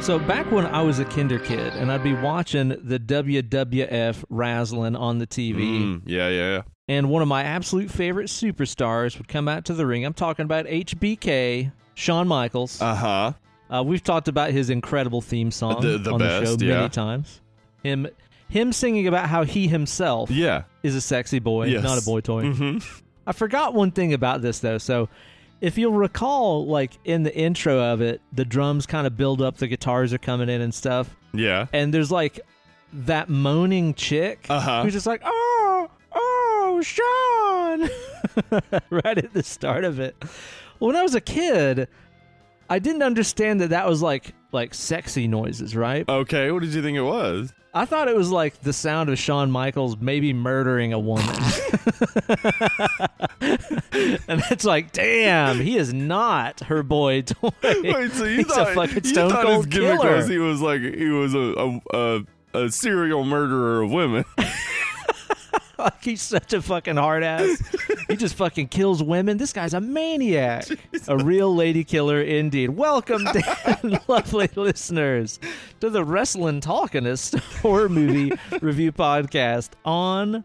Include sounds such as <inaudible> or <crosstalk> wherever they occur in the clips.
So back when I was a kinder kid and I'd be watching the WWF wrestling on the TV, Mm, yeah, yeah, yeah. and one of my absolute favorite superstars would come out to the ring. I'm talking about HBK, Shawn Michaels. Uh huh. Uh, we've talked about his incredible theme song The- the on the show many yeah. times. Him, him singing about how he himself Yeah. is a sexy boy, Yes. not a boy toy. Mm-hmm. I forgot one thing about this though. So, if you'll recall, like in the intro of it, the drums kind of build up, the guitars are coming in and stuff, Yeah. and there's like that moaning chick Uh-huh. who's just like, "Oh, oh, Sean," <laughs> right at the start of it. When I was a kid, I didn't understand that that was like like sexy noises, right? Okay. What did you think it was? I thought it was like the sound of Shawn Michaels maybe murdering a woman. <laughs> and it's like, damn, he is not her boy toy. Wait, so you He's thought a fucking you stone thought his cold gimmick killer. was he was like he was a a, a, a serial murderer of women. <laughs> Like, <laughs> he's such a fucking hard ass. he just fucking kills women. This guy's a maniac. A real lady killer indeed. Welcome, <laughs> lovely listeners, to the Wrestling Talkinist <laughs> horror movie review podcast on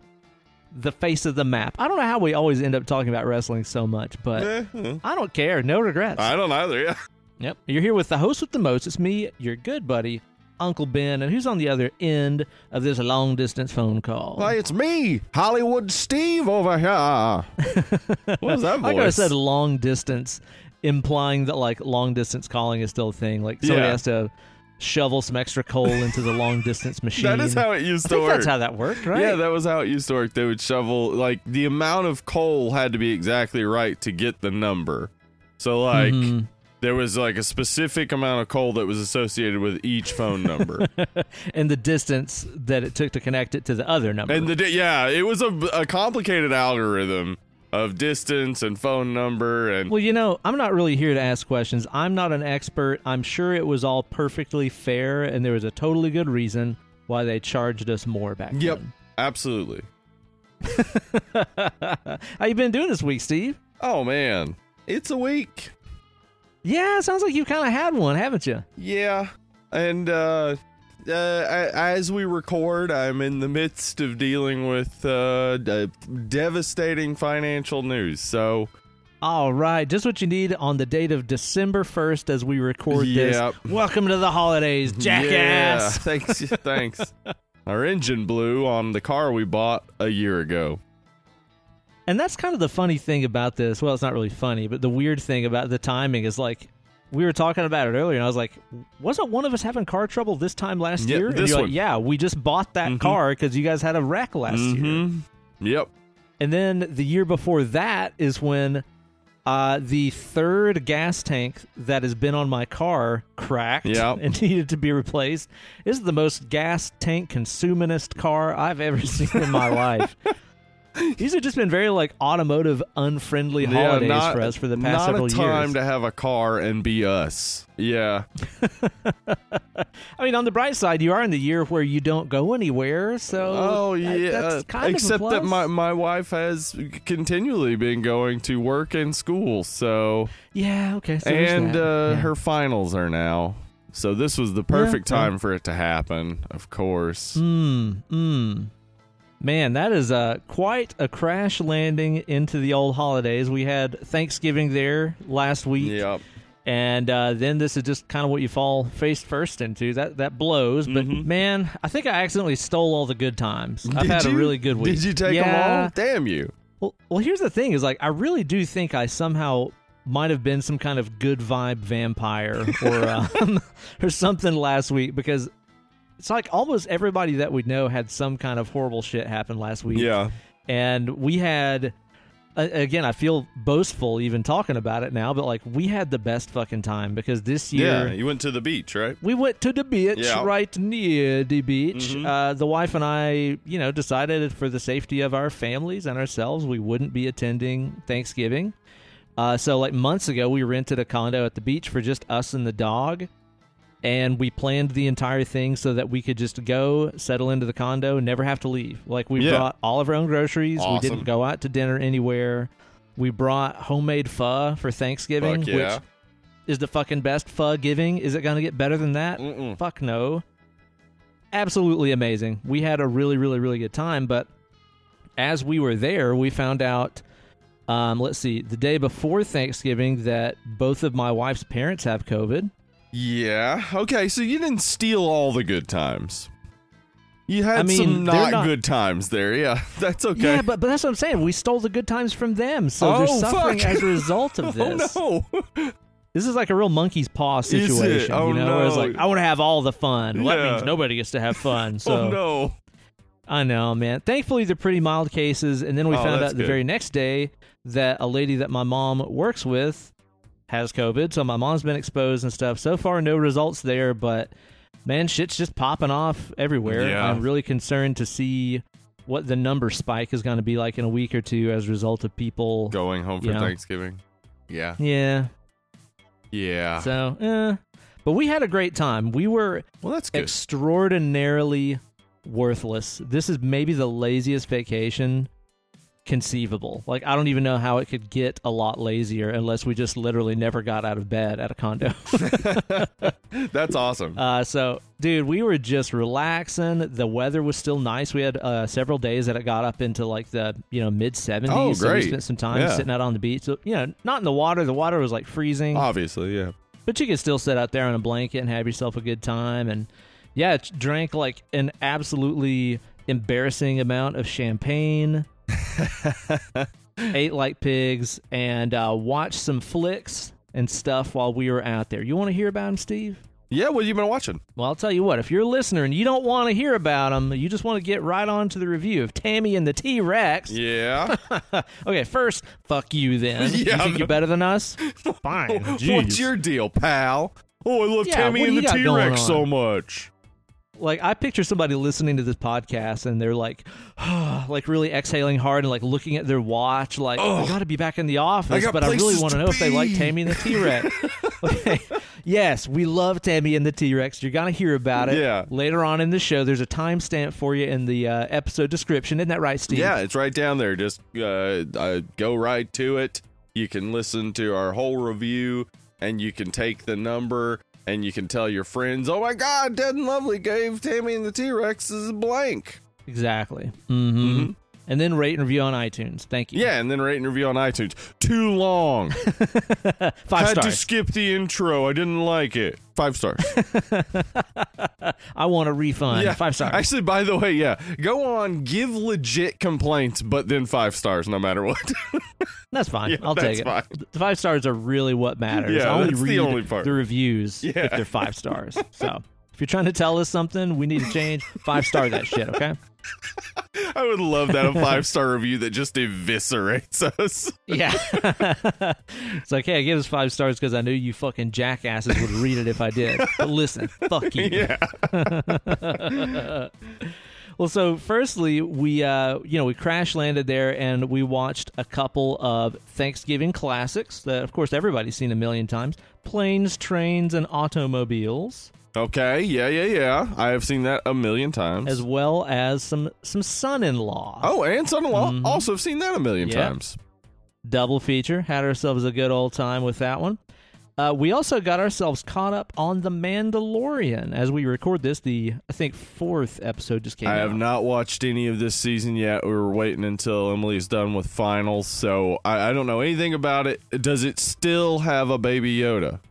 the face of the map. I don't know how we always end up talking about wrestling so much, but eh. I don't care. No regrets. I don't either. Yeah. Yep. You're here with the host with the most. It's me, your good buddy, Uncle Ben. And who's on the other end of this long distance phone call? Why, it's me, Hollywood Steve over here. <laughs> what was that voice? I said, long distance, implying that like long distance calling is still a thing. Like somebody Yeah. has to shovel some extra coal into the long distance <laughs> machine. that is how it used to work. that's how that worked, right? Yeah, that was how it used to work. They would shovel like the amount of coal had to be exactly right to get the number. So like Mhm. There was like a specific amount of coal that was associated with each phone number. <laughs> and the distance that it took to connect it to the other number. and the di- yeah, it was a, a complicated algorithm of distance and phone number and Well, you know, I'm not really here to ask questions. I'm not an expert. I'm sure it was all perfectly fair, and there was a totally good reason why they charged us more back Yep. absolutely. <laughs> How you been doing this week, Steve? Oh man, it's a week. Yeah, sounds like you kind of had one, haven't you? Yeah, and uh, uh, as we record, I'm in the midst of dealing with uh, d- devastating financial news. So All right, just what you need on the date of December 1st as we record Yep. this. Welcome to the holidays, <laughs> jackass. yeah, thanks, thanks. <laughs> Our engine blew on the car we bought a year ago. And that's kind of the funny thing about this. Well, it's not really funny, but the weird thing about the timing is like we were talking about it earlier, and I was like, wasn't one of us having car trouble this time last Yeah, year? And this one. like, yeah, we just bought that Mhm. car because you guys had a wreck last year. Mhm. Yep. And then the year before that is when uh, the third gas tank that has been on my car cracked Yep. <laughs> and needed to be replaced. This is the most gas tank consumingest car I've ever <laughs> seen in my life. <laughs> These have just been very like automotive unfriendly holidays not, for us for the past not several a time years. to have a car and be us. Yeah. <laughs> I mean, on the bright side, you are in the year where you don't go anywhere, so Oh that- yeah, that's kind except that my my wife has continually been going to work and school, so yeah okay, so and that. uh, Yeah. her finals are now. So this was the perfect well. time for it to happen, of course. Mm, mm. Man, that is uh, quite a crash landing into the old holidays. We had Thanksgiving there last week, Yep. and uh, then this is just kind of what you fall face first into. That that blows, but Mhm. man, I think I accidentally stole all the good times. I've Did had a really good week. Did you take yeah. them all? Damn you! Well, well, here's the thing: is like I really do think I somehow might have been some kind of good vibe vampire or <laughs> um, <laughs> or something last week because it's like almost everybody that we know had some kind of horrible shit happen last week. Yeah. and we had. Again, I feel boastful even talking about it now, but like we had the best fucking time because this year Yeah. You went to the beach, right? we went to the beach Yeah. right near the beach. Mhm. Uh, the wife and I, you know, decided for the safety of our families and ourselves, we wouldn't be attending Thanksgiving. Uh, so, like months ago, we rented a condo at the beach for just us and the dog. And we planned the entire thing so that we could just go settle into the condo never have to leave. Like, we Yeah. brought all of our own groceries. We didn't go out to dinner anywhere. We brought homemade pho for Thanksgiving, yeah. which is the fucking best pho giving. Is it going to get better than that? Mm-mm. Fuck no. Absolutely amazing. We had a really, really, really good time. But as we were there, we found out, um, let's see, the day before Thanksgiving that both of my wife's parents have COVID. Yeah. Okay, so you didn't steal all the good times. You had I mean, some not, not- good times there. Yeah, <laughs> that's okay. Yeah, but, but that's what I'm saying. We stole the good times from them. So Oh, they're suffering fuck. as a result of <laughs> oh, this. oh no. This is like a real monkey's paw it? situation. Oh, you know, where it's no. like, I want to have all the fun. Well, that means nobody gets to have fun. <laughs> Oh, so oh no. I know, man. Thankfully, they're pretty mild cases. And then we Oh, found out the very next day that a lady that my mom works with has COVID. So my mom's been exposed and stuff. So far, no results there, but man, shit's just popping off everywhere. Yeah. I'm really concerned to see what the number spike is going to be like in a week or two as a result of people. Going home for You know. Thanksgiving. Yeah. Yeah. Yeah. So, eh. But we had a great time. We were well, that's good. extraordinarily worthless. This is maybe the laziest vacation conceivable. Like I don't even know how it could get a lot lazier unless we just literally never got out of bed at a condo. <laughs> <laughs> that's awesome. uh, so, dude, we were just relaxing. The weather was still nice. We had uh, several days that it got up into like the you know mid seventies. Oh, So we great. spent some time Yeah. sitting out on the beach. So, you know, not in the water. The water was like freezing. Obviously, yeah. But you could still sit out there on a blanket and have yourself a good time. And yeah, drank like an absolutely embarrassing amount of champagne, <laughs> ate like pigs, and uh, watched some flicks and stuff while we were out there. You want to hear about them, Steve? Yeah, what have you been watching? Well, I'll tell you what. If you're a listener and you don't want to hear about them, you just want to get right on to the review of Tammy and the T Rex. Yeah. <laughs> okay, first, fuck you then. <laughs> you Yeah, think but- you're better than us? Fine. What's your deal, pal? Oh, I love Yeah, Tammy and the T Rex so much. Like I picture somebody listening to this podcast and they're like, <sighs> like really exhaling hard and like looking at their watch, like I got to be back in the office, got but I really want to know if they like. Tammy and the T Rex. <laughs> okay, yes, we love Tammy and the T Rex. You're gonna hear about it Yeah. later on in the show. There's a timestamp for you in the uh, episode description. Isn't that right, Steve? Yeah, it's right down there. Just uh, uh, go right to it. You can listen to our whole review, and you can take the number, and you can tell your friends, "Oh my God, Dead and Lovely gave Tammy and the T Rex is a blank." exactly. Mm-hmm. Mhm. And then rate and review on iTunes. Thank you. Yeah, and then rate and review on iTunes. Too long. <laughs> five Had to stars. skip the intro. I didn't like it. Five stars. <laughs> I want a refund. yeah, Five stars. Actually, by the way, yeah, go on, give legit complaints, but then five stars no matter what. <laughs> That's fine. Yeah, I'll take that's it. fine. The five stars are really what matters. Yeah, I only that's the read only part. the reviews Yeah. if they're five stars. So if you're trying to tell us something, we need to change. Five star that shit, okay? <laughs> I would love that a five star review that just eviscerates us. Yeah. <laughs> it's like, hey, I gave us five stars because I knew you fucking jackasses would read it if I did. But listen, fuck you. yeah. <laughs> Well, so firstly, we uh, you know we crash landed there and we watched a couple of Thanksgiving classics that, of course, everybody's seen a million times: planes, trains, and automobiles. Okay. Yeah. Yeah. Yeah. I have seen that a million times. as well as some some son-in-law. oh, and son-in-law Mhm. also have seen that a million times. Double feature. Had ourselves a good old time with that one. Uh, we also got ourselves caught up on The Mandalorian. As we record this, the I think fourth episode just came I out. have not watched any of this season yet. We were waiting until Emily's done with finals, so I, I don't know anything about it. Does it still have a baby Yoda?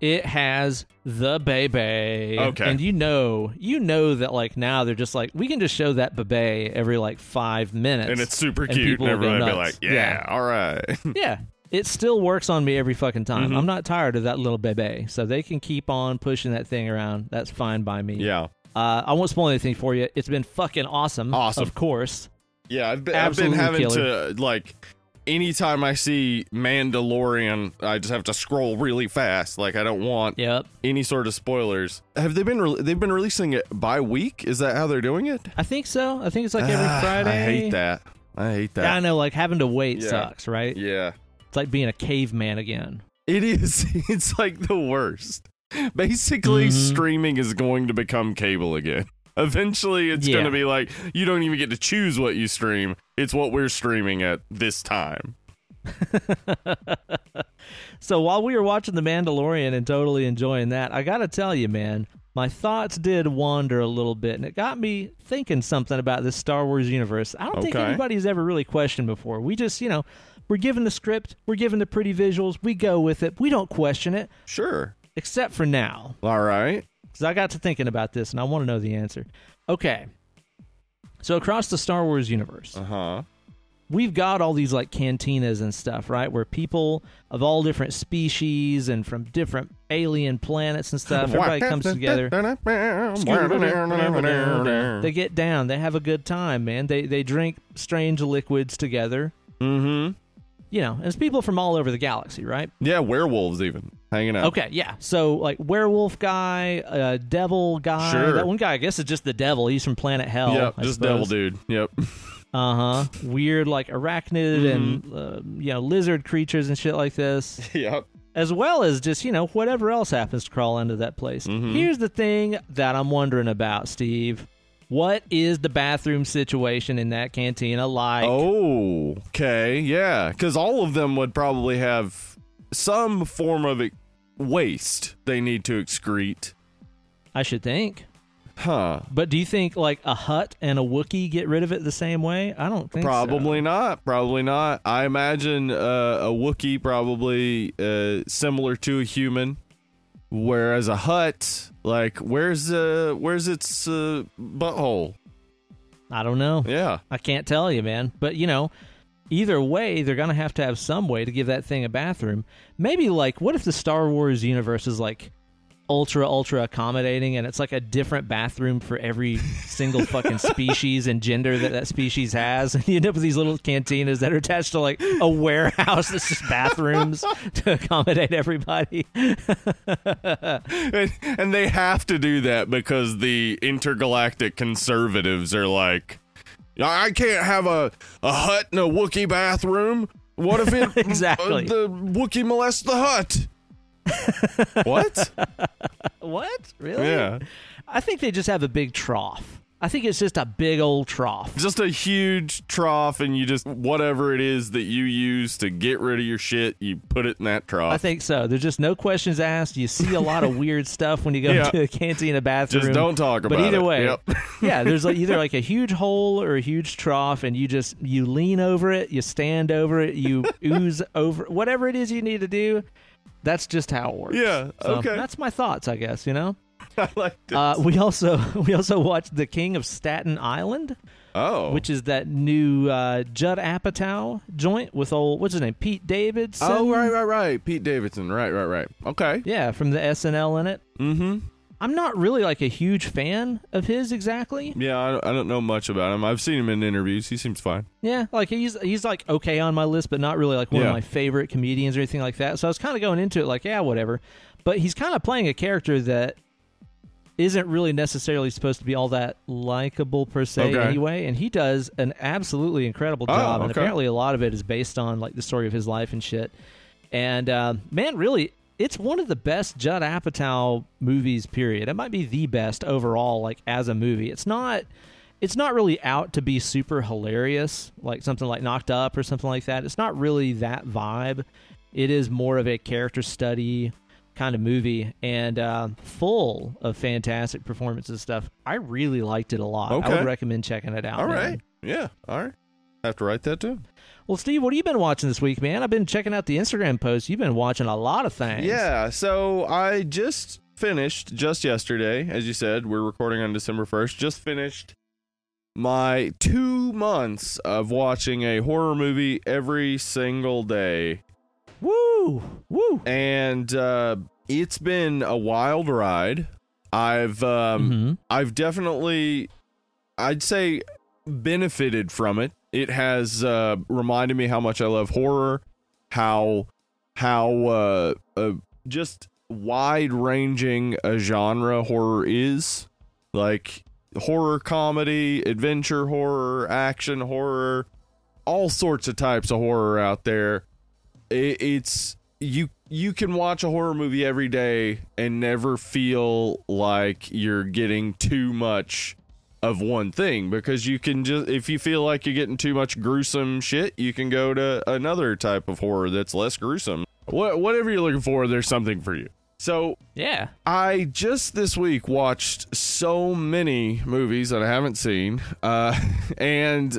It has the baby. Okay. And you know, you know that like now they're just like we can just show that baby every like five minutes. And it's super and cute, and go be like, "Yeah, all right." <laughs> yeah. It still works on me every fucking time. Mhm. I'm not tired of that little baby. So they can keep on pushing that thing around. That's fine by me. yeah, Uh, I won't spoil anything for you. It's been fucking awesome. Awesome. Of course. yeah. I've been, I've been having killer. to like. Anytime I see Mandalorian, I just have to scroll really fast. Like I don't want Yep. any sort of spoilers. Have they been? Re- they've been releasing it by week. Is that how they're doing it? I think so. I think it's like every Ah, Friday. I hate that. I hate that. Yeah, I know. Like having to wait Yeah. sucks, right? Yeah. It's like being a caveman again. It is. <laughs> It's like the worst. Basically, Mhm. streaming is going to become cable again. Eventually, it's Yeah. going to be like you don't even get to choose what you stream. It's what we're streaming at this time. <laughs> So while we were watching The Mandalorian and totally enjoying that, I got to tell you, man, my thoughts did wander a little bit, and it got me thinking something about this Star Wars universe. I don't think anybody's ever really questioned before. We just, you know, we're given the script, we're given the pretty visuals, we go with it, we don't question it, Sure. except for now. All right. Because I got to thinking about this, and I want to know the answer. Okay. So across the Star Wars universe, Uh huh. we've got all these like cantinas and stuff, right? Where people of all different species and from different alien planets and stuff, <laughs> everybody comes together. They get down. They have a good time, man. They they drink strange liquids together. Mm-hmm. You know, and it's people from all over the galaxy, right? Yeah, werewolves even hanging out. Okay, yeah. So like werewolf guy, uh, devil guy. Sure. That one guy, I guess, is just the devil. He's from planet Hell. Yep, I just suppose. devil dude. Yep. Uh huh. Weird, like arachnid and Mm-hmm. uh, you know lizard creatures and shit like this, <laughs> yep. as well as just you know whatever else happens to crawl into that place. Mhm. Here's the thing that I'm wondering about, Steve. What is the bathroom situation in that cantina like? Oh, okay. Yeah, because all of them would probably have some form of waste they need to excrete. I should think. Huh. But do you think like a Hutt and a Wookiee get rid of it the same way? I don't think so. Probably not. Probably not. I imagine uh, a Wookiee probably uh, similar to a human, whereas a Hutt, like, where's uh, where's its uh, butthole? I don't know. Yeah. I can't tell you, man. But you know, either way, they're gonna have to have some way to give that thing a bathroom. Maybe like, what if the Star Wars universe is like ultra ultra accommodating, and it's like a different bathroom for every single <laughs> fucking species and gender that that species has, <laughs> and you end up with these little cantinas that are attached to like a warehouse that's just bathrooms <laughs> to accommodate everybody. and, and they have to do that because the intergalactic conservatives are like, I can't have a, a Hutt and a Wookiee bathroom. What if it <laughs> Exactly. uh, the Wookiee molests the Hutt? <laughs> what? what? Really? Yeah, I think they just have a big trough. I think it's just a big old trough. just a huge trough, and you just whatever it is that you use to get rid of your shit, you put it in that trough. I think so. There's just no questions asked. You see a lot of <laughs> weird stuff when you go Yeah. to a cantina bathroom. just don't talk about it. But either it. way, Yep. <laughs> yeah, there's like either like a huge hole or a huge trough, and you just you lean over it, you stand over it, you <laughs> ooze over whatever it is you need to do. That's just how it works. Yeah, So okay. That's my thoughts, I guess. You know. <laughs> I like this. Uh, we also <laughs> we also watched The King of Staten Island, oh, which is that new uh, Judd Apatow joint with old what's his name Pete Davidson. oh, right, right, right. Pete Davidson. Right, right, right. Okay. Yeah, from the SNL in it. Mm-hmm. I'm not really like a huge fan of his exactly. Yeah, I don't, I don't know much about him. I've seen him in interviews. He seems fine. Yeah, like he's he's like okay on my list, but not really like one Yeah. of my favorite comedians or anything like that. So I was kind of going into it like, yeah, whatever. But he's kind of playing a character that isn't really necessarily supposed to be all that likable per se Okay. anyway and he does an absolutely incredible Oh, job and apparently a lot of it is based on like the story of his life and shit. And uh, man really it's one of the best judd apatow movies period. It might be the best overall like as a movie. It's not it's not really out to be super hilarious like something like knocked up or something like that. It's not really that vibe. It is more of a character study kind of movie and uh, full of fantastic performances and stuff. I really liked it a lot. I would recommend checking it out. All man. right. Yeah. All right. Have to write that too. Well, Steve, what have you been watching this week, man? I've been checking out the Instagram posts. You've been watching a lot of things. Yeah. So I just finished just yesterday, as you said. We're recording on December first. Just finished my two months of watching a horror movie every single day, Woo! Woo! and uh, it's been a wild ride. I've um, hmm I've definitely, I'd say, benefited from it. It has uh, reminded me how much I love horror, how how uh, uh, just wide ranging a genre horror is. Like horror comedy, adventure horror, action horror, all sorts of types of horror out there. It, it's you you can watch a horror movie every day and never feel like you're getting too much of one thing because you can just if you feel like you're getting too much gruesome shit you can go to another type of horror that's less gruesome What, whatever you're looking for, there's something for you. So Yeah. I just this week watched so many movies that I haven't seen, uh, <laughs> and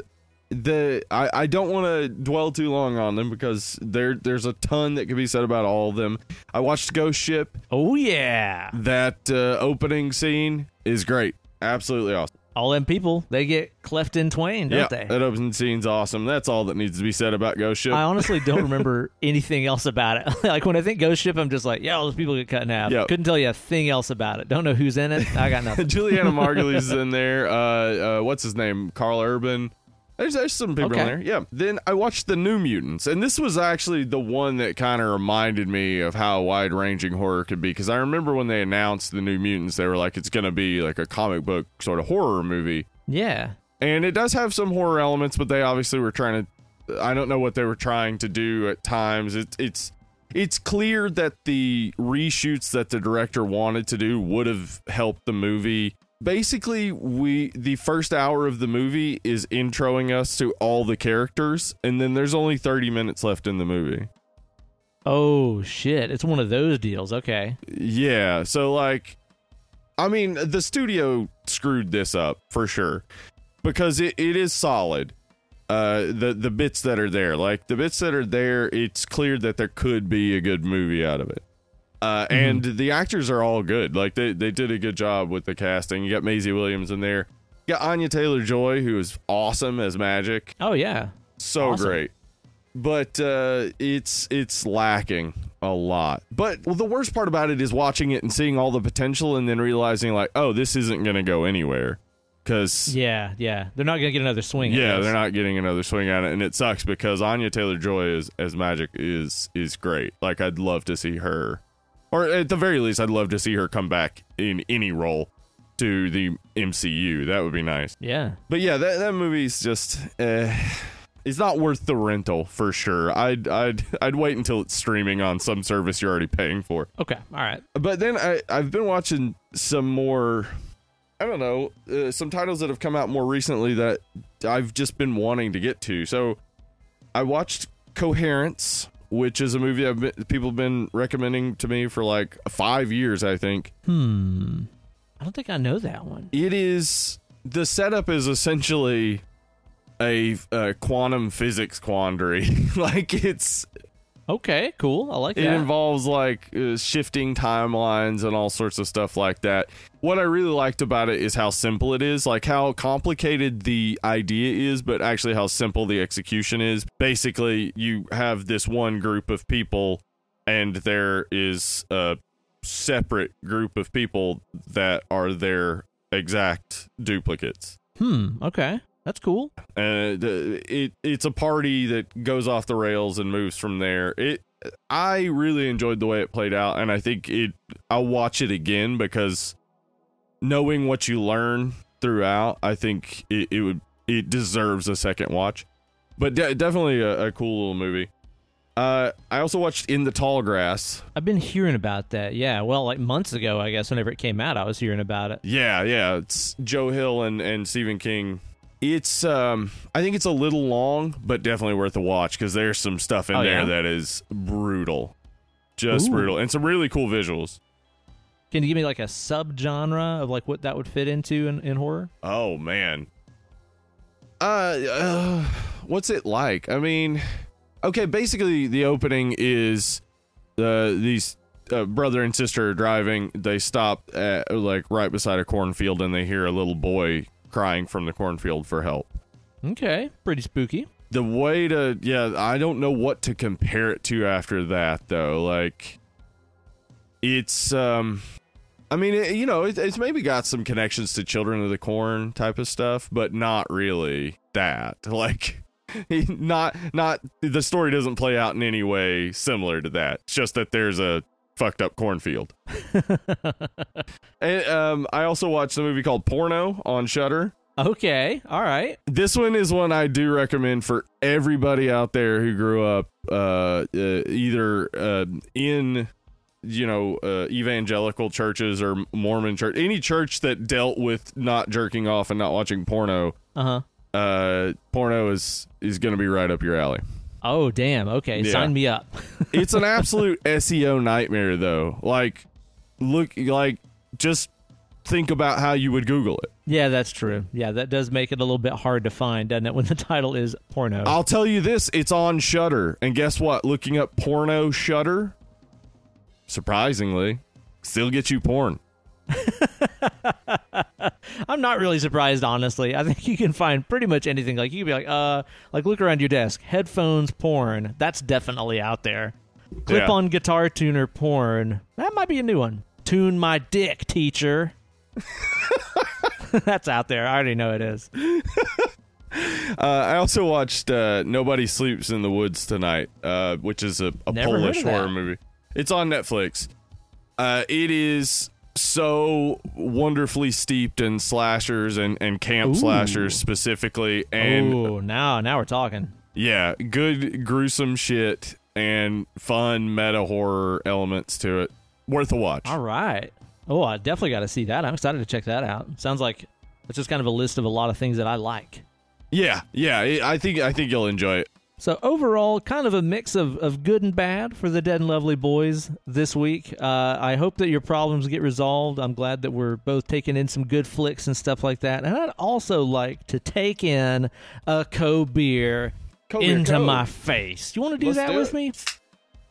the I, I don't want to dwell too long on them because there there's a ton that could be said about all of them. I watched Ghost Ship. Oh yeah. That uh, opening scene is great, absolutely awesome. All them people, they get cleft in twain, don't yeah, they? that opening scene's awesome. That's all that needs to be said about Ghost Ship. I honestly don't <laughs> remember anything else about it. <laughs> like when I think Ghost Ship, I'm just like, yeah, all those people get cut in half. Yep. Couldn't tell you a thing else about it. Don't know who's in it. I got <laughs> nothing. Julianna Margulies is in there. Uh, uh, what's his name? Karl Urban. There's, there's some people Okay. in there. Yeah. Then I watched the New Mutants, and this was actually the one that kind of reminded me of how wide ranging horror could be. Because I remember when they announced the New Mutants, they were like, it's going to be like a comic book sort of horror movie. yeah. And it does have some horror elements, but they obviously were trying to. I don't know what they were trying to do at times. It, it's it's clear that the reshoots that the director wanted to do would have helped the movie. Basically, we the first hour of the movie is introing us to all the characters, and then there's only 30 minutes left in the movie. Oh shit! It's one of those deals. Okay. Yeah, so like I mean, the studio screwed this up for sure because it, it is solid. Uh the the bits that are there, like the bits that are there, it's clear that there could be a good movie out of it. Uh and the actors are all good. Like they they did a good job with the casting. You got Maisie Williams in there. You got Anya Taylor-Joy who is awesome as Magik Oh yeah. so Awesome. great but uh it's it's lacking a lot but well, the worst part about it is watching it and seeing all the potential and then realizing like oh this isn't gonna go anywhere because Yeah. Yeah. They're not gonna get another swing. yeah they're not getting another swing at it and it sucks because anya taylor-joy is as Magik is is great like i'd love to see her or at the very least i'd love to see her come back in any role to the mcu that would be nice Yeah. but yeah, that that movie's just uh, it's not worth the rental for sure. I'd I'd I'd wait until it's streaming on some service you're already paying for. Okay. All right. But then I I've been watching some more I don't know, uh, some titles that have come out more recently that I've just been wanting to get to. So I watched Coherence, which is a movie I've been, people have been recommending to me for like 5 years, I think. Hmm. I don't think I know that one. it is the setup is essentially a, a quantum physics quandary <laughs> like it's Okay. Cool. I like it that. It involves like uh, shifting timelines and all sorts of stuff like that what i really liked about it is how simple it is like how complicated the idea is but actually how simple the execution is basically you have this one group of people and there is a separate group of people that are their exact duplicates hmm. Okay. That's cool. uh, it it's a party that goes off the rails and moves from there. It I really enjoyed the way it played out, and I think it. I'll watch it again because knowing what you learn throughout, I think it, it would it deserves a second watch. But de- definitely a, a cool little movie. Uh, I also watched In the Tall Grass. I've been hearing about that. Yeah. Well, like months ago, I guess. Whenever it came out, I was hearing about it. Yeah, yeah, it's Joe Hill and and Stephen King. It's um I think it's a little long, but definitely worth a watch because there's some stuff in Oh, there yeah? that is brutal. Just Ooh. brutal. And some really cool visuals. Can you give me like a subgenre of like what that would fit into in, in horror? Oh man. Uh, uh what's it like? I mean, okay, basically the opening is uh these uh, brother and sister are driving. They stop at like right beside a cornfield and they hear a little boy crying from the cornfield for help. Okay. Pretty spooky. the way to yeah i don't know what to compare it to after that though like it's um i mean it, you know it, it's maybe got some connections to children of the corn type of stuff but not really that <laughs> like not not the story doesn't play out in any way similar to that it's just that there's a fucked up cornfield <laughs> and um i also watched a movie called porno on shutter Okay. All right. this one is one I do recommend for everybody out there who grew up uh, uh, either uh, in you know uh, evangelical churches or Mormon church, any church that dealt with not jerking off and not watching porno. Uh huh. Uh, porno is is going to be right up your alley. Oh damn. Okay, Yeah. sign me up. <laughs> It's an absolute SEO nightmare though. Like look like just think about how you would Google it. yeah, that's true. Yeah, that does make it a little bit hard to find, doesn't it? When the <laughs> title is porno. I'll tell you this, it's on Shutter. And guess what? Looking up porno Shutter, surprisingly, still get you porn. <laughs> I'm not really surprised, honestly. I think you can find pretty much anything. Like you can be like, uh, like look around your desk, headphones porn. That's definitely out there. Clip-on guitar tuner porn. That might be a new one. Tune my dick, teacher. <laughs> That's out there. I already know it is. <laughs> Uh, I also watched uh, Nobody Sleeps in the Woods tonight, uh, which is a, a Polish horror movie. It's on Netflix. Uh, it is so wonderfully steeped in slashers and, and camp Ooh. slashers specifically. And oh, now now we're talking. yeah, good gruesome shit and fun meta horror elements to it. Worth a watch. All right. Oh, I definitely got to see that. I'm excited to check that out. Sounds like it's just kind of a list of a lot of things that I like. Yeah, yeah. I think I think you'll enjoy it. So overall, kind of a mix of, of good and bad for the Dead and Lovely boys this week. Uh, I hope that your problems get resolved. I'm glad that we're both taking in some good flicks and stuff like that. And I'd also like to take in a co beer Co into co. my face. You want to do Let's that do with it. me?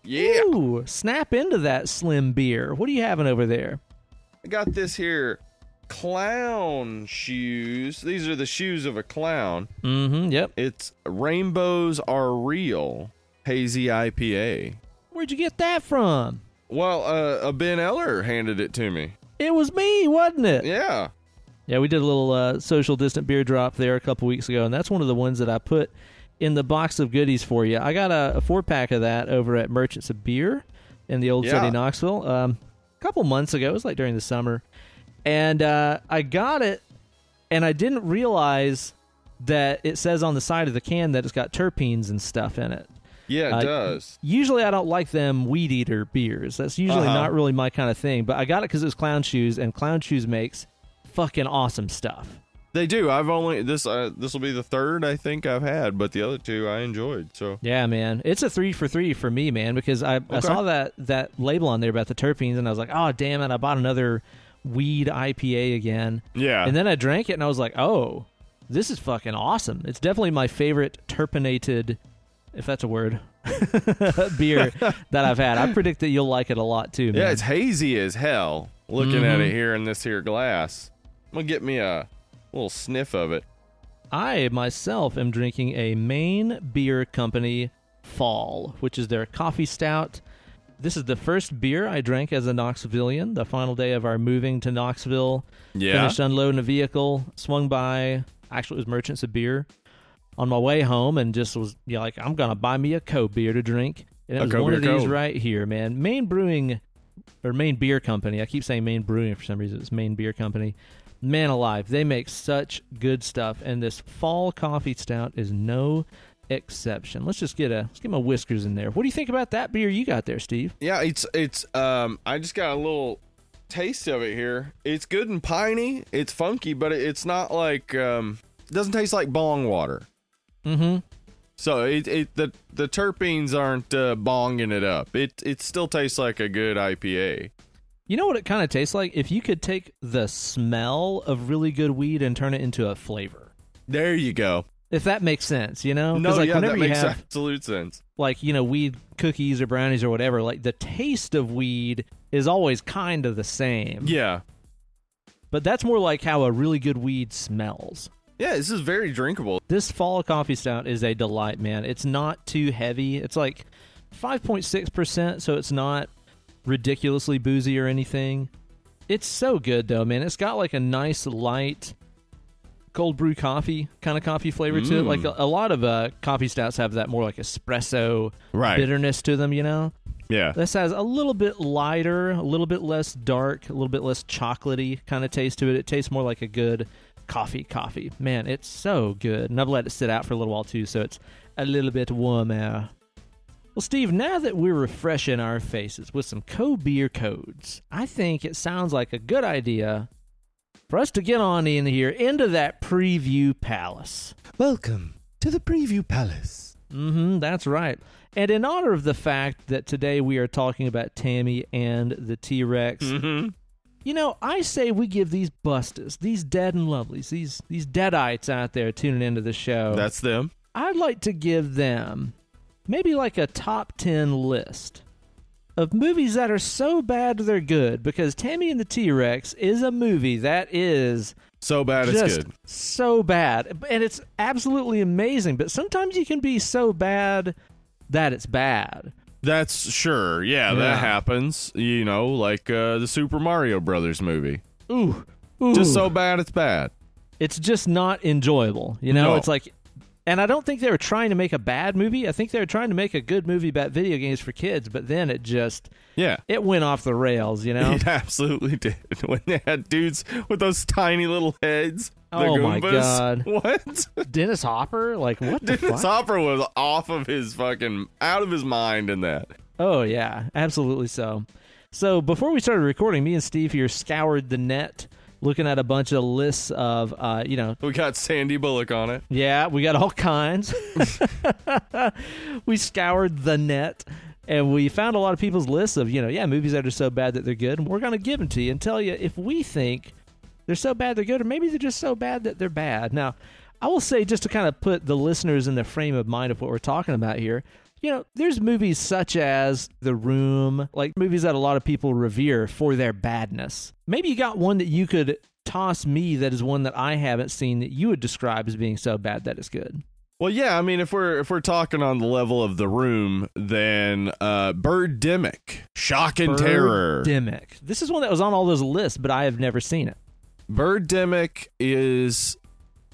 Yeah. Ooh, snap into that slim beer. What are you having over there? I got this here clown shoes. These are the shoes of a clown. Mm-hmm. Yep. It's Rainbows Are Real Hazy IPA. Where'd you get that from? Well, uh, a Ben Eller handed it to me. It was me, wasn't it? Yeah. Yeah, we did a little uh, social distant beer drop there a couple weeks ago, and that's one of the ones that I put in the box of goodies for you. I got a, a four pack of that over at Merchants of Beer in the old Yeah. city, Knoxville, um, a couple months ago. It was like during the summer, and uh, I got it, and I didn't realize that it says on the side of the can that it's got terpenes and stuff in it. Yeah, it Uh, does. Usually, I don't like them weed eater beers. That's usually Uh-huh. not really my kind of thing. But I got it because it was Clown Shoes, and Clown Shoes makes fucking awesome stuff. They do. I've only this uh, this will be the third I think I've had, but the other two I enjoyed. So Yeah, man, it's a three for three for me, man, because I, I saw that that label on there about the terpenes, and I was like, oh damn it, I bought another weed IPA again, yeah, and then I drank it, and I was like, oh, this is fucking awesome. It's definitely my favorite terpenated, if that's a word, <laughs> beer <laughs> that I've had. I predict that you'll like it a lot too, man. yeah, it's hazy as hell. Looking at Mhm. it here in this here glass, I'm gonna get me a little sniff of it. I myself am drinking a Maine Beer Company Fall, which is their coffee stout. This is the first beer I drank as a Knoxvillian. The final day of our moving to Knoxville, Yeah, finished unloading a vehicle, swung by. Actually, it was Merchants of Beer on my way home, and just was you know, like, I'm gonna buy me a co beer to drink. And it A was one of these right here, man. Maine Brewing or Maine Beer Company. I keep saying Maine Brewing for some reason. It's Maine Beer Company. Man alive, they make such good stuff, and this fall coffee stout is no exception. Let's just get a let's get my whiskers in there. What do you think about that beer you got there, Steve? yeah. It's it's um. I just got a little taste of it here. It's good and piney. It's funky, but it's not like um. It doesn't taste like bong water. Mm-hmm. So it, it the the terpenes aren't uh, bonging it up. It it still tastes like a good IPA. You know what it kind of tastes like? If you could take the smell of really good weed and turn it into a flavor. There you go. If that makes sense, you know? No, like yeah, that makes have absolute sense. like, you know, weed cookies or brownies or whatever, like the taste of weed is always kind of the same. Yeah, But that's more like how a really good weed smells. yeah. This is very drinkable. This fall coffee stout is a delight, man. It's not too heavy. It's like 5.6%, so it's not ridiculously boozy or anything. It's so good though, man. It's got like a nice light cold brew coffee kind of coffee flavor to it. Mm. Like a, a lot of uh, coffee stouts have that more like espresso Right. bitterness to them, you know. Yeah. This has a little bit lighter, a little bit less dark, a little bit less chocolatey kind of taste to it. It tastes more like a good coffee coffee. Man, it's so good. And I've let it sit out for a little while too, so it's a little bit warmer. Well, Steve, now that we're refreshing our faces with some co beer codes, I think it sounds like a good idea for us to get on in here into that preview palace. Welcome to the Preview Palace. Mm-hmm, that's right. And in honor of the fact that today we are talking about Tammy and the T Rex, Mm-hmm. you know, I say we give these bustas, these dead and lovelies, these these deadites out there tuning into the show. That's them. I'd like to give them maybe like a top 10 list of movies that are so bad they're good because Tammy and the T Rex is a movie that is So bad it's good. so bad. And it's absolutely amazing, but sometimes you can be so bad that it's bad. That's sure. Yeah, Yeah. that happens. You know, like uh, the Super Mario Brothers movie. Ooh. Ooh. Just so bad it's bad. it's just not enjoyable. You know, No. it's like, and I don't think they were trying to make a bad movie. I think they were trying to make a good movie about video games for kids. But then it just Yeah. it went off the rails. You know, <laughs> It absolutely did. <laughs> When they had dudes with those tiny little heads. the Oh my God. <laughs> What? Dennis Hopper, like what the Dennis fuck? Hopper was off of his fucking out of his mind in that. Oh yeah, absolutely so. So before we started recording, me and Steve here scoured the net, looking at a bunch of lists of, uh, you know, We got Sandy Bullock on it. Yeah, we got all kinds. <laughs> we scoured the net and we found a lot of people's lists of, you know, yeah, movies that are so bad that they're good. And we're going to give them to you and tell you if we think they're so bad they're good or maybe they're just so bad that they're bad. Now, I will say, just to kind of put the listeners in the frame of mind of what we're talking about here, you know, there's movies such as The Room, like movies that a lot of people revere for their badness. Maybe you got one that you could toss me that is one that I haven't seen that you would describe as being so bad that it's good. Well, yeah, I mean, if we're if we're talking on the level of the room, then uh, Birdemic, Shock and Terror. Birdemic. This is one that was on all those lists, but I have never seen it. Birdemic is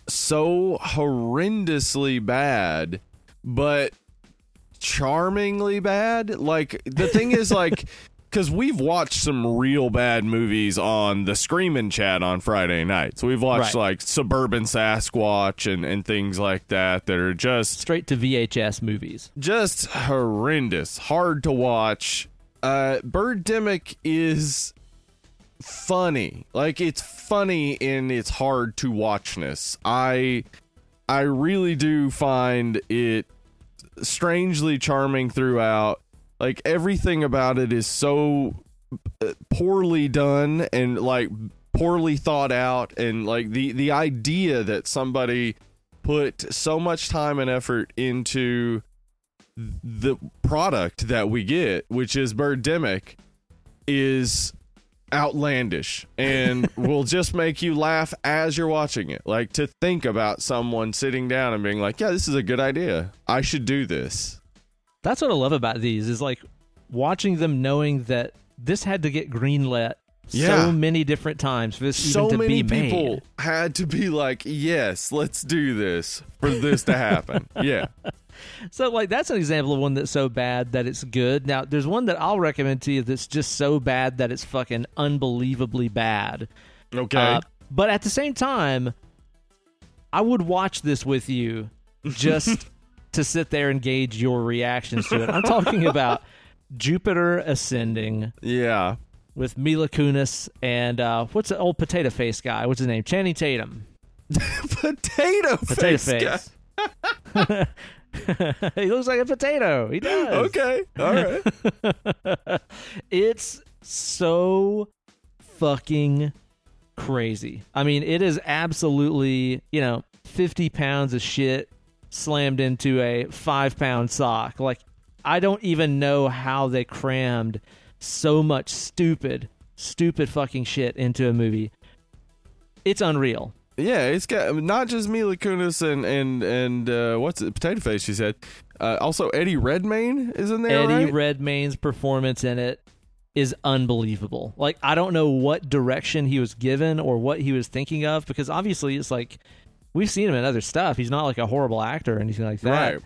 so horrendously bad, but charmingly bad. Like the thing is, like, <laughs> because we've watched some real bad movies on the Screaming Chat on Friday nights. We've watched Right. like Suburban Sasquatch and and things like that that are just Straight to VHS movies. just horrendous, hard to watch. Uh, Birdemic is funny, like it's funny in its hard to watchness. I I really do find it strangely charming throughout. Like everything about it is so uh, poorly done and like poorly thought out and like the the idea that somebody put so much time and effort into the product that we get, which is Birdemic, is outlandish and <laughs> will just make you laugh as you're watching it. Like to think about someone sitting down and being like, "Yeah, this is a good idea. I should do this." That's what I love about these is like watching them knowing that this had to get greenlit Yeah. so many different times for this so many be people made. had to be like, "Yes, let's do this for this to happen." <laughs> yeah. So like that's an example of one that's so bad that it's good. Now there's one that I'll recommend to you that's just so bad that it's fucking unbelievably bad. Okay. Uh, but at the same time, I would watch this with you just <laughs> to sit there and gauge your reactions to it. I'm talking about Jupiter Ascending yeah. with Mila Kunis and uh, what's the old potato face guy? What's his name? Channing Tatum. <laughs> Potato, Potato face. face. <laughs> <laughs> he looks like a potato. He does. Okay. All right. <laughs> It's so fucking crazy. I mean, it is absolutely, you know, 50 pounds of shit slammed into a five pound sock. Like, I don't even know how they crammed so much stupid, stupid fucking shit into a movie. It's unreal. Yeah, it's got not just Mila Kunis and and and uh, what's it? Potato Face. She said. Uh, also, Eddie Redmayne is in there. Eddie right? Redmayne's performance in it is unbelievable. Like I don't know what direction he was given or what he was thinking of because obviously it's like we've seen him in other stuff. He's not like a horrible actor or anything like that. Right.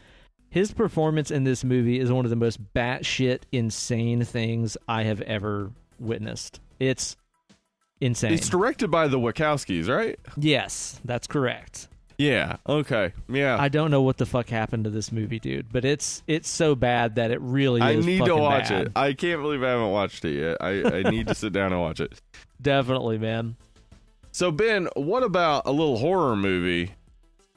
His performance in this movie is one of the most batshit insane things I have ever witnessed. It's insane. It's directed by the Wachowskis, right? yes, that's correct. Yeah. Okay. Yeah. I don't know what the fuck happened to this movie, dude, but it's it's so bad that it really I need to watch bad. it. I can't believe I haven't watched it yet. I, I need to sit down and watch it. <laughs> Definitely, man. So Ben, what about a little horror movie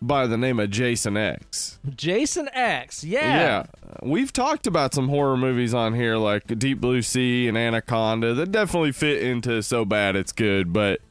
by the name of Jason X. Jason X. Yeah. Yeah. We've talked about some horror movies on here like Deep Blue Sea and Anaconda that definitely fit into so bad it's good, but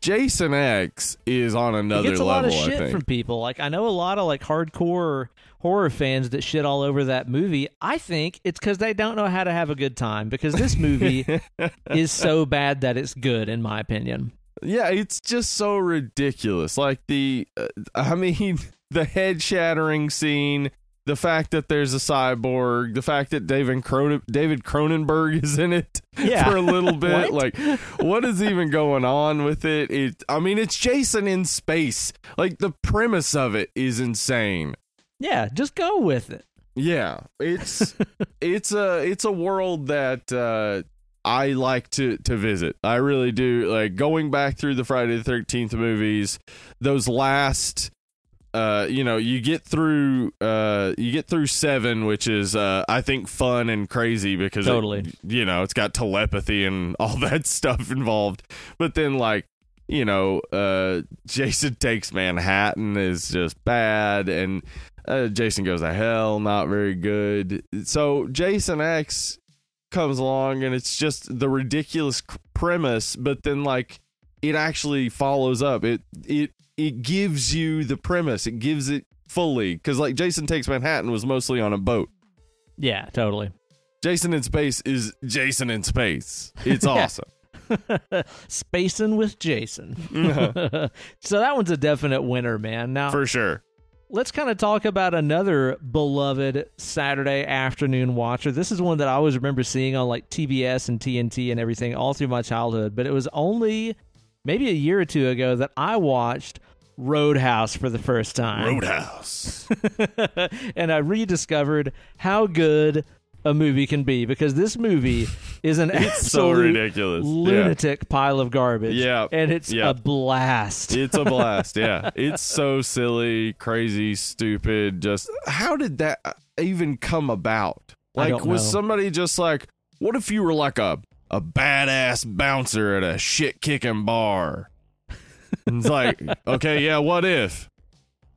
Jason X is on He another gets a level, lot of I shit think. from people. Like I know a lot of like hardcore horror fans that shit all over that movie. I think it's because they don't know how to have a good time. Because this movie <laughs> is so bad that it's good, in my opinion. Yeah, it's just so ridiculous. Like the, uh, I mean, <laughs> the head shattering scene, the fact that there's a cyborg, the fact that David Cronen- David Cronenberg <laughs> is in it Yeah. for a little <laughs> bit. What? like, what is even going on with it? It, I mean, it's Jason in space. Like the premise of it is insane. Yeah, just go with it. Yeah, it's it's a it's a world that uh, I like to to visit. I really do. Like going back through the Friday the Thirteenth movies, those last. Uh, you know, you get through uh you get through seven, which is uh I think fun and crazy because it- Totally. you know, it's got telepathy and all <laughs> that stuff involved. But then like you know, uh, Jason <laughs> Takes Manhattan is just bad, and uh, Jason Goes to Hell, not very good. So Jason X comes along, and it's just the ridiculous premise, but then like it actually follows up. It it it gives you the premise. It gives it fully because like Jason Takes Manhattan was mostly on a boat. Yeah, totally. Jason in space is Jason in space. It's <laughs> awesome. <laughs> Spacing with Jason. Mm-hmm. <laughs> so that one's a definite winner, man. Now For sure. Let's kind of talk about another beloved Saturday afternoon watcher. This is one that I always remember seeing on like TBS and TNT and everything all through my childhood, but it was only maybe a year or two ago that I watched Roadhouse for the first time. Roadhouse. <laughs> and I rediscovered how good a movie can be because this movie is an <laughs> It's so ridiculous. Yeah. lunatic pile of garbage. Yeah. And it's Yeah. a blast. It's a blast. <laughs> Yeah. It's so silly, crazy, stupid. Just how did that even come about? Like, was know. somebody just like, what if you were like a, a badass bouncer at a shit kicking bar? And it's like, <laughs> okay, yeah, what if?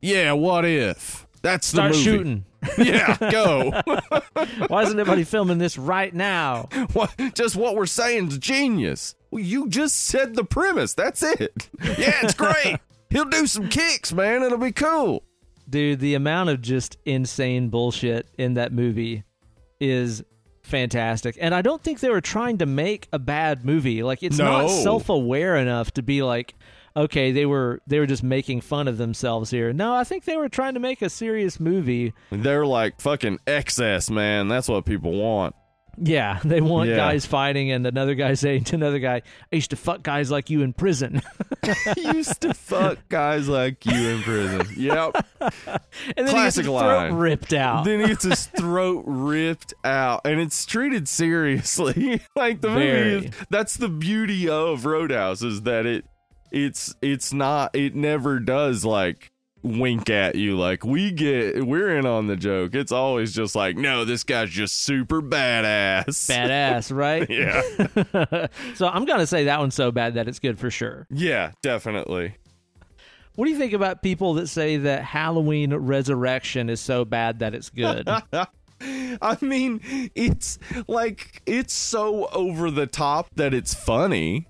Yeah, what if? That's the Start movie. shooting. <laughs> Yeah, go. <laughs> Why isn't anybody filming this right now? <laughs> what, just what we're saying is genius. Well, you just said the premise. That's it. Yeah, it's great. He'll do some kicks, man. It'll be cool. Dude, the amount of just insane bullshit in that movie is fantastic. And I don't think they were trying to make a bad movie. Like it's No. not self-aware enough to be like okay, they were they were just making fun of themselves here. No, I think they were trying to make a serious movie. They're like fucking excess, man. That's what people want. Yeah, <laughs> they want Yeah. guys fighting and another guy <laughs> saying to another guy, "I used to fuck guys like you in prison." <laughs> I used to fuck guys like you in prison. Yep. and then Classic he gets his throat line. ripped out. then he gets his throat ripped out, and it's treated seriously. like the Very. movie is. That's the beauty of Roadhouse is that it, it's it's not. It never does like wink at you like we get we're in on the joke it's always just like no this guy's just super badass Badass, <laughs> right? yeah <laughs> so I'm gonna say that one's so bad that it's good for sure. yeah definitely What do you think about people that say that Halloween Resurrection is so bad that it's good? <laughs> I mean, it's like it's so over the top that it's funny,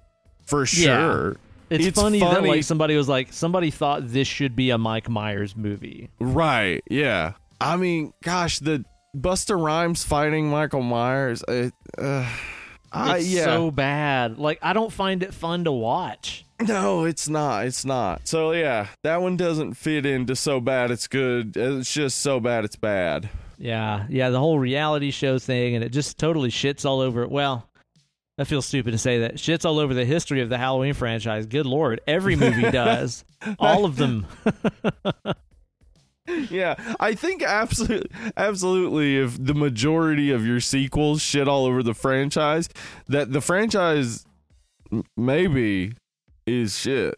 for sure. It's, funny, that like somebody was like somebody thought this should be a Mike Myers movie. right? Yeah. I mean, gosh, the Busta Rhymes fighting Michael Myers. It, uh, I, It's yeah. so bad. Like I don't find it fun to watch. no, it's not. It's not. So yeah, that one doesn't fit into so bad it's good. It's just so bad it's bad. Yeah, yeah, the whole reality show thing, and it just totally shits all over. It. Well, I feel stupid to say that shits all over the history of the Halloween franchise. Good lord, every movie <laughs> does. All of them. <laughs> Yeah, I think absolutely, absolutely. If the majority of your sequels shit all over the franchise, that the franchise maybe is shit.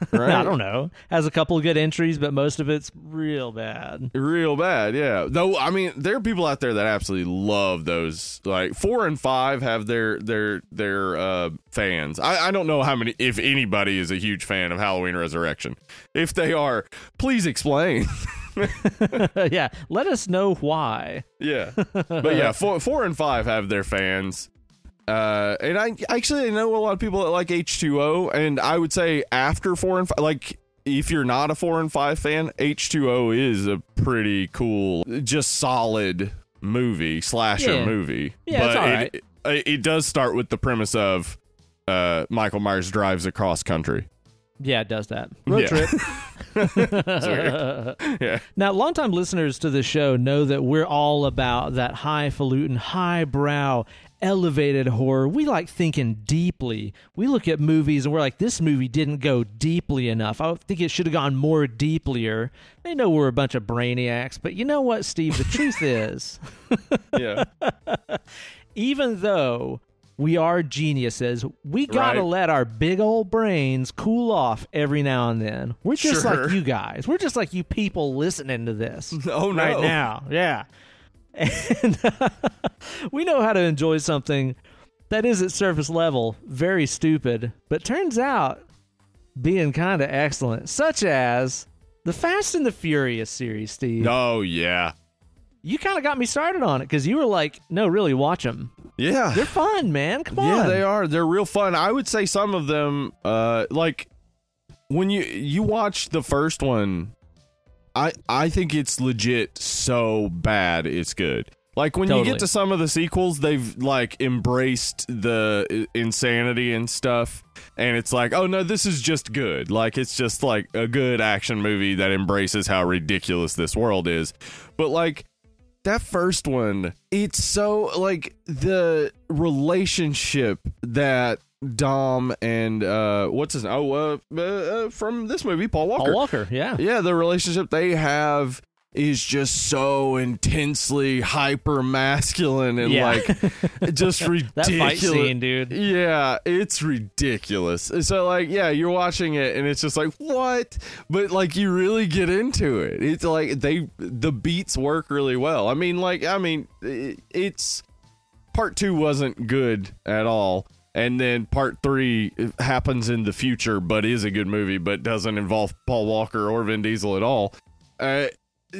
<laughs> right? I don't know. Has a couple of good entries, but most of it's real bad. Real bad, yeah. Though I mean, there are people out there that absolutely love those. Like four and five have their their their uh, fans. I, I don't know how many, if anybody is a huge fan of Halloween Resurrection. If they are, please explain. <laughs> <laughs> yeah, let us know why. yeah, but yeah, four four and five have their fans. Uh, and I actually I know a lot of people that like H two O, and I would say after four and five, like if you're not a four and five fan, H two O is a pretty cool, just solid movie slasher Yeah. movie. Yeah, but it's all right. it, it it does start with the premise of uh, Michael Myers drives across country. Yeah, it does that. Road Yeah. trip. <laughs> <laughs> Yeah, Now, longtime listeners to the show know that we're all about that highfalutin, highbrow, elevated horror. We like thinking deeply. We look at movies and we're like, this movie didn't go deeply enough. I think it should have gone more deeplier. They know we're a bunch of brainiacs, but you know what, Steve? The truth is, <laughs> yeah, <laughs> even though we are geniuses, we gotta Right. let our big old brains cool off every now and then. We're just Sure. like you guys. We're just like you people listening to this <laughs> Oh, no. right now. Yeah. And <laughs> we know how to enjoy something that is at surface level very stupid, but turns out being kind of excellent, such as the Fast and the Furious series, Steve. oh yeah, You kind of got me started on it because you were like, no, really, watch them. yeah. They're fun, man. Come on. Yeah, they are. They're real fun. I would say some of them, uh, like when you you watch the first one, I I think it's legit so bad it's good. Like when you get to some of the sequels, they've like embraced the insanity and stuff, and it's like, oh no, this is just good. Like it's just like a good action movie that embraces how ridiculous this world is. But like that first one, it's so like the relationship that Dom and uh what's his name? oh uh, uh, uh from this movie Paul Walker. Paul Walker, yeah. Yeah, the relationship they have is just so intensely hyper masculine and Yeah. like <laughs> just ridiculous. That fight scene, dude. Yeah, it's ridiculous. So like, yeah, you're watching it and it's just like, what? But like you really get into it. It's like they the beats work really well. I mean, like I mean, it's part 2 wasn't good at all. And then part 3 happens in the future but is a good movie but doesn't involve Paul Walker or Vin Diesel at all. Uh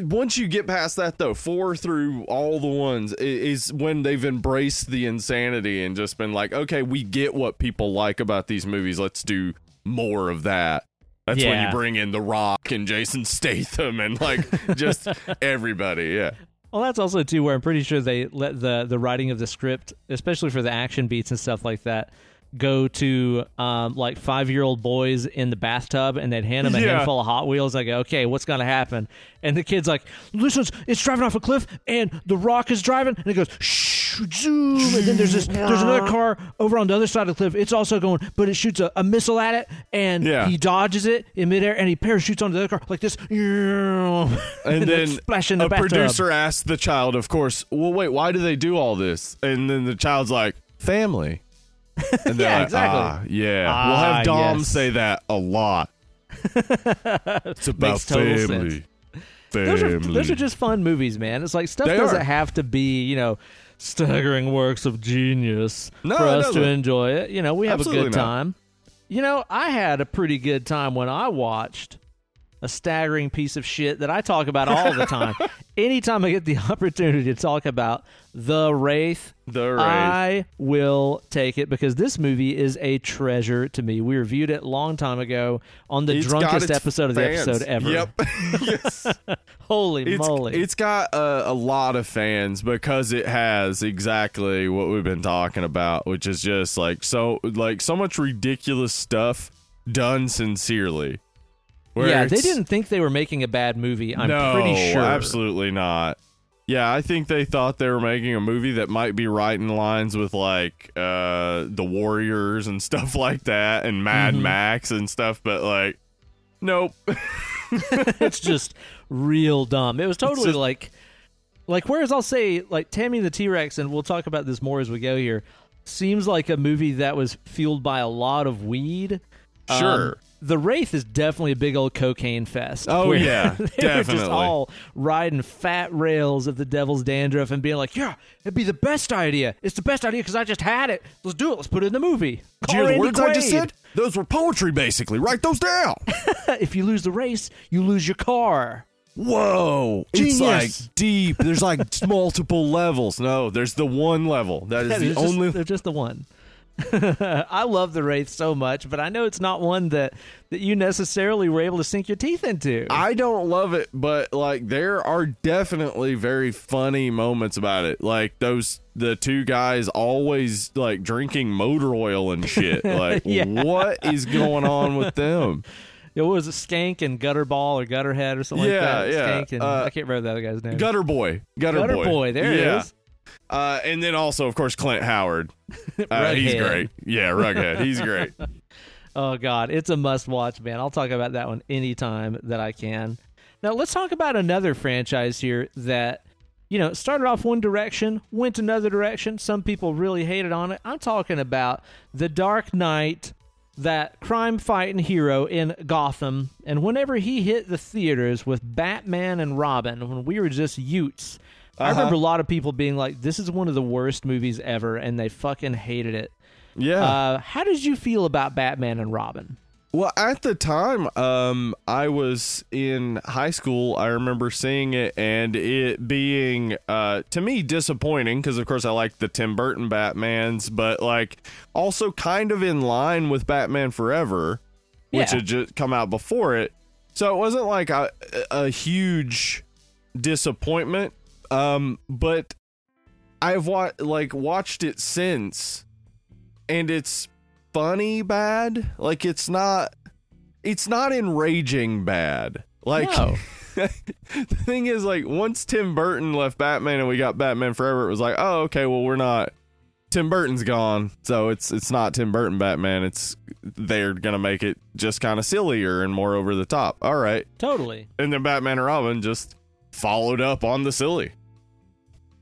once you get past that though four through all the ones is when they've embraced the insanity and just been like okay we get what people like about these movies. Let's do more of that. That's when you bring in the rock and jason statham and like just <laughs> everybody yeah Well, that's also too where I'm pretty sure they let the the writing of the script, especially for the action beats and stuff like that, go to um, like five year old boys in the bathtub, and they'd hand them a Yeah. handful of Hot Wheels. Like, okay, what's gonna happen? And the kid's like, "Listen, it's driving off a cliff, and the Rock is driving," and it goes shh, and then there's this there's another car over on the other side of the cliff. It's also going, but it shoots a, a missile at it, and Yeah. he dodges it in midair, and he parachutes onto the other car like this, <laughs> and then then splash in the a bathtub. producer asks the child of course well wait why do they do all this and then the child's like family and they're <laughs> Yeah, like, exactly. "Ah, yeah Ah, we'll have dom yes. say that a lot <laughs> it's about Makes total family Those are, family those are just fun movies, man. It's like stuff They doesn't are. have to be, you know, staggering works of genius No, for us to enjoy it. You know, we have Absolutely a good not. time. You know, I had a pretty good time when I watched a staggering piece of shit that I talk about all the time. <laughs> Anytime I get the <laughs> opportunity to talk about The Wraith, the Wraith. I will take it because this movie is a treasure to me. We reviewed it a long time ago on the It's drunkest episode of the episode ever. Yep. <laughs> yes. <laughs> Holy It's, moly. it's got a, a lot of fans because it has exactly what we've been talking about, which is just like so like so much ridiculous stuff done sincerely. Yeah, they didn't think they were making a bad movie. I'm no, pretty sure. No, absolutely not. Yeah, I think they thought they were making a movie that might be right in lines with like uh the Warriors and <laughs> stuff like that and Mad Mm-hmm. Max and stuff, but like nope. <laughs> <laughs> it's just real dumb. It was totally just- like, like whereas I'll say like Tammy the T Rex, and we'll talk about this more as we go here. Seems like a movie that was fueled by a lot of weed. Um, Sure. The Wraith is definitely a big old cocaine fest. Oh, yeah, <laughs> they were definitely. just all riding fat rails of the devil's dandruff and being like, "Yeah, it'd be the best idea. It's the best idea because I just had it. Let's do it. Let's put it in the movie." Do Call you hear the words I just said? Those were poetry, basically. Write those down. <laughs> if you lose the race, you lose your car. Whoa. It's like deep. There's like <laughs> multiple levels. No, there's the one level. That is Yeah, the there's just- only. there's just the one. <laughs> I love the Wraith so much, but I know it's not one that that you necessarily were able to sink your teeth into. I don't love it, but like there are definitely very funny moments about it. Like those the two guys always like drinking motor oil and shit. <laughs> Like Yeah. what is going on with them? <laughs> It was a skank and gutterball or gutterhead or something Yeah, like that. yeah. Skank and Uh, I can't remember the other guy's name. Gutter boy. Gutter, Gutter boy. boy, there it yeah. is. Uh, and then also, of course, Clint Howard. <laughs> Uh, he's great. Yeah, Rughead. He's great. <laughs> Oh God, it's a must watch, man. I'll talk about that one anytime that I can. Now let's talk about another franchise here that you know started off one direction, went another direction. Some people really hated on it. I'm talking about the Dark Knight, that crime fighting hero in Gotham. And whenever he hit the theaters with Batman and Robin, when we were just Utes. I Uh-huh. remember a lot of people being like, "This is one of the worst movies ever," and they fucking hated it. Yeah. Uh, how did you feel about Batman and Robin? Well, at the time, um, I was in high school. I remember seeing it and it being, uh, to me, disappointing because, of course, I like the Tim Burton Batmans, but like also kind of in line with Batman Forever, which Yeah. had just come out before it. So it wasn't like a, a huge disappointment. Um, but I've wa- like watched it since, and it's funny bad. Like it's not it's not enraging bad. Like No. <laughs> the thing is like once Tim Burton left Batman and we got Batman Forever, it was like, "Oh, okay, well we're not Tim Burton's gone, so it's it's not Tim Burton Batman. It's they're going to make it just kind of sillier and more over the top." All right. Totally. And then Batman and Robin just followed up on the silly.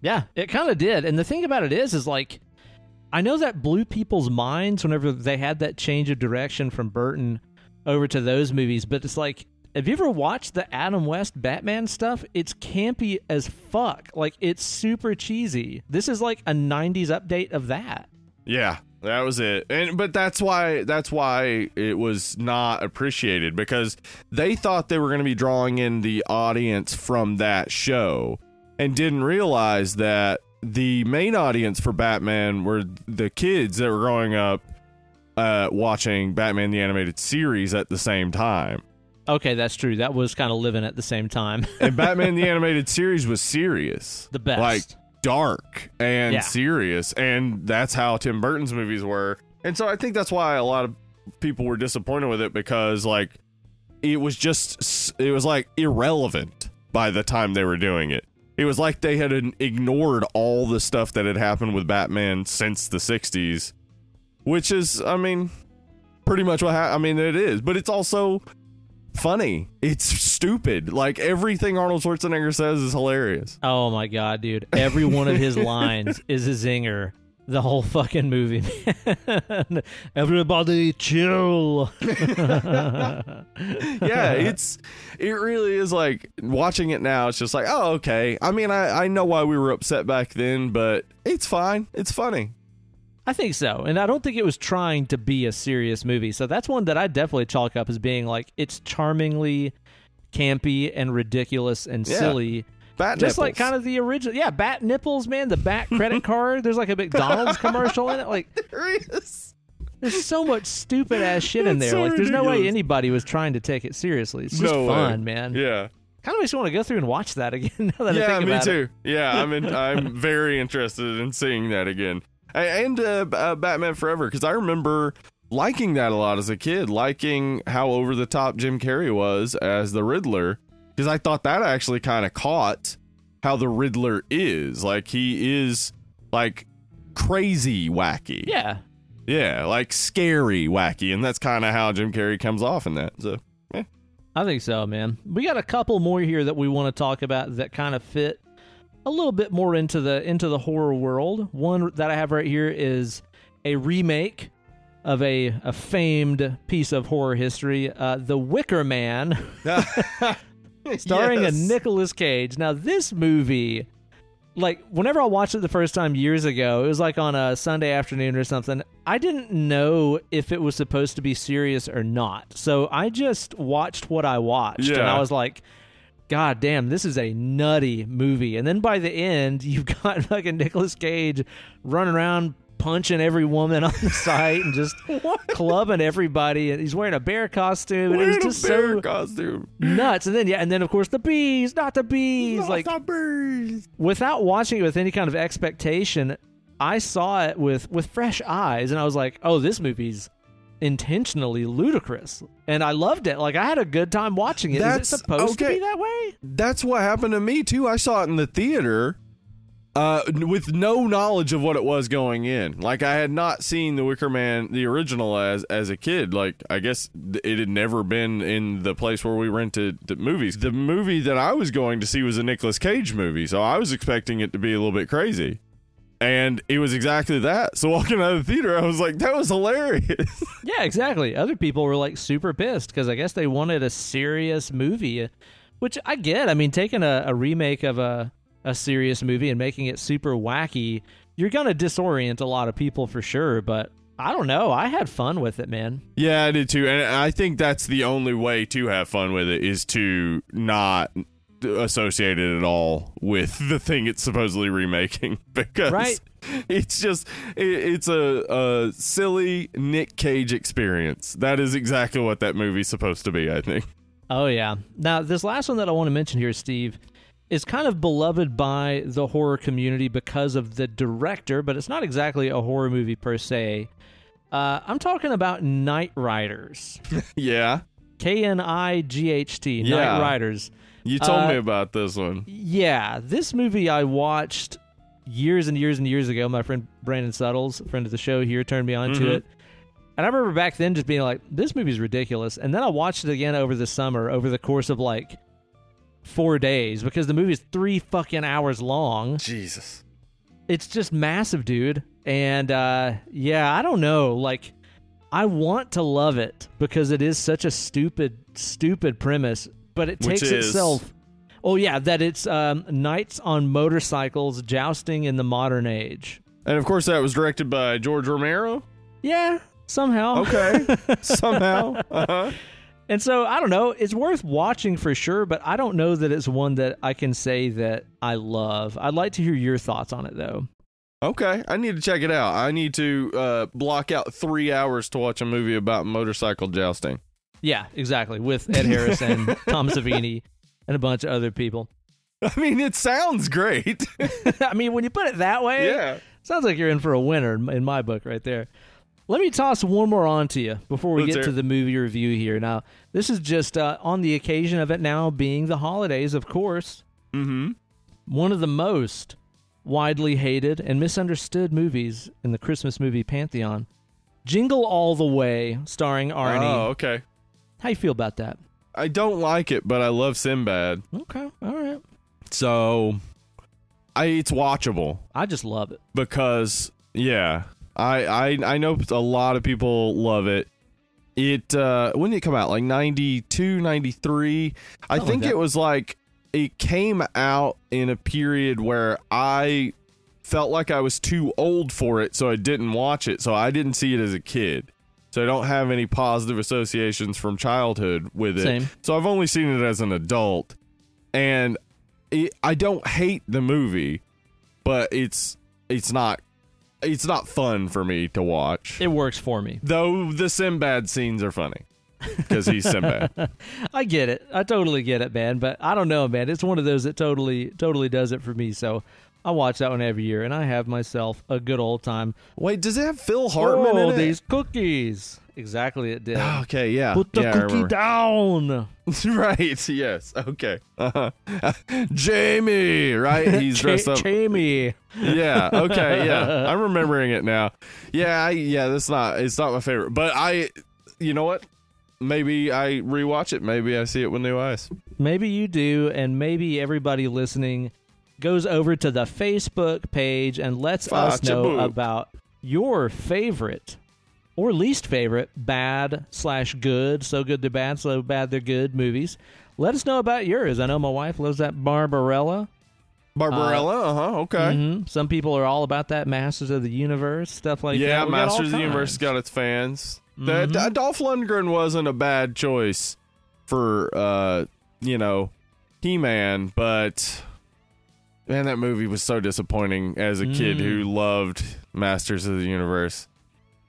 Yeah, it kind of did. And the thing about it is, is like, I know that blew people's minds whenever they had that change of direction from Burton over to those movies. But it's like, have you ever watched the Adam West Batman stuff? It's campy as fuck. Like, it's super cheesy. This is like a 90s update of that. Yeah, that was it. And but that's why that's why it was not appreciated because they thought they were going to be drawing in the audience from that show and didn't realize that the main audience for Batman were the kids that were growing up uh, watching Batman the animated series at the same time. Okay, that's true. That was kind of living at the same time. <laughs> And Batman the <laughs> animated series was serious. the best. Like dark and Yeah. serious and that's how Tim Burton's movies were. And so I think that's why a lot of people were disappointed with it because like it was just it was like irrelevant by the time they were doing it. It was like they had ignored all the stuff that had happened with Batman since the 60s, which is I mean pretty much what ha- I mean it is, but it's also funny. It's stupid. Like everything Arnold Schwarzenegger says is hilarious. Oh my god, dude! Every one of his <laughs> lines is a zinger. The whole fucking movie, man. <laughs> Everybody chill. <laughs> yeah, it's it really is like watching it now. It's just like, oh, okay. I mean, I I know why we were upset back then, but it's fine. It's funny. I think so, and I don't think it was trying to be a serious movie. So that's one that I definitely chalk up as being like it's charmingly campy and ridiculous and Yeah. silly. Bat Just like kind of the original, yeah, bat nipples, man. The bat credit card. There's like a McDonald's <laughs> commercial in it. Like, There is. there's so much stupid ass shit in there. so like, there's no way anybody was trying to take it seriously. It's just No way. fun, man. Yeah. Kind of makes me want to go through and watch that again. <laughs> Now that I yeah, think me about it. too. Yeah, I'm in, I'm very interested in seeing that again. A- And uh, uh, Batman Forever because I remember liking that a lot as a kid, liking how over the top Jim Carrey was as the Riddler because I thought that actually kind of caught how the Riddler is. Like he is like crazy wacky. Yeah, Yeah, like scary wacky, and that's kind of how Jim Carrey comes off in that. So, yeah. I think so, man. We got a couple more here that we want to talk about that kind of fit a little bit more into the into the horror world. One that I have right here is a remake of a, a famed piece of horror history, uh, The Wicker Man, <laughs> <laughs> <laughs> starring Yes. a Nicolas Cage. Now, this movie, like, whenever I watched it the first time years ago, it was like on a Sunday afternoon or something. I didn't know if it was supposed to be serious or not. So I just watched what I watched. And I was like, God damn, this is a nutty movie. And then by the end, <laughs> you've got fucking Nicolas Cage running around punching every woman on the site and just <laughs> clubbing everybody. And he's wearing a bear costume. And it was Wearing a bear so costume. nuts. And then yeah, and then of course the bees, not the bees. not like without watching it with any kind of expectation, I saw it with with fresh eyes, and I was like, "Oh, this movie's intentionally ludicrous," and I loved it. Like I had a good time watching it. That's- Is it supposed to be that way? That's what happened to me too. I saw it in the theater uh, with no knowledge of what it was going in. Like I had not seen The Wicker Man, the original, as as a kid. Like I guess it had never been in the place where we rented the movies. The movie that I was going to see was a Nicolas Cage movie, so I was expecting it to be a little bit crazy. And it was exactly that. So walking out of the theater, I was like, "That was hilarious." <laughs> Yeah, exactly. Other people were like super pissed because I guess they wanted a serious movie, which I get. I mean, taking a, a remake of a a serious movie and making it super wacky, you're gonna disorient a lot of people for sure. But I don't know. I had fun with it, man. Yeah, I did too, and I think that's the only way to have fun with it is to not associate it at all with the thing it's supposedly remaking <laughs> because Right. it's just it, it's a, a silly Nick Cage experience. That is exactly what that movie's supposed to be. I think. Oh yeah. Now this last one that I want to mention here, Steve, is kind of beloved by the horror community because of the director, but it's not exactly a horror movie per se. Uh, I'm talking about Knightriders. <laughs> Yeah, K N I G H T. Yeah. Knightriders. you told Uh, me about this one. Yeah, this movie I watched years and years and years ago. My friend Brandon Suttles, friend of the show here, turned me on to Mhm. it. And I remember back then just being like, this movie's ridiculous. And then I watched it again over the summer, over the course of like four days, because the movie is three fucking hours long. Jesus. It's just massive, dude. And uh, yeah, I don't know. Like, I want to love it because it is such a stupid, stupid premise, but it Which takes is? itself. Oh yeah, that it's um, knights on motorcycles jousting in the modern age. And of course, that was directed by George Romero. Yeah, somehow. Okay, <laughs> somehow. Uh-huh. And so I don't know. It's worth watching for sure, but I don't know that it's one that I can say that I love. I'd like to hear your thoughts on it though. Okay, I need to check it out. I need to uh, block out three hours to watch a movie about motorcycle jousting. Yeah, exactly. With Ed Harris and <laughs> Tom Savini and a bunch of other people. I mean, it sounds great. <laughs> I mean, when you put it that way, yeah. sounds like you're in for a winner in- in my book right there. Let me toss one more on to you before we Let's get to the movie review here. Now, this is just uh, on the occasion of it now being the holidays, of course. Mm-hmm. One of the most widely hated and misunderstood movies in the Christmas movie pantheon. Jingle All the Way, starring Arnie. Oh, okay. How you feel about that? I don't like it, but I love Sinbad, Okay, all right. so I it's watchable I just love it. because yeah, I I I know a lot of people love it. It uh when did it come out? Like 92, 93. I Something like think that. it was like it came out in a period where I felt like I was too old for it, so I didn't watch it. So I didn't see it as a kid. So I don't have any positive associations from childhood with it. Same. So I've only seen it as an adult. And it, I don't hate the movie, but it's it's not it's not fun for me to watch. It works for me. Though the Sinbad scenes are funny because he's Sinbad. <laughs> I get it. I totally get it, man. But I don't know, man. It's one of those that totally, totally does it for me. So I watch that one every year, and I have myself a good old time. Wait, does it have Phil Hartman oh, in it? these cookies. Exactly, it did. Okay, yeah. Put the yeah, cookie down. <laughs> right, yes. Okay. Uh-huh. <laughs> Jamie, right? <laughs> He's dressed up. Jamie. yeah. Okay. Yeah. I'm remembering it now. Yeah. I, yeah. That's not. It's not my favorite. But I. You know what? Maybe I rewatch it. Maybe I see it with new eyes. Maybe you do, and maybe everybody listening goes over to the Facebook page and lets us know Facebook. about your favorite or least favorite bad slash good, so good they're bad, so bad they're good movies. Let us know about yours. I know my wife loves that Barbarella. Barbarella, uh huh, okay. Mhm. Some people are all about that Masters of the Universe stuff like yeah, that. All Masters of the Universe got its fans. Mhm. D- Dolph Lundgren wasn't a bad choice for, uh, you know, He Man, but man, that movie was so disappointing as a kid Mm. who loved Masters of the Universe.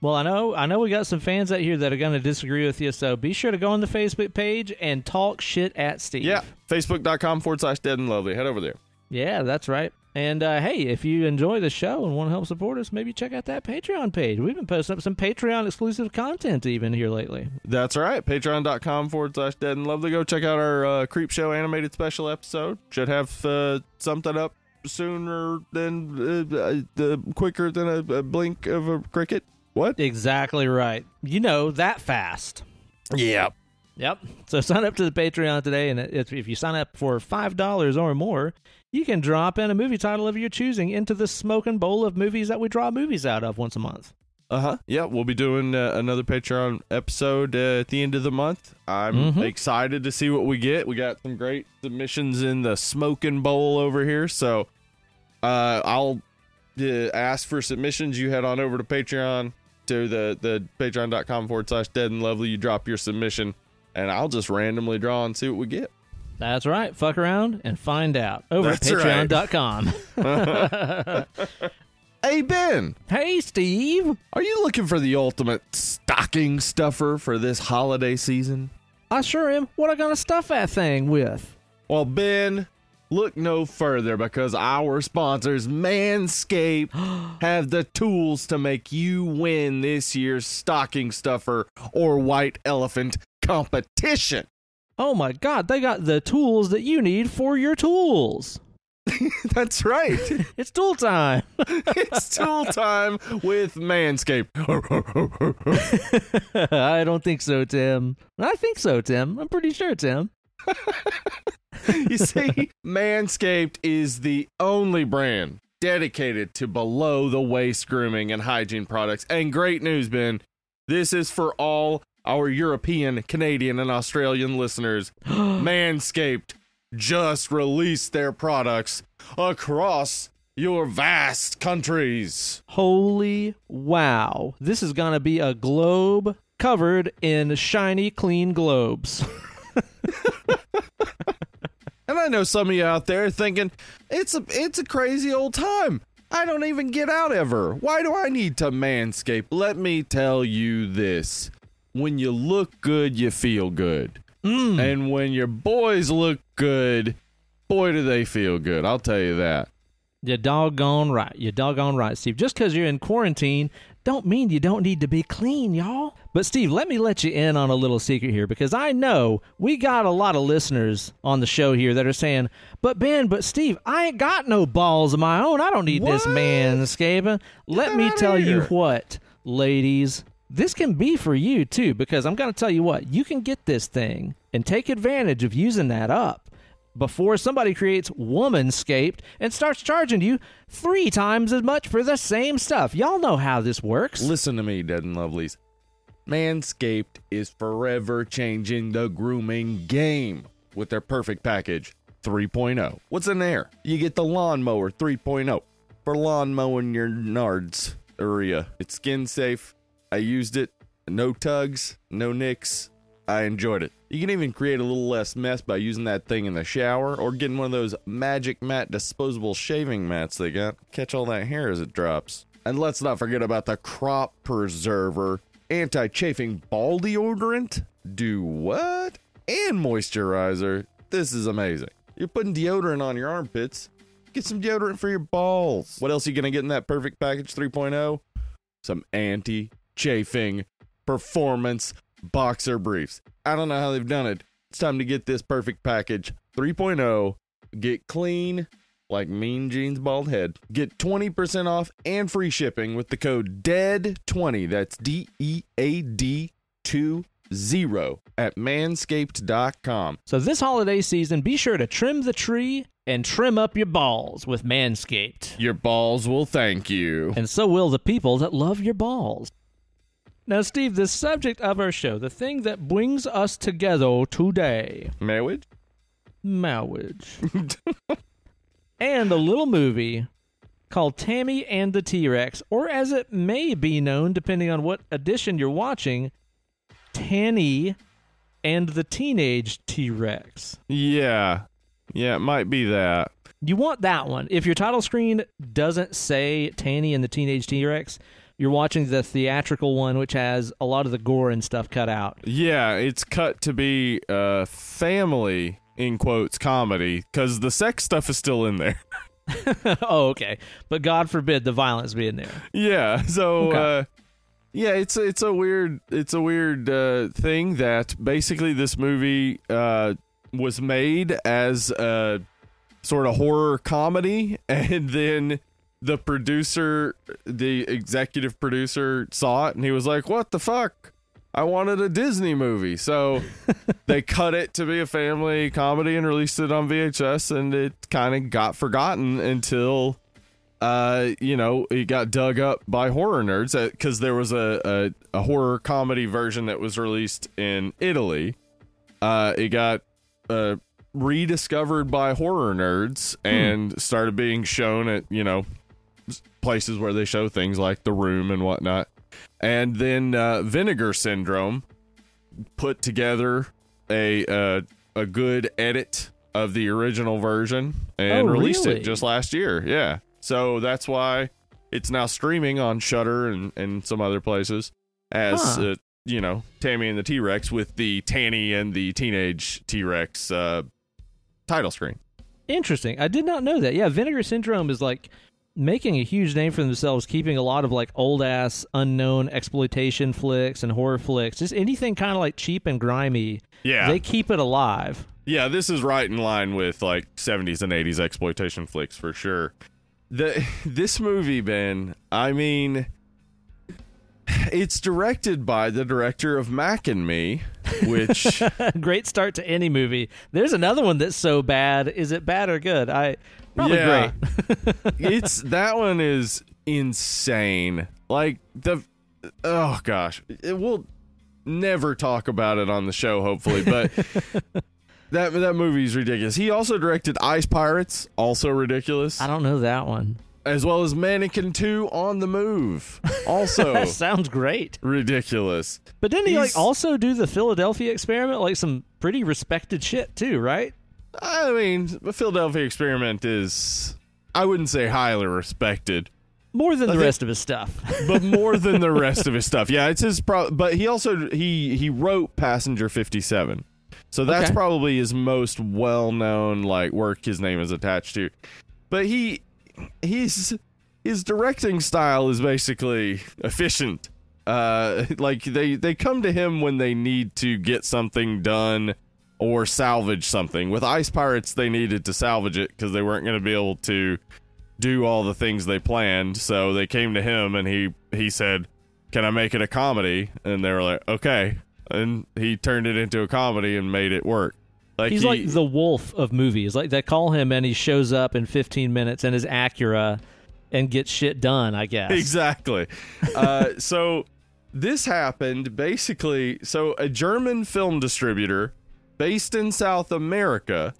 Well, I know, I know, we got some fans out here that are going to disagree with you. So be sure to go on the Facebook page and talk shit at Steve. Yeah, facebook.com forward slash dead and lovely. Head over there. Yeah, that's right. And uh, hey, if you enjoy the show and want to help support us, maybe check out that Patreon page. We've been posting up some Patreon exclusive content even here lately. That's right. Patreon.com forward slash dead and lovely. Go check out our uh, Creepshow animated special episode. Should have uh, something up sooner than uh, uh, the quicker than a, a blink of a cricket. What? Exactly right. You know that fast. Yeah. Yep. So sign up to the Patreon today, and if, if you sign up for five dollars or more, you can drop in a movie title of your choosing into the smoking bowl of movies that we draw movies out of once a month. Uh huh. Yeah, we'll be doing uh, another Patreon episode uh, at the end of the month. I'm Mhm. excited to see what we get. We got some great submissions in the smoking bowl over here, so uh, I'll uh, ask for submissions. You head on over to Patreon to the the patreon.com forward slash dead and lovely. You drop your submission, and I'll just randomly draw and see what we get. That's right. Fuck around and find out over That's at right. patreon.com. <laughs> Hey Ben, hey, Steve. are you looking for the ultimate stocking stuffer for this holiday season? I sure am. What I gonna stuff that thing with? Well, Ben, look no further because our sponsors, Manscaped, <gasps> have the tools to make you win this year's stocking stuffer or white elephant competition. Oh my god, they got the tools that you need for your tools. <laughs> That's right. <laughs> It's tool time. <laughs> it's tool time with Manscaped. I don't think so, Tim. I think so, Tim. I'm pretty sure, Tim. <laughs> you see, Manscaped is the only brand dedicated to below the waist grooming and hygiene products. And great news, Ben. This is for all our European, Canadian, and Australian listeners. <gasps> Manscaped just released their products across your vast countries. Holy wow. This is going to be a globe covered in shiny, clean globes. <laughs> And I know some of you out there thinking it's a it's a crazy old time. I don't even get out ever. Why do I need to manscape? Let me tell you this. When you look good, you feel good. Mm. And when your boys look good, boy do they feel good. I'll tell you that. You doggone right. You doggone right, Steve. Just because you're in quarantine don't mean you don't need to be clean, y'all. But Steve, let me let you in on a little secret here because I know we got a lot of listeners on the show here that are saying, "But Ben, but Steve, I ain't got no balls of my own. I don't need this What? manscaping." Let me tell you what, ladies, this can be for you too because I'm going to tell you what, you can get this thing and take advantage of using that up before somebody creates Womanscaped and starts charging you three times as much for the same stuff. Y'all know how this works. Listen to me, Dead and Lovelies. Manscaped is forever changing the grooming game with their perfect package 3.0. What's in there? You get the lawnmower 3.0 for lawn mowing your nards area. It's skin safe. I used it. No tugs, no nicks. I enjoyed it. You can even create a little less mess by using that thing in the shower or getting one of those magic mat disposable shaving mats they got. Catch all that hair as it drops. And let's not forget about the crop preserver anti chafing ball deodorant. Do what? And moisturizer. This is amazing. You're putting deodorant on your armpits. Get some deodorant for your balls. What else are you going to get in that perfect package 3.0? Some anti chafing performance boxer briefs. I don't know how they've done it. It's time to get this perfect package 3.0. Get clean like Mean Gene's bald head. Get 20% off and free shipping with the code DEAD20. That's D E A D 20 at manscaped.com. So this holiday season, be sure to trim the tree and trim up your balls with Manscaped. Your balls will thank you. And so will the people that love your balls. Now, Steve, the subject of our show, the thing that brings us together today, Marriage? marriage, <laughs> and a little movie called Tammy and the T Rex, or as it may be known, depending on what edition you're watching, Tanny and the Teenage T Rex. Yeah. Yeah, it might be that. You want that one. If your title screen doesn't say Tanny and the Teenage T Rex, you're watching the theatrical one, which has a lot of the gore and stuff cut out. Yeah, it's cut to be uh family in quotes comedy because the sex stuff is still in there. <laughs> <laughs> oh, okay. But God forbid the violence be in there. Yeah. So Okay. uh yeah, it's it's a weird it's a weird uh thing that basically this movie uh was made as a sort of horror comedy <laughs> and then the producer the executive producer saw it and he was like, "What the fuck? I wanted a Disney movie." So <laughs> they cut it to be a family comedy and released it on VHS and it kind of got forgotten until uh, you know, it got dug up by horror nerds because there was a, a, a horror comedy version that was released in Italy. Uh, it got uh, rediscovered by horror nerds and started being shown at, you know, places where they show things like The Room and whatnot. And then uh, Vinegar Syndrome put together a uh, a good edit of the original version and Oh, released really? it just last year. Yeah. So that's why it's now streaming on Shudder and, and some other places as Huh. uh, you know Tammy and the T Rex with the Tanny and the teenage T Rex uh, title screen. Interesting. I did not know that. Yeah, Vinegar Syndrome is like making a huge name for themselves, keeping a lot of like old ass, unknown exploitation flicks and horror flicks. Just anything kind of like cheap and grimy. Yeah, They keep it alive. yeah. This is right in line with like '70s and '80s exploitation flicks for sure. The <laughs> this movie, Ben. I mean, it's directed by the director of Mac and Me, which <laughs> great start to any movie. There's another one that's so bad. Is it bad or good? I probably Yeah. great. <laughs> it's that one is insane. Like the oh gosh, it, we'll never talk about it on the show, hopefully, but <laughs> that that movie is ridiculous. He also directed Ice Pirates, also ridiculous, I don't know that one. as well as Mannequin Two on the Move, also <laughs> That sounds great. ridiculous. But didn't he like also do the Philadelphia experiment? Like some pretty respected shit too, right? I mean, the Philadelphia Experiment is. I wouldn't say highly respected, More than the think- rest of his stuff. <laughs> but more than the <laughs> rest of his stuff. Yeah, it's his pro but he also he he wrote Passenger 57. So that's Okay. probably his most well-known like work his name is attached to. But he he's his directing style is basically efficient. Uh <laughs> like they they come to him when they need to get something done or salvage something. With Ice Pirates they needed to salvage it cuz they weren't going to be able to do all the things they planned. So they came to him and he he said, "Can I make it a comedy?" And they were like, "Okay." And he turned it into a comedy and made it work. Like He's he- like the wolf of movies. Like they call him and he shows up in 15 minutes and is Acura and gets shit done, I guess. exactly. uh, <laughs> so this happened basically. So a German film distributor based in South America.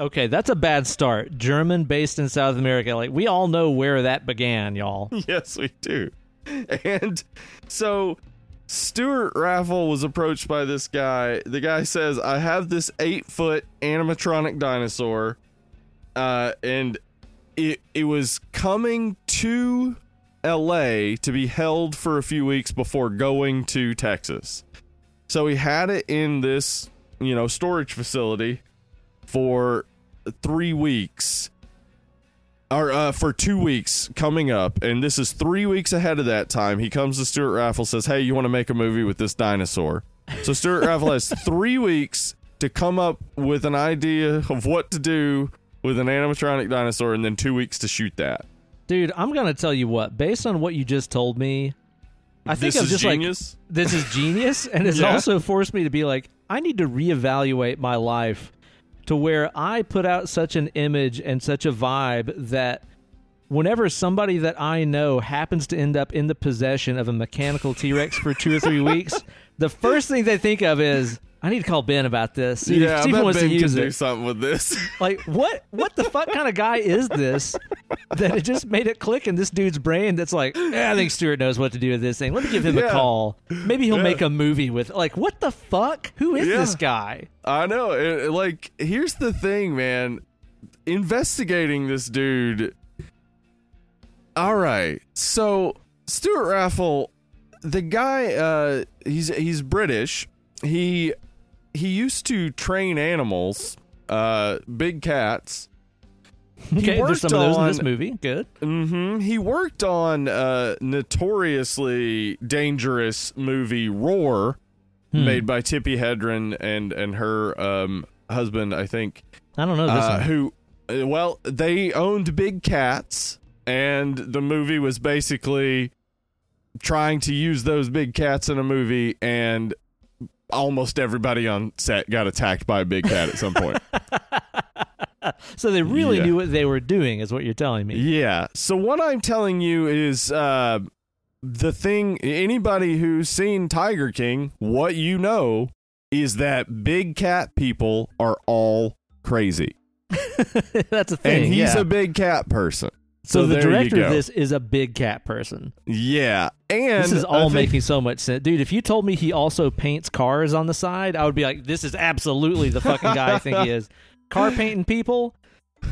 Okay, that's a bad start. German based in South America. Like we all know where that began, y'all. <laughs> yes, we do. And so Stewart Raffill was approached by this guy. The guy says, I have this eight foot animatronic dinosaur, uh, and it it was coming to LA to be held for a few weeks before going to Texas. So he had it in this, you know, storage facility for three weeks or uh, for two weeks coming up, and this is three weeks ahead of that time. He comes to Stewart Raffill, says, "Hey, you want to make a movie with this dinosaur?" So Stewart <laughs> Raffill has three weeks to come up with an idea of what to do with an animatronic dinosaur, and then two weeks to shoot that. Dude, I'm going to tell you what, based on what you just told me, I think this I'm is just genius. like this is genius and it's <laughs> Yeah. also forced me to be like I need to reevaluate my life to where I put out such an image and such a vibe that whenever somebody that I know happens to end up in the possession of a mechanical T Rex for two or three weeks, <laughs> the first thing they think of is, I need to call Ben about this. See, yeah, see if I he bet wants Ben to use do it. something with this. <laughs> Like what? What the fuck kind of guy is this <laughs> that it just made it click in this dude's brain? That's like, "Eh, I think Stewart knows what to do with this thing. Let me give him a call. Maybe he'll Yeah. make a movie with. Like, what the fuck? Who is Yeah. this guy? I know. It, like, here's the thing, man. Investigating this dude. All right. So Stewart Raffill, the guy, uh, he's he's British. He he used to train animals, uh, big cats. He Okay, there's some of those in this movie. Good. hmm He worked on uh, notoriously dangerous movie Roar, Hmm. made by Tippi Hedren and and her um, husband, I think. I don't know this Uh, who? uh, Well, they owned big cats, and the movie was basically trying to use those big cats in a movie, and almost everybody on set got attacked by a big cat at some point. <laughs> So they really Yeah. knew what they were doing, is what you're telling me. Yeah. So what I'm telling you is uh the thing anybody who's seen Tiger King, what you know is that big cat people are all crazy. <laughs> That's a thing. and he's yeah. a big cat person. So, So, the director of this is a big cat person. Yeah. And This is all think- making so much sense, dude. If you told me he also paints cars on the side, I would be like, "This is absolutely the fucking guy I think he is." <laughs> Car painting people,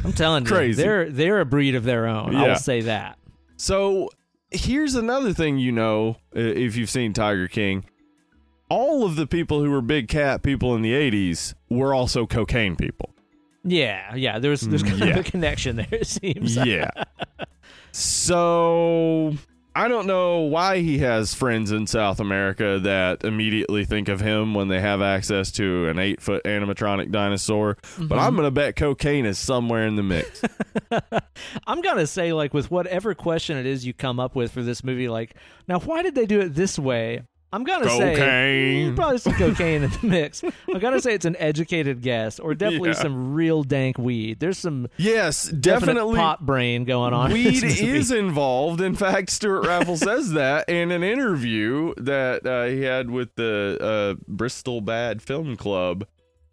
I'm telling you, Crazy. they're they're a breed of their own. I'll say that. So here's another thing you know if you've seen Tiger King. All of the people who were big cat people in the 80s were also cocaine people. Yeah, yeah. There's there's mm, kind Yeah. of a connection there. <laughs> It seems. Yeah. so I don't know why he has friends in South America that immediately think of him when they have access to an eight foot animatronic dinosaur. But mm-hmm. I'm going to bet cocaine is somewhere in the mix. <laughs> I'm gonna say, like, with whatever question it is you come up with for this movie, like, now why did they do it this way? I'm gonna say Cocaine. mm, probably some cocaine in the mix. I'm gonna say it's an educated guess, or definitely Yeah. some real dank weed. There's some yes, definitely. pot brain going on. Weed is involved. In fact, Stewart Raffill says that in an interview that uh, he had with the uh, Bristol Bad Film Club.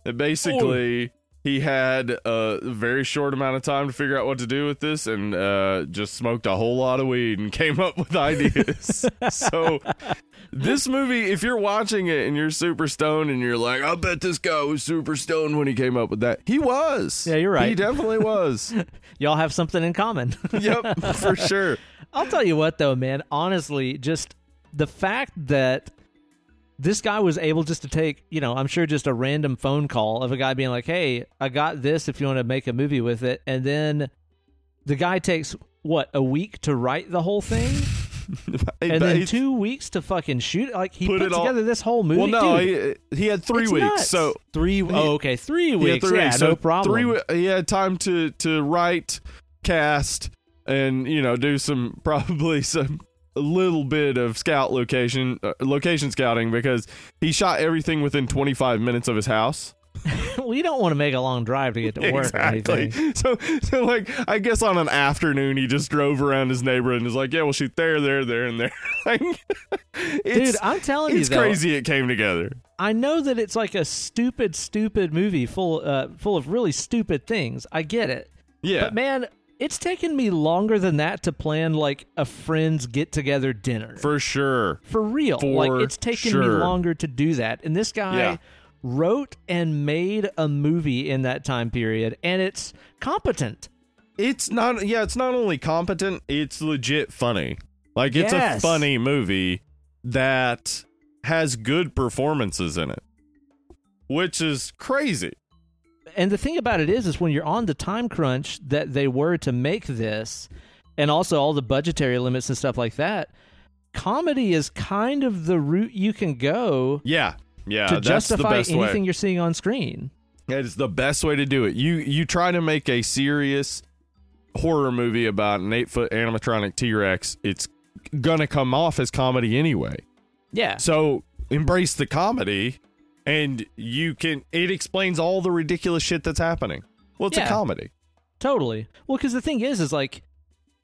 That basically he had a very short amount of time to figure out what to do with this, and uh, just smoked a whole lot of weed and came up with ideas. <laughs> so. This movie, if you're watching it and you're super stoned and you're like, I bet this guy was super stoned when he came up with that. He was. Yeah, you're right. He definitely was. <laughs> Y'all have something in common. <laughs> yep, for sure. I'll tell you what, though, man. Honestly, just the fact that this guy was able just to take, you know, I'm sure just a random phone call of a guy being like, "Hey, I got this. If you want to make a movie with it," and then the guy takes what a week to write the whole thing, <laughs> and then two weeks to fucking shoot. Like he Put put, it all- together this whole movie. Well, no, he, he had three it's weeks. nuts. So three. oh, okay, three weeks. three yeah, weeks. no problem. Three. He had time to to write, cast, and you know do some <laughs> probably some a little bit of scout location uh, location scouting because he shot everything within 25 minutes of his house. <laughs> well, you don't want to make a long drive to get to work or anything. So, so like, I guess on an afternoon, he just drove around his neighborhood and was like, "Yeah, we'll shoot there, there, there, and there." <laughs> like, Dude, I'm telling it's you, though, crazy. It came together. I know that it's like a stupid, stupid movie full, uh, full of really stupid things. I get it, Yeah, but man, it's taken me longer than that to plan like a friends get together dinner for sure. For real. For like it's taken me longer to do that, and this guy Yeah. Wrote and made a movie in that time period, and it's competent. It's not. Yeah, it's not only competent. It's legit funny. Like it's Yes. a funny movie that has good performances in it, which is crazy. and the thing about it is is when you're on the time crunch that they were to make this and also all the budgetary limits and stuff like that comedy is kind of the route you can go Yeah, yeah. to that's the justify best anything way. you're seeing on screen It is the best way to do it. You you try to make a serious horror movie about an eight foot animatronic T Rex. It's gonna come off as comedy anyway. yeah So embrace the comedy, and you can. It explains all the ridiculous shit that's happening. Well, it's Yeah. a comedy. totally well because the thing is is like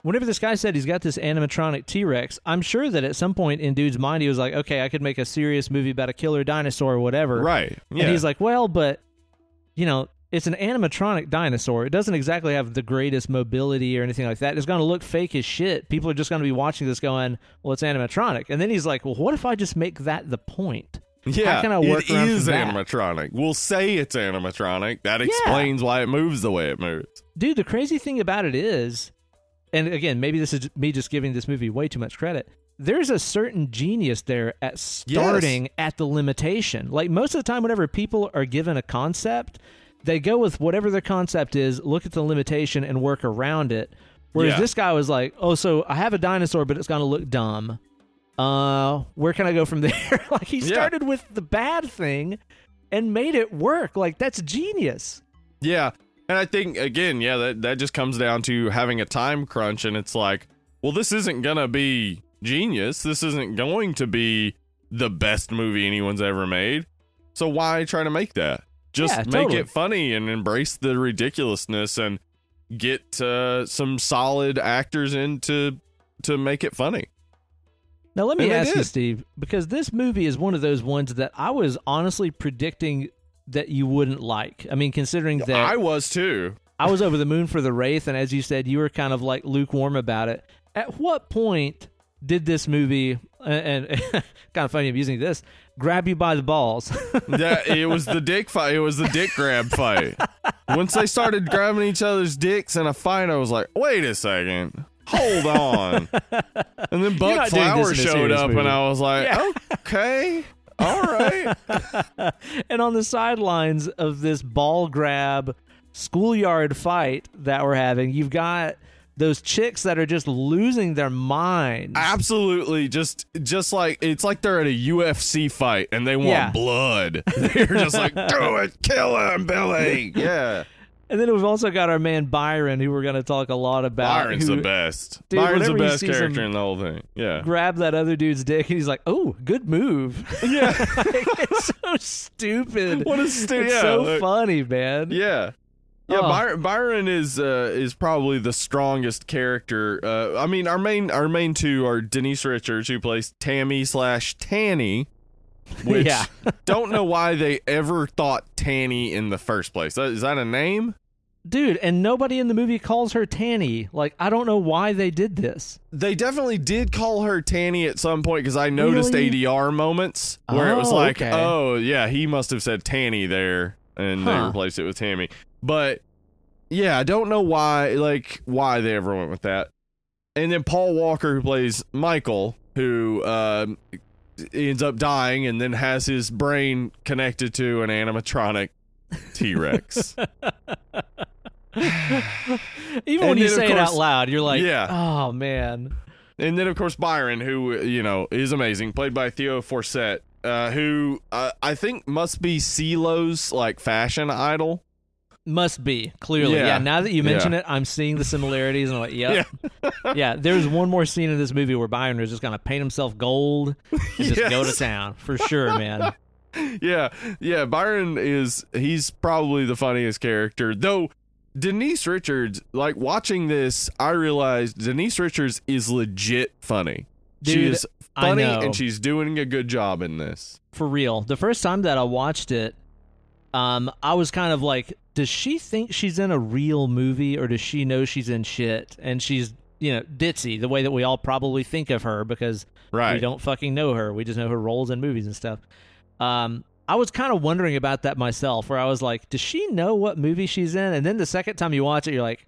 whenever this guy said he's got this animatronic T Rex, I'm sure that at some point in dude's mind he was like, okay, I could make a serious movie about a killer dinosaur or whatever. Right. Yeah. And he's like, well, but you know, it's an animatronic dinosaur. It doesn't exactly have the greatest mobility or anything like that. It's going to look fake as shit. People are just going to be watching this going, well, it's animatronic. And then he's like, well, what if I just make that the point? yeah, how can I work it around is from that? animatronic. We'll say it's animatronic. That explains why it moves the way it moves. Dude, the crazy thing about it is, and again, maybe this is me just giving this movie way too much credit. There's a certain genius there at starting at the limitation. Like most of the time, whenever people are given a concept, they go with whatever their concept is, look at the limitation, and work around it. Whereas Yeah. this guy was like, "Oh, so I have a dinosaur, but it's to look dumb. Uh, where can I go from <laughs> there?" <laughs> like he Yeah. started with the bad thing and made it work. Like that's genius. Yeah. And I think again, yeah, that that just comes down to having a time crunch and it's like, well, this isn't going to be genius. This isn't going to be the best movie anyone's ever made. So why try to make that? Just Yeah, make totally. it funny and embrace the ridiculousness and get uh, some solid actors in to to make it funny. Now let me And ask you. Steve, because this movie is one of those ones that I was honestly predicting that you wouldn't like. I mean, considering that I was too. I was over the moon for the Wraith, and as you said, you were kind of like lukewarm about it. At what point did this movie, and, <laughs> and kind of funny I'm using this, grab you by the balls? <laughs> Yeah, it was the dick fight. It was the dick grab fight. Once they started grabbing each other's dicks in a fight, I was like, wait a second. Hold on. And then Buck Flower showed up, movie. and I was like, Yeah. okay. All right. <laughs> and on the sidelines of this ball grab schoolyard fight that we're having, you've got those chicks that are just losing their minds. Absolutely. Just just like it's like they're at a UFC fight and they want Yeah. blood. <laughs> They're just like, do it, kill him, Billy. <laughs> Yeah. And then we've also got our man Byron, who we're going to talk a lot about. Byron's who the best. Dude, Byron's the best character some- in the whole thing. Yeah. Grab that other dude's dick, and he's like, "Oh, good move." <laughs> Yeah. <laughs> it's so stupid. What a stu- It's yeah, so like- funny, man. Yeah. Yeah, Oh. Byron, Byron is uh, is probably the strongest character. Uh, I mean, our main our main two are Denise Richards, who plays Tammy slash Tanny, <laughs> which Yeah. <laughs> don't know why they ever thought Tanny in the first place. Is that a name? Dude, and nobody in the movie calls her Tanny. Like, I don't know why they did this. They definitely did call her Tanny at some point because I noticed Really? ADR moments where it was Oh, like, okay. oh yeah, he must have said Tanny there, and they replaced it with Tammy. But yeah, I don't know why, like why they ever went with that. And then Paul Walker, who plays Michael, who um, ends up dying and then has his brain connected to an animatronic T Rex. <laughs> <sighs> Even when you say it out loud, you're like, Yeah. oh, man. And then, of course, Byron, who you know is amazing, played by Theo Forsett, uh, who uh, I think must be CeeLo's like fashion idol. Must be, clearly. Yeah, Yeah. now that you mention Yeah. it, I'm seeing the similarities. And I'm like, <laughs> yep. Yeah. there's one more scene in this movie where Byron is just to paint himself gold and just go to town. For sure, man. <laughs> Yeah, yeah. Byron is he's probably the funniest character, though. Denise Richards, like watching this, I realized Denise Richards is legit funny. she is funny, and she's doing a good job in this. For real. The first time that I watched it, um, I was kind of like, does she think she's in a real movie or does she know she's in shit? And she's, you know, ditzy, the way that we all probably think of her because Right. we don't fucking know her. We just know her roles in movies and stuff. Um, I was kind of wondering about that myself, where I was like, does she know what movie she's in? And then the second time you watch it, you're like,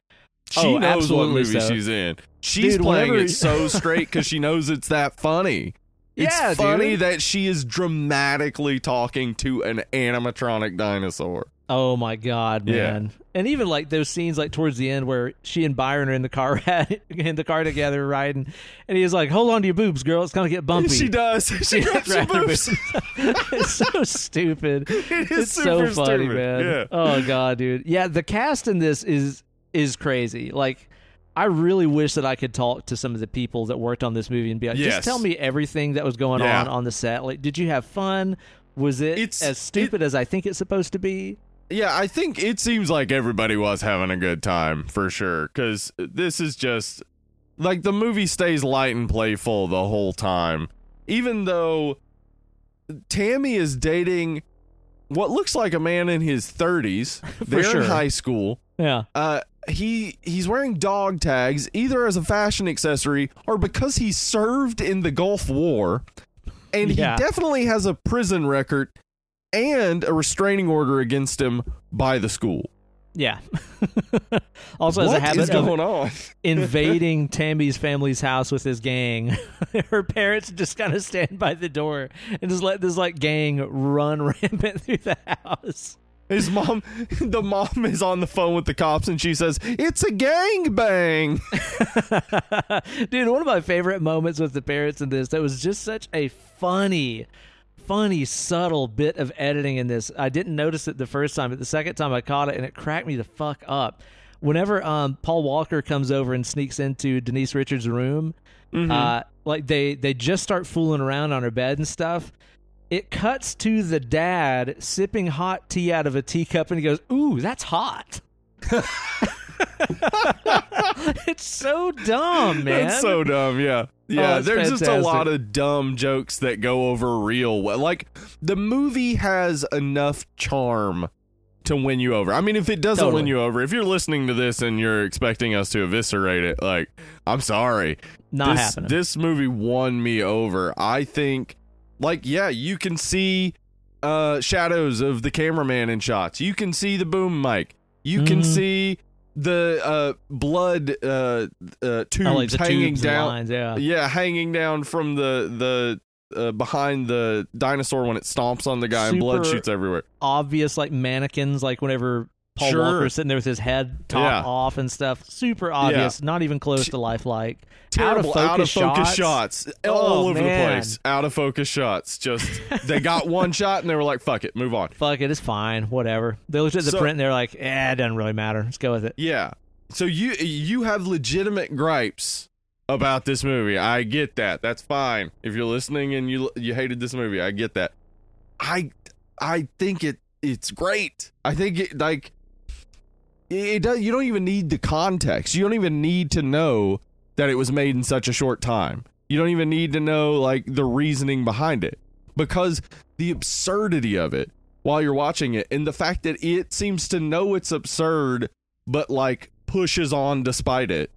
She Oh, knows what movie so. she's in. She's Dude, playing whenever- it so straight because she knows it's that funny. It's Yeah, funny dude. that she is dramatically talking to an animatronic dinosaur. Oh my god, Yeah. man! And even like those scenes, like towards the end, where she and Byron are in the car, <laughs> in the car together, riding, and he's like, "Hold on to your boobs, girl. It's gonna get bumpy." She does. <laughs> She <laughs> grabs her boobs. it's so stupid. It is it's so funny, stupid. man. Yeah. Oh god, dude. Yeah, the cast in this is is crazy. Like, I really wish that I could talk to some of the people that worked on this movie and be like, Yes. just tell me everything that was going Yeah. on on the set. Like, did you have fun? Was it It's- as stupid as I think it's supposed to be? Yeah, I think it seems like everybody was having a good time for sure. Because this is just Like the movie stays light and playful the whole time, even though Tammy is dating what looks like a man in his 30s. <laughs> They're sure. in high school. Yeah. Uh, he he's wearing dog tags either as a fashion accessory or because he served in the Gulf War, and Yeah. he definitely has a prison record and a restraining order against him by the school. Yeah. <laughs> also has a habit is of going on? <laughs> invading Tammy's family's house with his gang. <laughs> Her parents just kind of stand by the door and just let this like gang run rampant through the house. His mom, <laughs> the mom is on the phone with the cops, and she says, "It's a gang bang." <laughs> Dude, one of my favorite moments with the parents in this that was just such a funny, funny, subtle bit of editing in this. I didn't notice it the first time, but the second time I caught it and it cracked me the fuck up. Whenever um, Paul Walker comes over and sneaks into Denise Richards' room, uh, like they they just start fooling around on her bed and stuff. It cuts to the dad sipping hot tea out of a teacup, and he goes, "Ooh, that's hot." <laughs> it's so dumb, man. That's so dumb. Yeah. Yeah. Oh, it's there's just a lot of dumb jokes that go over real well. Like the movie has enough charm to win you over. I mean, if it doesn't Totally. win you over, if you're listening to this and you're expecting us to eviscerate it, like, I'm sorry. Not this, happening. This movie won me over. I think, like, yeah, you can see uh, shadows of the cameraman in shots. You can see the boom mic. You can Mhm. see the uh, blood uh, uh, tubes Oh, like the hanging tubes down. lines, yeah. Yeah, hanging down from the the uh, behind the dinosaur when it stomps on the guy and blood shoots everywhere. Obvious like mannequins, like whenever Paul Sure. Walker's sitting there with his head top Yeah. off and stuff. Super obvious, not even close to lifelike. out of focus, out of focus shots. shots, all Oh, over man. the place. Out of focus shots. Just they got <laughs> one shot and they were like, "Fuck it, move on." Fuck it, it's fine. Whatever. They looked at the So- print and they're like, eh, it doesn't really matter. Let's go with it. Yeah. So you you have legitimate gripes about this movie. I get that. That's fine. If you're listening and you you hated this movie, I get that. I I think it it's great. I think it like it, does you don't even need the context. You don't even need to know that it was made in such a short time. You don't even need to know like the reasoning behind it because the absurdity of it while you're watching it and the fact that it seems to know it's absurd but like pushes on despite it.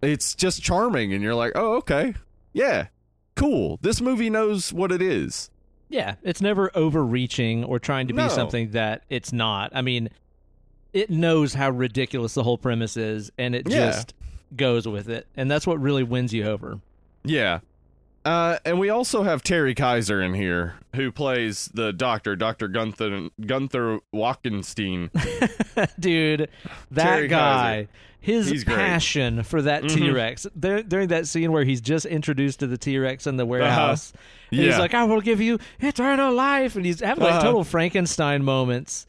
It's just charming and you're like, "Oh, okay. Yeah. Cool. This movie knows what it is." Yeah, it's never overreaching or trying to be No. something that it's not. I mean, it knows how ridiculous the whole premise is, and it Yeah. just goes with it, and that's what really wins you over. Yeah. Uh, and we also have Terry Kiser in here, who plays the doctor, Doctor Gunther Gunther Walkenstein. <laughs> Dude, that Terry guy, Kiser. his He's passion for that Mhm. T Rex there, during that scene where he's just introduced to the T Rex in the warehouse. he's Uh-huh. Yeah. like, I will give you eternal life. And he's having like Uh-huh. total Frankenstein moments.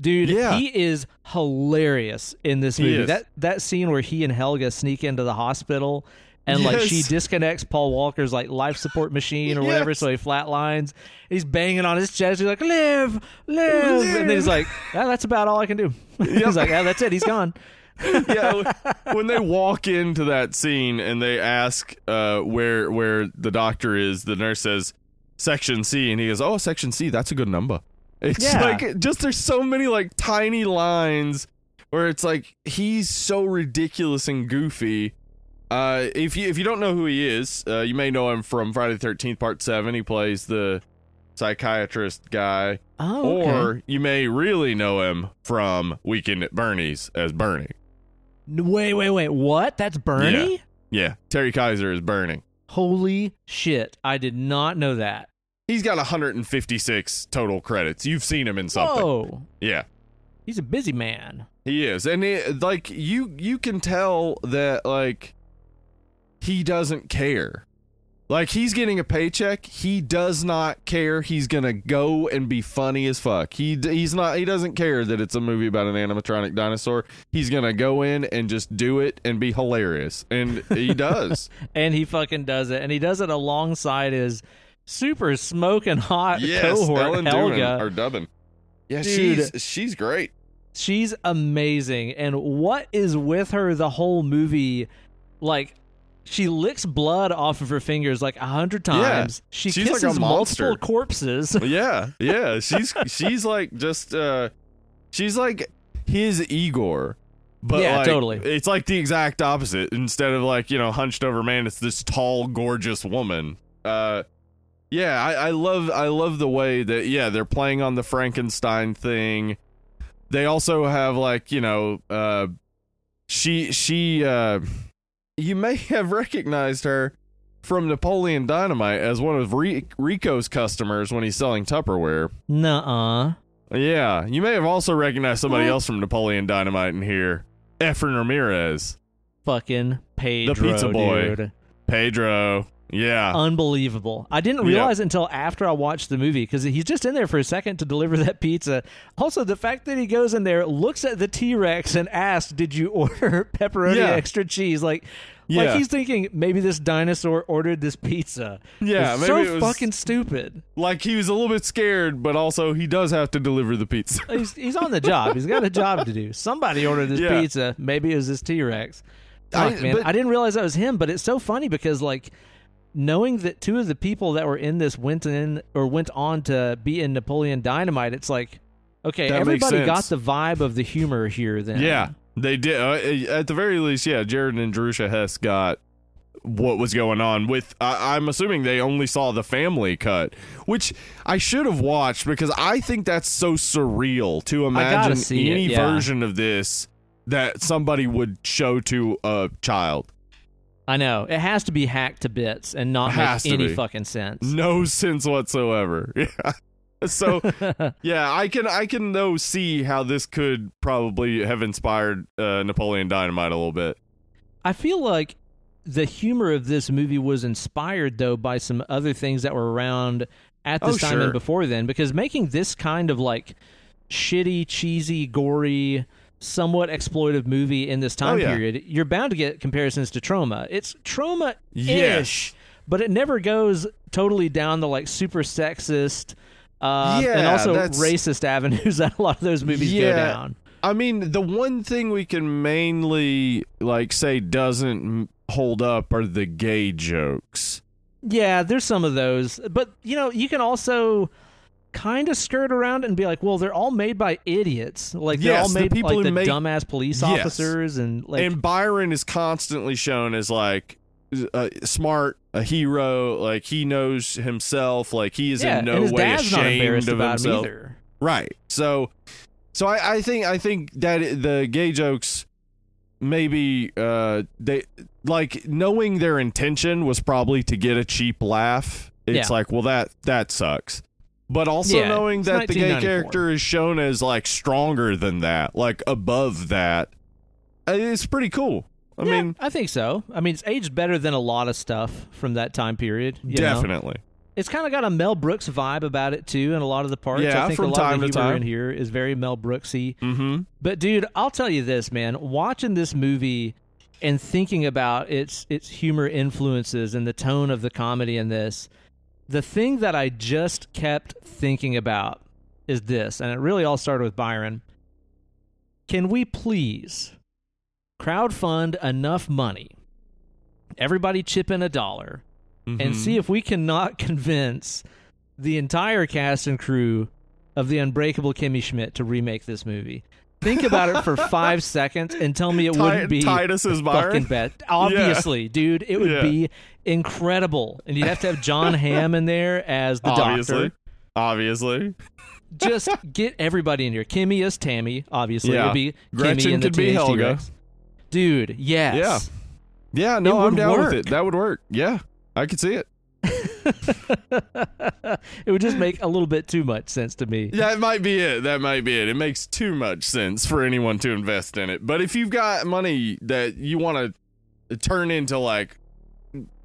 Dude, Yeah. he is hilarious in this movie. That that scene where he and Helga sneak into the hospital and like she disconnects Paul Walker's like life support machine or whatever, so he flatlines. He's banging on his chest. He's like, "Live, live," and then he's like, "Ah, "That's about all I can do." <laughs> he's like, "Yeah, that's it. He's gone." <laughs> yeah, when they walk into that scene and they ask uh, where where the doctor is, the nurse says section C, and he goes, "Oh, section C, that's a good number." It's Yeah. like just there's so many like tiny lines where it's like he's so ridiculous and goofy. Uh, if you if you don't know who he is, uh, you may know him from Friday the Thirteenth Part Seven. He plays the psychiatrist guy, Oh, okay. or you may really know him from Weekend at Bernie's as Bernie. wait, wait, wait. What? That's Bernie? Yeah, Terry Kiser is Bernie. Holy shit! I did not know that. He's got 156 total credits. You've seen him in something. Whoa, Yeah, he's a busy man. he is, and it, like you, you can tell that like he doesn't care. Like he's getting a paycheck, he does not care. He's gonna go and be funny as fuck. He he's not. He doesn't care that it's a movie about an animatronic dinosaur. He's gonna go in and just do it and be hilarious, and he <laughs> does. and he fucking does it, and he does it alongside his super smoking hot yes, cohort Ellen Helga. Or Dubin. Yeah, Dude. she's she's great. She's amazing, and what is with her the whole movie? Like, She licks blood off of her fingers like a hundred times. she she's like a kisses monster. multiple corpses. <laughs> yeah, yeah. She's she's like just uh she's like his Igor. But Yeah, like, totally. It's like the exact opposite. Instead of like, you know, hunched over man, it's this tall, gorgeous woman. Uh yeah, I, I love I love the way that yeah, they're playing on the Frankenstein thing. They also have like, you know, uh she she uh you may <laughs> have recognized her from Napoleon Dynamite as one of Ri- Rico's customers when he's selling Tupperware. Nuh-uh. Yeah, you may have also recognized somebody What? else from Napoleon Dynamite in here. Efren Ramirez, Fucking Pedro, the pizza boy. dude. Pedro. Yeah, Unbelievable. I didn't realize until after I watched the movie because he's just in there for a second to deliver that pizza. Also, the fact that he goes in there, looks at the T Rex, and asks, "Did you <laughs> order pepperoni Yeah. extra cheese?" Like, Yeah. like he's thinking maybe this dinosaur ordered this pizza. Yeah, It's maybe so fucking stupid. like he was a little bit scared, but also he does have to deliver the pizza. He's he's on the job. He's got a job to do. Somebody ordered this Yeah. pizza. Maybe it was this T Rex. I- man. but- I didn't realize that was him, but it's so funny because like knowing that two of the people that were in this went in or went on to be in Napoleon Dynamite, it's like okay, That everybody got the vibe of the humor here. Then Yeah, they did. Uh, at the very least, yeah, Jared and Jerusha Hess got what was going on with I I'm assuming they only saw the family cut which I should have watched because I think that's so surreal to imagine see it, any yeah. version of this that somebody would show to a child I know it has to be hacked to bits and not make any be. fucking sense. no sense whatsoever <laughs> yeah so <laughs> yeah I can I can though see how this could probably have inspired uh, Napoleon Dynamite a little bit I feel like the humor of this movie was inspired though by some other things that were around at this Oh, time sure. and before then because making this kind of like shitty, cheesy, gory, somewhat exploitive movie in this time Oh, yeah. period, you're bound to get comparisons to Troma. It's Troma ish, Yes. but it never goes totally down the like super sexist uh, and also that's- racist avenues <laughs> that a lot of those movies go down. I mean, the one thing we can mainly like say doesn't hold up are the gay jokes. Yeah, there's some of those, but you know, you can also kind of skirt around and be like, well, they're all made by idiots. Like they're Yes, all the made people like who the make- dumbass police Yes. officers and like and Byron is constantly shown as like uh, smart, a hero, like he knows himself, like he is yeah, in no way ashamed of him himself. either. Right. So so I, I think I think that the gay jokes maybe uh they like knowing their intention was probably to get a cheap laugh. It's Yeah. like, well that that sucks. But also Yeah, knowing that the gay character is shown as like stronger than that, like above that. uh, It's pretty cool. I Yeah, mean, I think so. I mean, it's aged better than a lot of stuff from that time period. you know? definitely. It's kind of got a Mel Brooks vibe about it too, in a lot of the parts. Yeah, I think from a lot time of the to time. in here is very Mel Brooksy. Mm-hmm. But dude, I'll tell you this, man. Watching this movie and thinking about its its humor influences and the tone of the comedy in this, the thing that I just kept thinking about is this, and it really all started with Byron. Can we please crowdfund enough money? Everybody chip in a dollar Mm-hmm. and see if we cannot <laughs> convince the entire cast and crew of the Unbreakable Kimmy Schmidt to remake this movie. Think about it for <laughs> five seconds and tell me it Ti- wouldn't be Titus is fucking Byron. bad. <laughs> Obviously, dude, it would Yeah. be incredible, and you'd have to have Jon Hamm in there as the Obviously. doctor. Obviously. Just get everybody in here. Kimmy as Tammy, obviously. Yeah. It'd be Gretchen Kimmy and the be THT Helga. Rex. Dude, yes. Yeah, Yeah, no, I'm down with work. it. That would work. Yeah, I could see it. <laughs> it would just make a little bit too much sense to me. That might be it. That might be it. It makes too much sense for anyone to invest in it. But if you've got money that you want to turn into like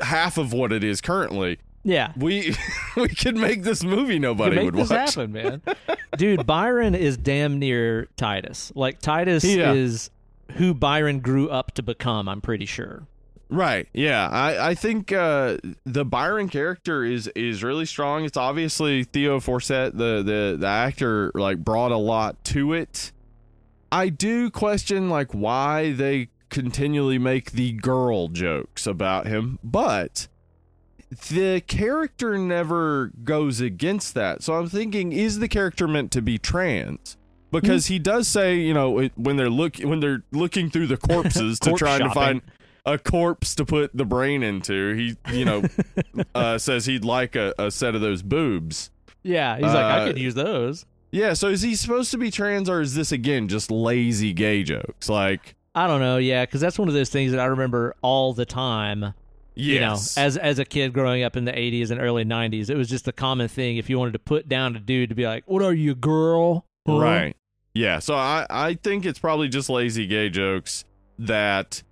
half of what it is currently, Yeah. we <laughs> we could make this movie nobody make would this watch. happen, man. <laughs> Dude, Byron is damn near Titus. Like Titus Yeah. is who Byron grew up to become. I'm pretty sure. Right. Yeah. I, I think uh, the Byron character is is really strong. It's obviously Theo Forsett, the, the the actor, like brought a lot to it. I do question like why they continually make the girl jokes about him, but the character never goes against that. So I'm thinking, is the character meant to be trans? Because he does say, you know, it- when they're look when they're looking through the <laughs> corpses to Corpse try to shopping. find a corpse to put the brain into, he, you know, <laughs> uh, says he'd like a, a set of those boobs. Yeah, he's like, I Uh, could use those. Yeah, so is he supposed to be trans or is this again just lazy gay jokes? Like, I don't know. Yeah, because that's one of those things that I remember all the time. You know, as as a kid growing up in the '80s and early '90s, it was just a common thing. If you wanted to put down a dude to be like, "What are you, girl?" Huh? right. Yeah, so I I think it's probably just lazy gay jokes that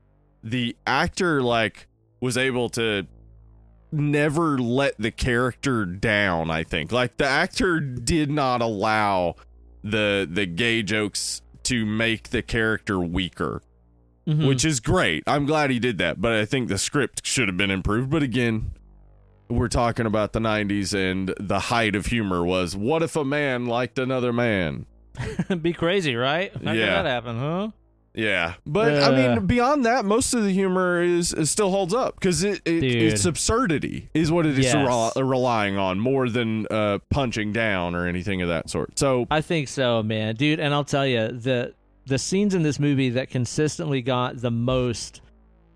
the actor like was able to never let the character down, I think. Like the actor did not allow the the gay jokes to make the character weaker. Mhm. which is great. I'm glad he did that, but I think the script should have been improved. But again, we're talking about the 90s, and the height of humor was what if a man liked another man? <laughs> be crazy, right? How Yeah. that happen, huh? Yeah, but I Uh. mean, beyond that, most of the humor is, is still holds up because it, it it's absurdity is what it is Yes. rel- relying on more than uh, punching down or anything of that sort. So I think so, man, dude. And I'll tell you the the scenes in this movie that consistently got the most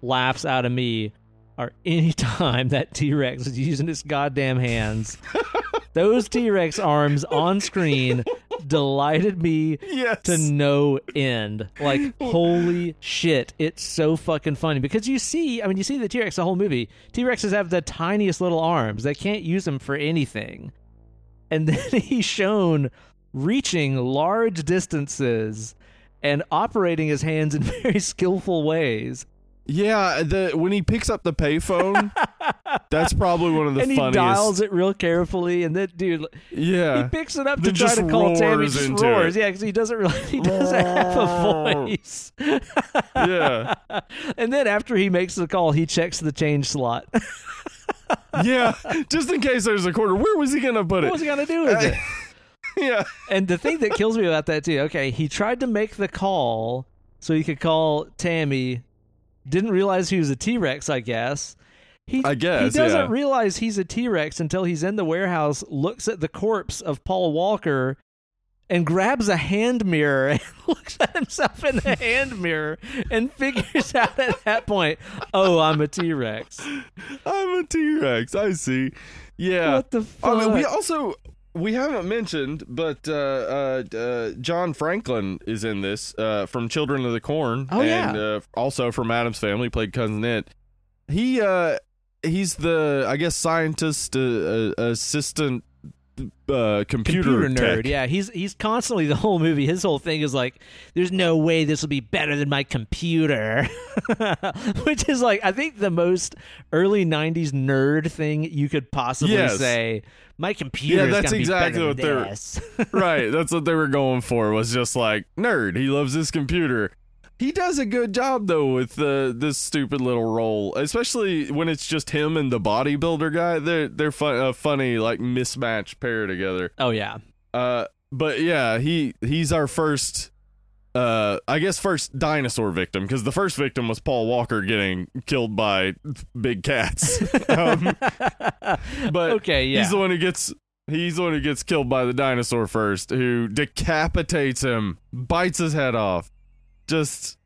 laughs out of me are any <laughs> time that T Rex is using his goddamn hands. <laughs> Those T Rex arms on screen delighted me yes, to no end. Like, holy shit. It's so fucking funny because you see, I mean, you see the T Rex the whole movie. T Rexes have the tiniest little arms, they can't use them for anything. And then <laughs> he's shown reaching large distances and operating his hands in <laughs> very skillful ways. yeah. The when he picks up the payphone, <laughs> that's probably one of the and he funniest. dials it real carefully. And then, dude, yeah, he picks it up to try to call Tammy. roars Just roars, it. yeah, because he doesn't really, he doesn't have a voice. yeah. <laughs> and then after he makes the call, he checks the change slot. yeah, just in case there's a quarter. Where was he gonna put it? what was he gonna do with it? <laughs> yeah, And the thing that kills me about that too, okay, he tried to make the call so he could call Tammy. Didn't realize he was a T Rex, I guess. He, I guess, he doesn't yeah. realize he's a T Rex until he's in the warehouse, looks at the corpse of Paul Walker, and grabs a hand mirror and <laughs> looks at himself in the hand mirror and figures out at that point, oh, I'm a T Rex. I'm a T Rex. I see. Yeah. What the fuck? I mean, we also we haven't mentioned, but uh, uh, uh, John Franklin is in this uh, from Children of the Corn. Oh, and, yeah. uh, also from Addams Family, played cousin. He uh, he's the I guess scientist uh, uh, assistant uh, computer, computer nerd. Yeah, he's he's constantly the whole movie. His whole thing is like, "There's no way this will be better than my computer," <laughs> which is like I think the most early '90s nerd thing you could possibly Yes. say. My computer Yeah, that's exactly be what they're- <laughs> right. That's what they were going for. Was just like nerd. He loves his computer. He does a good job though with the this stupid little role, especially when it's just him and the bodybuilder guy. They're they're fun, a funny like mismatched pair together. oh yeah, Uh, but yeah, he he's our first. Uh, I guess first dinosaur victim because the first victim was Paul Walker getting killed by big cats. <laughs> um, but okay, yeah. He's the one who gets he's the one who gets killed by the dinosaur first, who decapitates him, bites his head off. Just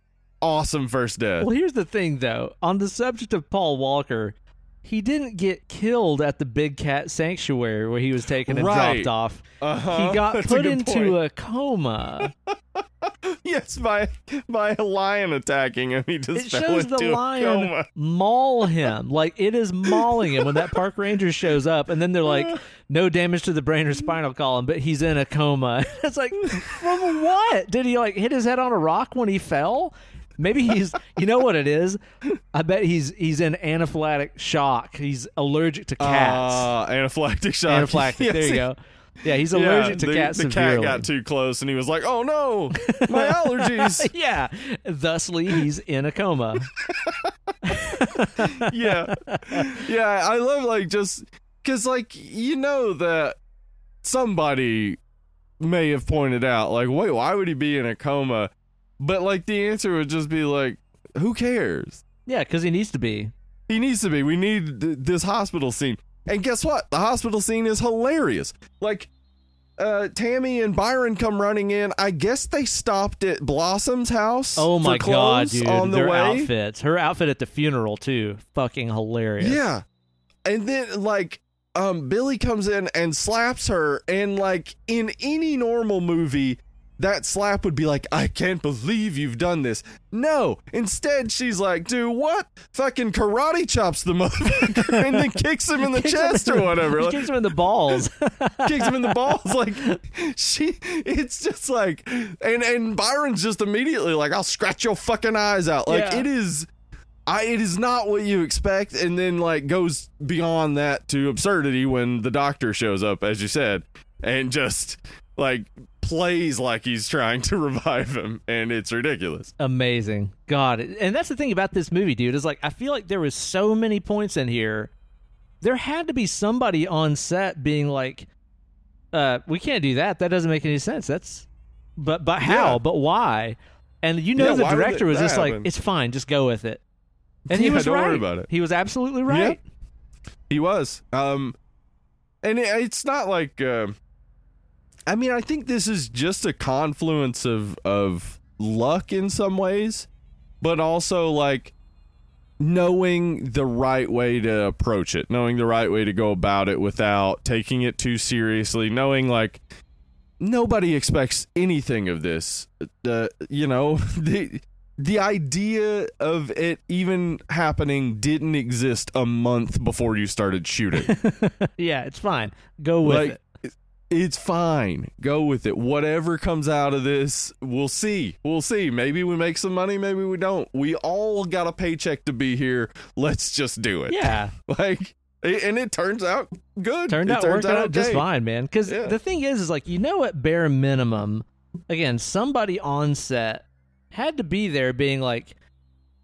awesome first death. Well, here's the thing, though. On the subject of Paul Walker, he didn't get killed at the Big Cat Sanctuary where he was taken and Right. dropped off. Uh-huh. He got <laughs> That's put good into point. a coma. <laughs> yes by by a lion attacking him. He just it shows the a lion maul him. Like it is mauling him when that park ranger shows up, and then they're like, <laughs> "No damage to the brain or spinal column, but he's in a coma." it's like, from what? Did he like hit his head on a rock when he fell? Maybe he's. You know what it is? I bet he's he's in anaphylactic shock. He's allergic to cats. Uh, anaphylactic shock. anaphylactic. Yes, there you <laughs> go. Yeah, he's yeah, allergic to the, cats The cat got too close, and he was like, "Oh no, my <laughs> allergies." yeah. Thusly, he's in a coma. <laughs> yeah yeah i love like just because like you know that somebody may have pointed out like wait why would he be in a coma but like the answer would just be like who cares? Yeah, because he needs to be. He needs to be. We need th- this hospital scene. And guess what? The hospital scene is hilarious. Like, uh, Tammy and Byron come running in. I guess they stopped at Blossom's house. Oh my god, dude! On the Their way. outfits, her outfit at the funeral too, fucking hilarious. Yeah. And then like um Billy comes in and slaps her and like in any normal movie that slap would be like, I can't believe you've done this. No. Instead, she's like, dude, what? Fucking karate chops the <laughs> motherfucker and then kicks him in the <laughs> chest in or whatever. <laughs> Like, kicks him in the balls. kicks him in the balls. Like she it's just like and and Byron's just immediately like, I'll scratch your fucking eyes out. Like Yeah. it is I it is not what you expect, and then like goes beyond that to absurdity when the doctor shows up, as you said, and just like plays like he's trying to <laughs> revive him, and it's ridiculous. Amazing. God. And that's the thing about this movie, dude, is like I feel like there was so many points in here. There had to be somebody on set being like, uh, we can't do that. That doesn't make any sense. That's but but how? Yeah. But why? And you know Yeah, the director was just like, happen? it's fine, just go with it. And he was right. about it. He was absolutely right. He was. Um, and it, it's not like. Uh, I mean, I think this is just a confluence of of luck in some ways, but also like knowing the right way to approach it, knowing the right way to go about it without taking it too seriously, knowing like nobody expects anything of this. Uh, you know, <laughs> the the idea of it even happening didn't exist a month before you started shooting. <laughs> yeah, it's fine. Go with like it. It's fine. Go with it. Whatever comes out of this, we'll see. We'll see. Maybe we make some money, maybe we don't. We all got a paycheck to be here. Let's just do it. Yeah. <laughs> Like and it turns out good. Turned it out turns out just okay. fine, man. Because Yeah. the thing is, is like you know, at bare minimum, again, somebody on set had to be there, being like,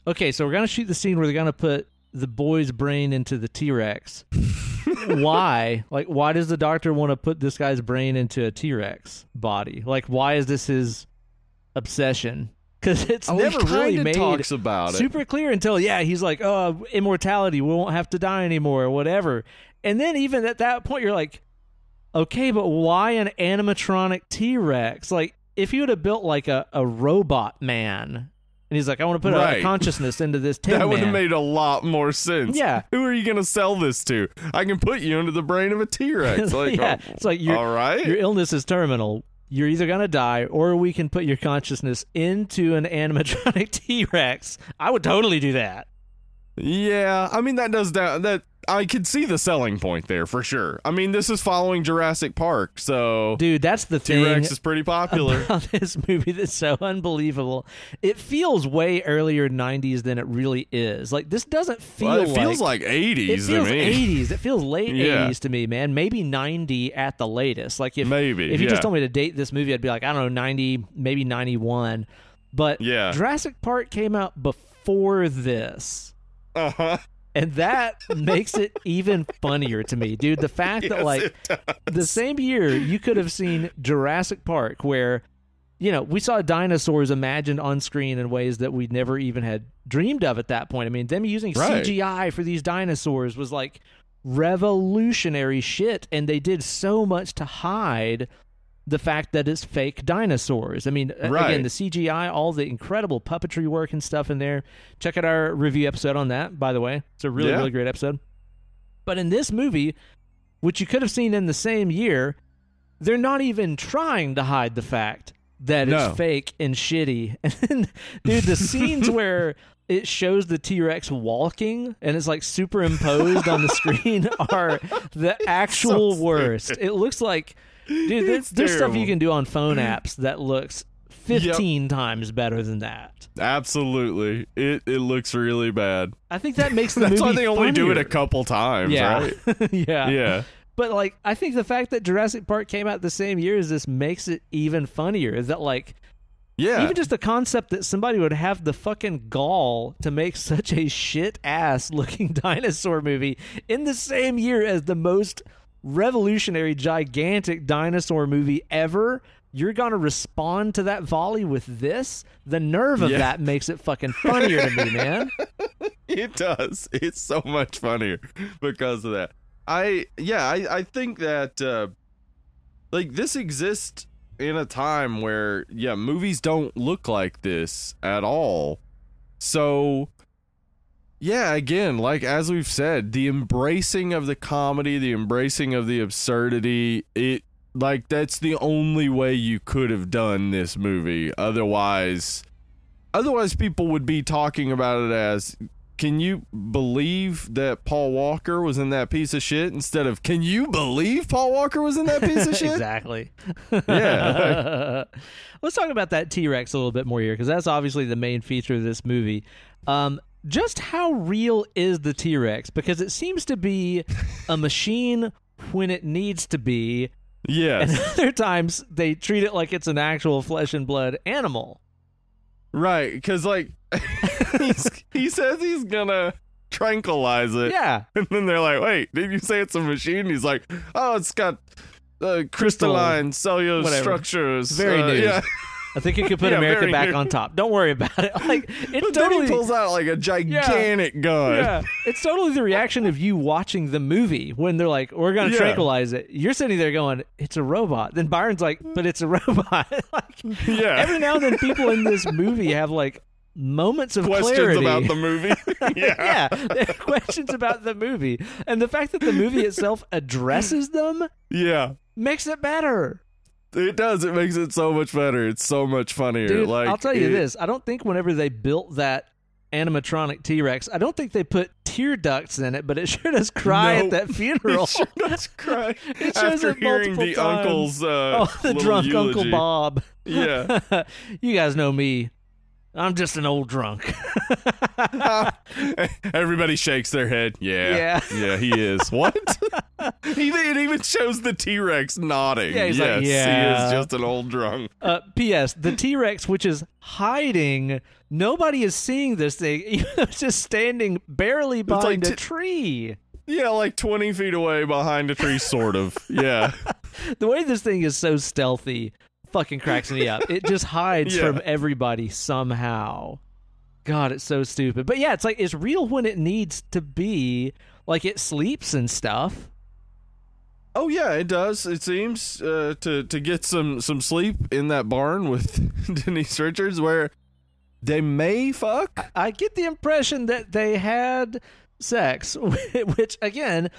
okay, so we're gonna shoot the scene where they're gonna put the boy's brain into the T Rex. why? <laughs> Like, why does the doctor want to put this guy's brain into a T Rex body? Like, why is this his obsession? Because it's Oh, never really made talks about it. super clear until yeah he's like oh immortality we won't have to die anymore or whatever and then even at that point you're like okay but why an animatronic t-rex like if you would have built like a, a robot man and he's like i want to put a, Right. consciousness into this <laughs> tin That would have made a lot more sense. Yeah. Who are you going to sell this to? I can put you into the brain of a T Rex. <laughs> Like, yeah oh, it's like your, all right. your illness is terminal you're either gonna die or we can put your consciousness into an animatronic <laughs> t-rex i would totally do that Yeah, I mean that does that. That I could see the selling point there for sure. I mean, this is following Jurassic Park, so dude that's the T Rex is pretty popular. <laughs> this movie that's so unbelievable. It feels way earlier '90s than it really is. Like this doesn't feel. Well, it feels like it eighties to feels me. '80s. It feels late Yeah. '80s to me, man. Maybe '90 at the latest. Like if Maybe, if you yeah. just told me to date this movie, I'd be like, I don't know, '90, maybe '91. But Yeah. Jurassic Park came out before this. Uh huh. And that makes it even funnier to me, dude. The fact that like the same year you could have seen Jurassic Park where you know, we saw dinosaurs imagined on screen in ways that we'd never even had dreamed of at that point. I mean, them using Right. CGI for these dinosaurs was like revolutionary shit and they did so much to hide the fact that it's fake dinosaurs. I mean, Right. again, the CGI, all the incredible puppetry work and stuff in there. Check out our review episode on that, by the way. It's a really, Yeah. really great episode. But in this movie, which you could have seen in the same year, they're not even trying to hide the fact that No. it's fake and shitty. <laughs> And then, dude, the scenes <laughs> where it shows the T Rex walking and it's like superimposed on the <laughs> screen are the actual So worst. It looks like, dude, there's, there's stuff you can do on phone apps that looks 15 times better than that. Absolutely, it it looks really bad. I think that makes <laughs> the That's movie why they only do it a couple times, yeah. right? <laughs> yeah. Yeah. But like, I think the fact that Jurassic Park came out the same year as this makes it even funnier. Is that like, Yeah. even just the concept that somebody would have the fucking gall to make such a shit ass looking <laughs> dinosaur movie in the same year as the most revolutionary, gigantic dinosaur movie ever. you're going to respond to that volley with this? The nerve of Yeah. that makes it fucking funnier to me, <laughs> man. It does. It's so much funnier because of that. I yeah, I I think that uh like this exists in a time where yeah, movies don't look like this at all. So yeah, again, like as we've said, the embracing of the comedy, the embracing of the absurdity, it like that's the only way you could have done this movie. Otherwise otherwise people would be talking about it as can you believe that Paul Walker was in that piece of shit instead of can you believe Paul Walker was in that piece of <laughs> shit? exactly. <laughs> Yeah. <laughs> Let's talk about that T Rex a little bit more here because that's obviously the main feature of this movie. Um, just how real is the T Rex? Because it seems to be a <laughs> machine when it needs to be, Yeah. and <laughs> other times they treat it like it's an actual flesh and blood animal. right, cuz like <laughs> he says he's going to tranquilize it. Yeah. And then they're like, "Wait, did you say it's a machine?" He's like, "Oh, it's got uh, crystalline cellular whatever. structures." Very uh, new. Yeah. I think you could put Yeah, America back new. on top. Don't worry about it. <laughs> Like it's But then totally he pulls out like a gigantic gun. Yeah, it's totally the reaction of you watching the movie when they're like, "We're gonna Yeah. tranquilize it." You're sitting there going, "It's a robot." Then Byron's like, "But it's a <laughs> robot." <laughs> like Yeah. every now and then, people in this movie have like moments of questions clarity. about the movie. yeah, they have questions about the movie, and the fact that the movie itself addresses them yeah. makes it better. It does. It makes it so much better. It's so much funnier. Dude, like I'll tell you it- this: I don't think whenever they built that animatronic T Rex, I don't think they put tear ducts in it, but it <laughs> sure does cry No. at that <laughs> funeral. It sure does cry <laughs> It shows after it hearing multiple the times. uncle's uh, oh, the drunk eulogy. Uncle Bob. Yeah. you guys know me. I'm just an old drunk. <laughs> Everybody shakes their head. Yeah. Yeah. Yeah, he is. What? <laughs> even it even shows the T Rex nodding. Yeah, he's like, yes, he is just an old drunk. Uh, P.S. The T Rex, which is hiding, nobody is seeing this thing. <laughs> It's just standing barely like behind a t- tree. Yeah, like twenty feet away behind a tree, sort of. Yeah. The way this thing is so stealthy fucking cracks me up. It just hides Yeah. from everybody somehow. God, it's so stupid. But yeah, it's like it's real when it needs to be. Like it sleeps and stuff. Oh yeah, it does. It seems uh, to to get some some sleep in that barn with <laughs> Denise Richards, where they may fuck. I get the impression that they had sex, <laughs> which again,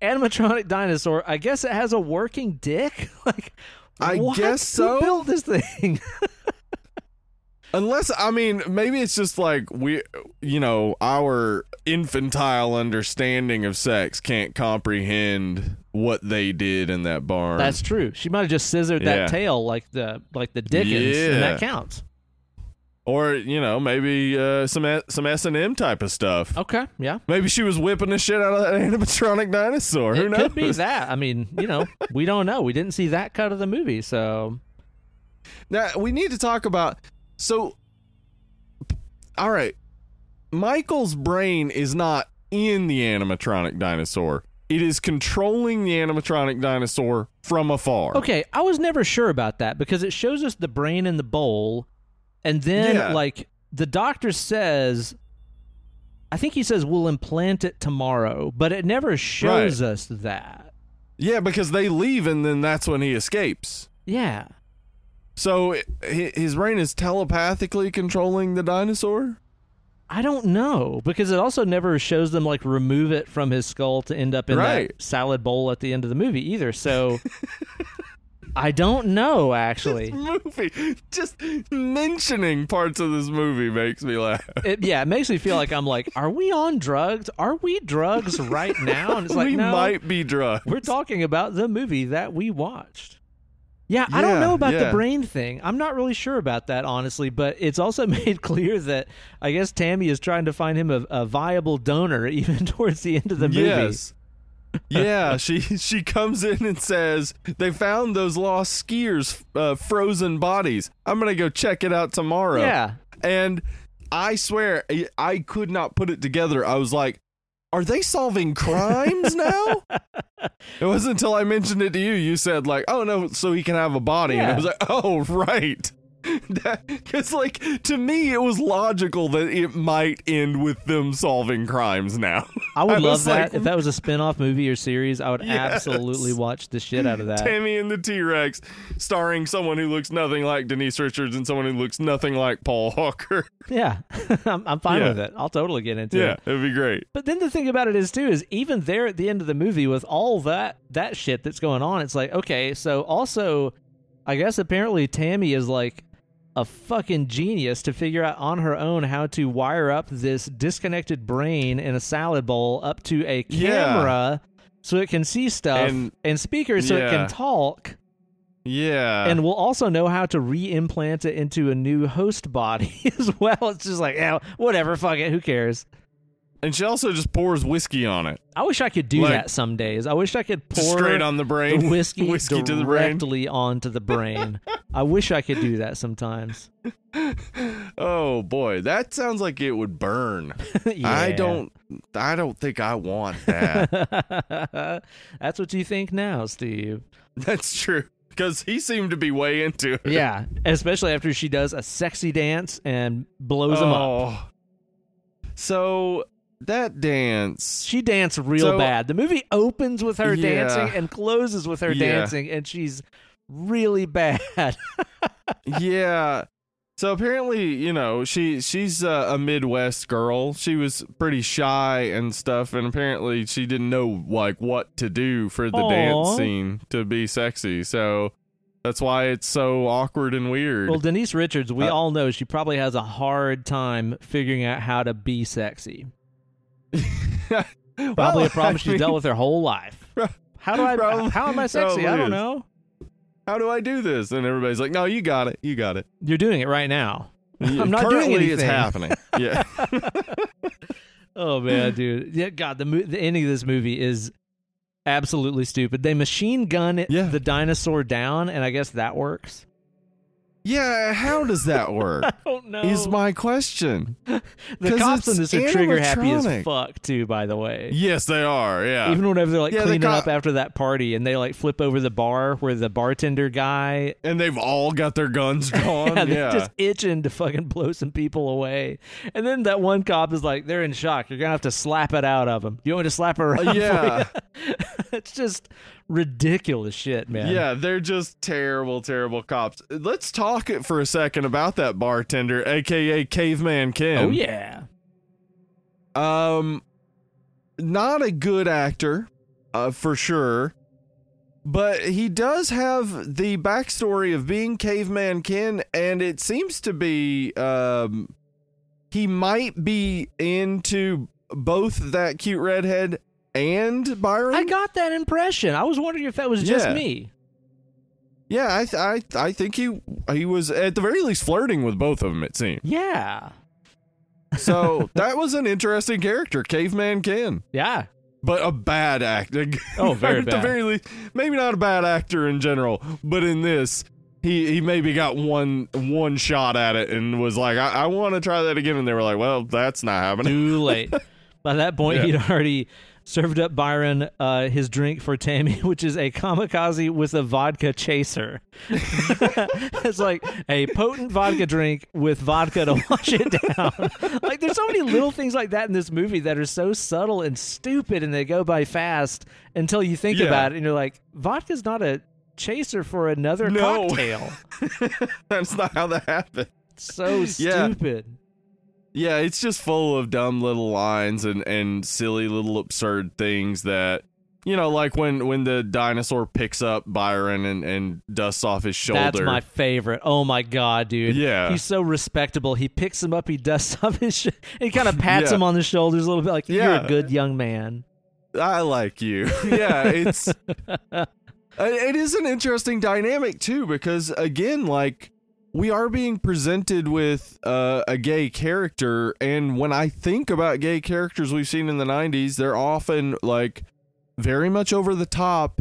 animatronic dinosaur. I guess it has a working dick. <laughs> Like, I what? guess so. Who built this thing? <laughs> Unless I mean, maybe it's just like we, you know, our infantile understanding of sex can't comprehend what they did in that barn. That's true. She might have just scissored Yeah. that tail like the like the Dickens, and that counts. Or you know, maybe uh, some some S and M type of stuff. Okay, yeah. Maybe she was whipping the shit out of that <laughs> animatronic dinosaur. Who it knows? could be that. I mean, you know, <laughs> we don't know. We didn't see that cut of the movie, so Now we need to talk about. So, all right, Michael's brain is not in the animatronic dinosaur. It is controlling the animatronic dinosaur from afar. Okay, I was never sure about that because it shows us the brain in the bowl, and then Yeah. like the doctor says, I think he says we'll implant it tomorrow, but it never shows us that. Yeah, because they leave and then that's when he escapes. Yeah, So his brain is telepathically controlling the dinosaur. I don't know because it also never shows them like remove it from his skull to end up in Right. that salad bowl at the end of the movie either. So <laughs> I don't know actually. Movie, just mentioning parts of this movie makes me laugh. It, yeah, it makes me feel like I'm like, are we on drugs? Are we drugs right now? And it's like, we no, might be drunk. we're talking about the movie that we watched. Yeah, I don't know about the brain thing. I'm not really sure about that, honestly. But it's also <laughs> made clear that I guess Tammy is trying to find him a, a viable donor <laughs> even towards the end of the movie. Yes. Yeah, she she comes in and says they found those lost skiers' uh, frozen bodies. I'm gonna go check it out tomorrow. Yeah. and I swear I- I could not put it together. I was like, are they solving crimes now? <laughs> it wasn't until I mentioned it to you. You said like, "Oh no, so he can have a body," and I was like, "Oh right." <laughs> Because like to me, it was logical that it might end with them solving crimes now. I would <laughs> I love that like- if that was a spin-off movie or series. I would <laughs> Yes. absolutely watch the shit out of that. Tammy and the T Rex, starring someone who looks nothing like Denise Richards and someone who looks nothing like Paul Walker. Yeah, I'm, I'm fine Yeah. with it. I'll totally get into yeah, it. it'd be great. But then the thing about it is too is even there at the end of the movie with all that that shit that's going on, it's like okay, so also, I guess apparently Tammy is like a fucking genius to figure out on her own how to wire up this disconnected brain in a salad bowl up to a Yeah. camera so it can see stuff And- and, speakers so it can talk Yeah, and we'll also know how to re-implant it into a new host body <laughs> as well. It's just like, yeah, whatever, fuck it, who cares? And she also just pours whiskey on it, I wish I could do Like- that some days. I wish I could pour straight on the brain. the whiskey, <laughs> whiskey to the brain. directly onto the brain. I wish I could do that sometimes. <laughs> Oh boy, that sounds like it would burn. <laughs> I don't. I don't think I want that. That's what you think now, Steve. That's true. Because he seemed to be way into it. Yeah, especially after she does a sexy dance and blows him up. Oh. So that dance. She danced real So- bad. The movie opens with her Yeah. dancing and closes with her Yeah. dancing, and she's really bad. <laughs> yeah. So apparently, you know, she she's a, a Midwest girl. She was pretty shy and stuff, and apparently she didn't know like what to do for the Aw. dance scene to be sexy. So that's why it's so awkward and weird. well, Denise Richards, we Uh, all know she probably has a hard time figuring out how to be sexy. <laughs> Probably Well, a problem I she's mean, dealt with her whole life. <laughs> How do I? Probably- how am I sexy? I don't is. know. How do I do this? And everybody's like, "No, you got it. You got it." You're doing it right now. <laughs> I'm not doing Currently, It's happening. Yeah. Oh man, dude. Yeah, God, the mo- the ending of this movie is absolutely stupid. They machine gun Yeah. the dinosaur down, and I guess that works. Yeah. How does that <laughs> work? I don't know. is my question. <laughs> the cops in this are trigger happy as fuck too. By the way, Yes, they are. Yeah. even whenever they're like Yeah, cleaning up after that party, and they like flip over the bar where the bartender guy. and they've all got their guns drawn. <laughs> Yeah, yeah. they're just itching to fucking blow some people away. And then that one cop is like, they're in shock. You're going to have to slap it out of them. You want me to slap it around? Uh, yeah. you?" it's just ridiculous shit, man. Yeah, they're just terrible, terrible cops. Let's talk it for a second about that bartender, aka Caveman Ken. Oh, yeah. Um, not a good actor, uh, for sure. But he does have the backstory of being Caveman Ken, and it seems to be um, he might be into both that cute redhead and Byron. I got that impression. I was wondering if that was just Yeah. me. yeah, I, th- I I think he he was at the very least flirting with both of them. It seemed Yeah. so. <laughs> that was an interesting character, Caveman Ken. Yeah. but a bad actor. <laughs> Oh, very At the very least, maybe not a bad actor in general, but in this, he he maybe got one one shot at it and was like, I, I want to try that again, and they were like, Well, that's not happening. Too late. <laughs> By that point, Yeah. he'd already served up Byron uh, his drink for Tammy, <laughs> which is a kamikaze with a vodka chaser. <laughs> it's like a potent vodka drink with vodka to wash it down. <laughs> like, there's so many little things like that in this movie that are so subtle and stupid, and they go by fast until you think Yeah. about it, and you're like, vodka's not a chaser for another No. cocktail. that's not how that happened. So stupid. Yeah, it's just full of dumb little lines and and silly little absurd things that. You know, like when when the dinosaur picks up Byron and, and dusts off his shoulder. That's my favorite. Oh my god, dude. Yeah. He's so respectable. He picks him up, he dusts <laughs> off his sh- he kind of pats Yeah. him on the shoulders a little bit like you're Yeah. a good young man. I like you. <laughs> <laughs> yeah, it's uh, it is an interesting dynamic too because again, like we are being presented with uh, a gay character, and when I think about gay characters we've seen in the '90s, they're often like very much over the top,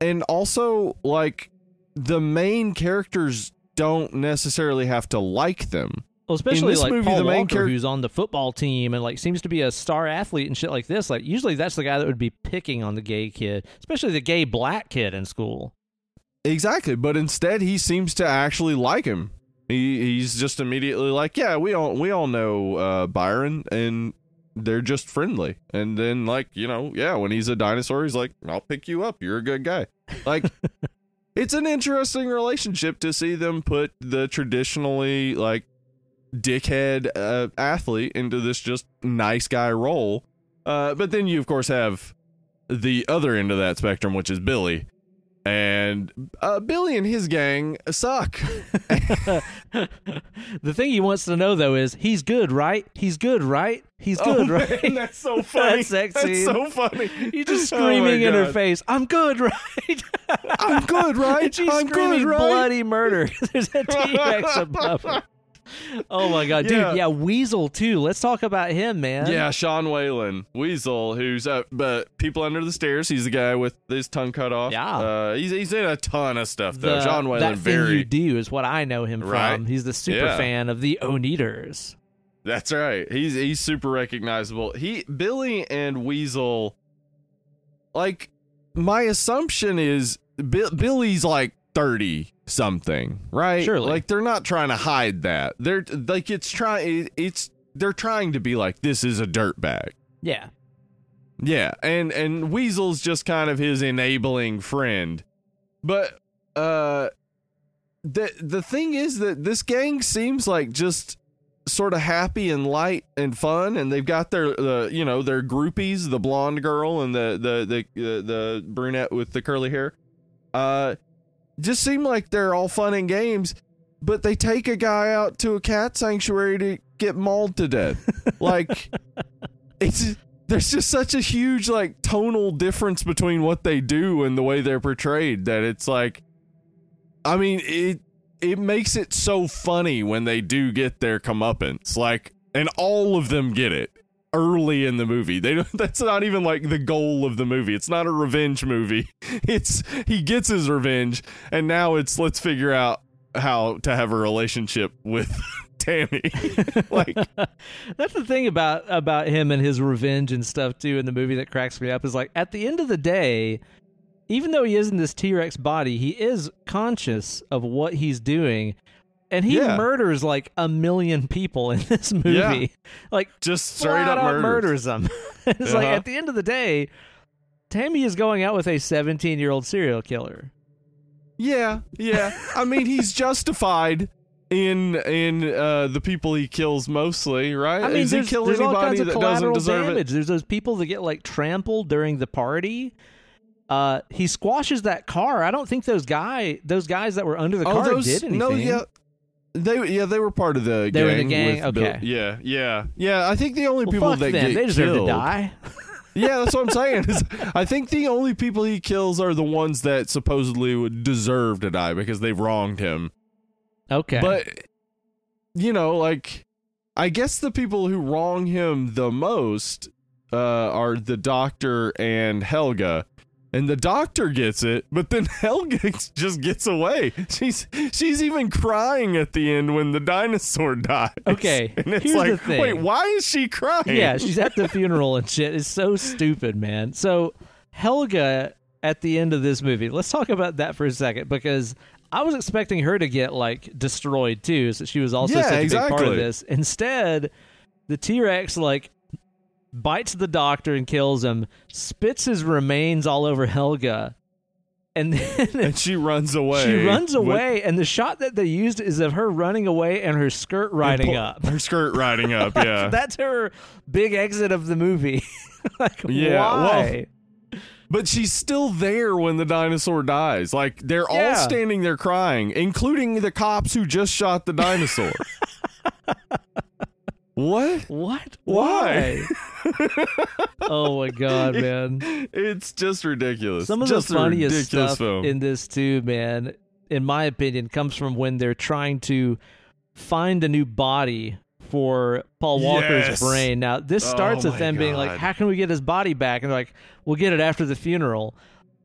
and also like the main characters don't necessarily have to like them. Well, especially like movie, Paul the main Walker, charac- who's on the football team and like seems to be a star athlete and shit like this. Like usually that's the guy that would be picking on the gay kid, especially the gay black kid in school. Exactly, but instead he seems to actually like him. He he's just immediately like, yeah, we all we all know uh, Byron, and they're just friendly. And then like you know, yeah, when he's a dinosaur, he's like, I'll pick you up. You're a good guy. Like, <laughs> it's an interesting relationship to see them put the traditionally like dickhead uh, athlete into this just nice guy role. Uh, but then you of course have the other end of that spectrum, which is Billy. And uh, Billy and his gang suck. <laughs> the thing he wants to know though is he's good, right? He's good, right? He's good, oh, right? Man, <laughs> that's so funny. That sex scene. That's so funny. He's just Oh screaming in her face, "I'm good, <laughs> right?" I'm good, right? she's I'm screaming good, right? bloody murder. There's a T-Rex above her. Oh my god, dude! Yeah. Yeah, Weasel too. Let's talk about him, man. Yeah, Sean Whalen, Weasel, who's uh, but people under the stairs. He's the guy with his tongue cut off. Yeah. uh, he's he's in a ton of stuff though. The- Sean Whalen, that thing you do is what I know him Right. from. He's the super Yeah. fan of the Oneders. That's right. He's he's super recognizable. He Billy and Weasel. Like my assumption is Bi- Billy's like thirty something, right? Surely. Like they're not trying to hide that. They're like it's trying. It's they're trying to be like this is a dirtbag. Yeah, Yeah, and and Weasel's just kind of his enabling friend. But uh the the thing is that this gang seems like just sort of happy and light and fun and they've got their the you know their groupies, the blonde girl and the the the the, the brunette with the curly hair. Uh just seem like they're all fun and games, but they take a guy out to a cat sanctuary to get mauled to death. <laughs> like it's there's just such a huge like tonal difference between what they do and the way they're portrayed that it's like I mean it it makes it so funny when they do get their comeuppance like and all of them get it early in the movie. They don't <laughs> that's not even like the goal of the movie. It's not a revenge movie. <laughs> It's he gets his revenge and now it's let's figure out how to have a relationship with <laughs> Tammy. Like that's the thing about about him and his revenge and stuff too in the movie that cracks me up is like at the end of the day, even though he is in this T Rex body, he is conscious of what he's doing. And he Yeah. murders like a million people in this movie. Yeah. Like just straight up murders. murders them. <laughs> it's like Uh-huh. at the end of the day, Tammy is going out with a 17 year old serial killer. Yeah, yeah. I mean, he's <laughs> justified in in uh, the people he kills mostly, right? I mean, Does he there's, kill there's all anybody kinds of that doesn't collateral deserve damage. There's those people that get like trampled during the party. Uh, he squashes that car. I don't think those guy, those guys that were under the? Oh, car those did anything. no, yeah. They yeah they were part of the They gang. in the gang? with Bill- yeah, yeah, yeah. I think the only Well, people that them. get They deserve killed, to die. <laughs> yeah, that's what I'm saying. is I think the only people he kills are the ones that supposedly would deserve to die because they've wronged him. Okay, But you know, like I guess the people who wrong him the most uh, are the doctor and Helga. And the doctor gets it, but then <laughs> Helga just gets away. She's she's even crying at the end when the dinosaur <laughs> dies. Okay, and it's here's the like, thing. wait, why is she crying? yeah, she's at the funeral and shit. It's so stupid, man. So Helga at the end of this movie. Let's talk about that for a second because I was expecting her to get like destroyed too, so she was also Yeah, such a big part of this. Instead, the T Rex like bites the doctor and kills him, spits his remains all over Helga, and then and she runs <laughs> away. she runs with- away. And the shot that they used is of her running away and her skirt riding pull- up. Her skirt riding up. <laughs> Yeah, That's her big exit of the movie. <laughs> like, Yeah, why? But she's still there when the dinosaur dies. Like they're Yeah. all standing there crying, including the cops who just shot the dinosaur. What? what? Why? <laughs> oh my god, man! It's just ridiculous. Some of just the funniest stuff film. in this too, man. In my opinion, comes from when they're trying to find a new body for Paul Walker's Yes. brain. Now, this Oh starts with my them being like, "How can we get his body back?" And they're like, "We'll get it after the funeral."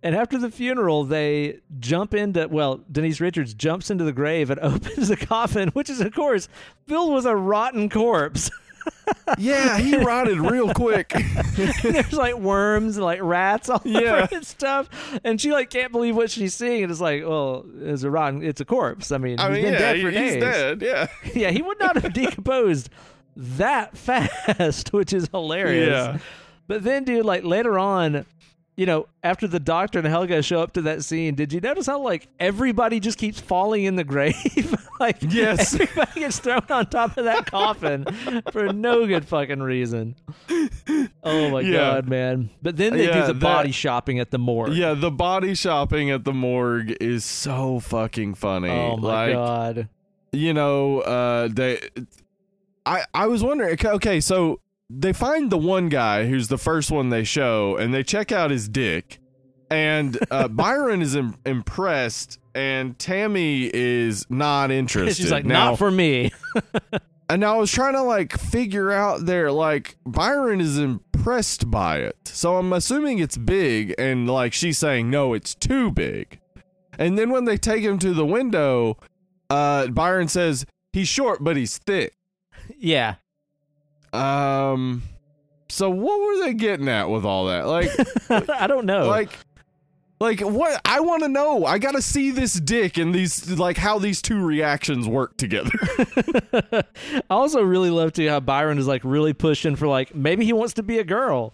And after the funeral, they jump into well, Denise Richards jumps into the grave and <laughs> opens the coffin, which is of course filled with a rotten corpse. <laughs> yeah, he rotted real quick. <laughs> There's like worms and like rats all Yeah. over and stuff. And she like can't believe what she's seeing. And it's like, well, it's a rotten it's a corpse. I mean, I he's mean, been yeah, dead for he's days. dead. Yeah. yeah, he would not have decomposed that fast, which is hilarious. Yeah. But then, dude, like later on, you know, after the doctor and Helga show up to that scene, did you notice how like everybody just keeps falling in the grave? <laughs> like, Yes. everybody gets thrown on top of that coffin for no good fucking reason. Oh my Yeah. god, man! But then they Yeah, do the that- body shopping at the morgue. Yeah, the body shopping at the morgue is so fucking funny. Oh my like, god. you know, uh, they. I I was wondering. okay, Okay, so they find the one guy who's the first one they show, and they check out his dick, and uh, <laughs> Byron is Im- impressed, and Tammy is not interested. She's like, now, not for me. <laughs> and I was trying to like figure out there, like Byron is impressed by it, so I'm assuming it's big, and like she's saying, no, it's too big. And then when they take him to the window, uh, Byron says he's short but he's thick. <laughs> yeah. Um, so what were they getting at with all that? Like, <laughs> I don't know. like. Like what I want to know. I got to see this dick and these like how these two reactions work together. <laughs> <laughs> I also really love to how Byron is like really pushing for like maybe he wants to be a girl.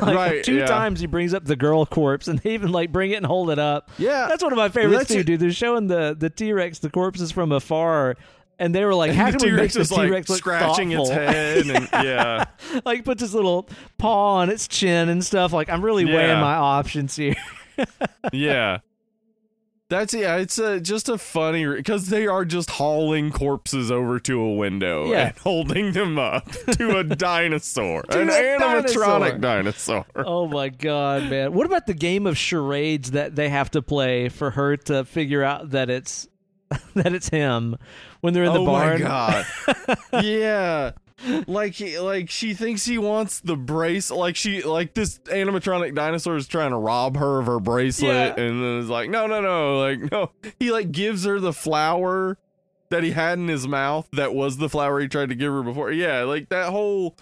like Right, two yeah. times he brings up the girl corpse and they even like bring it and hold it up. Yeah. That's one of my favorites That's too, dude. They're showing the the T Rex, the corpses from afar, and they were like, "How can we make T-Rex the T like Rex look scratching its thoughtful?" head and <laughs> yeah. like puts his little paw on its chin and stuff. Like I'm really weighing my options here. <laughs> yeah. That's yeah. It's a, just a funny because they are just hauling corpses over to a window Yeah. and <laughs> holding them up to a dinosaur, To an animatronic dinosaur. Oh my god, man! What about the game of charades that they have to play for her to figure out that it's that it's him when they're in the oh barn? my god! <laughs> yeah, like he, like she thinks he wants the brace. Like she like this animatronic dinosaur is trying to rob her of her bracelet, Yeah. and then it's like no no no like no. He like gives her the flower that he had in his mouth that was the flower he tried to give her before. Yeah, like that whole.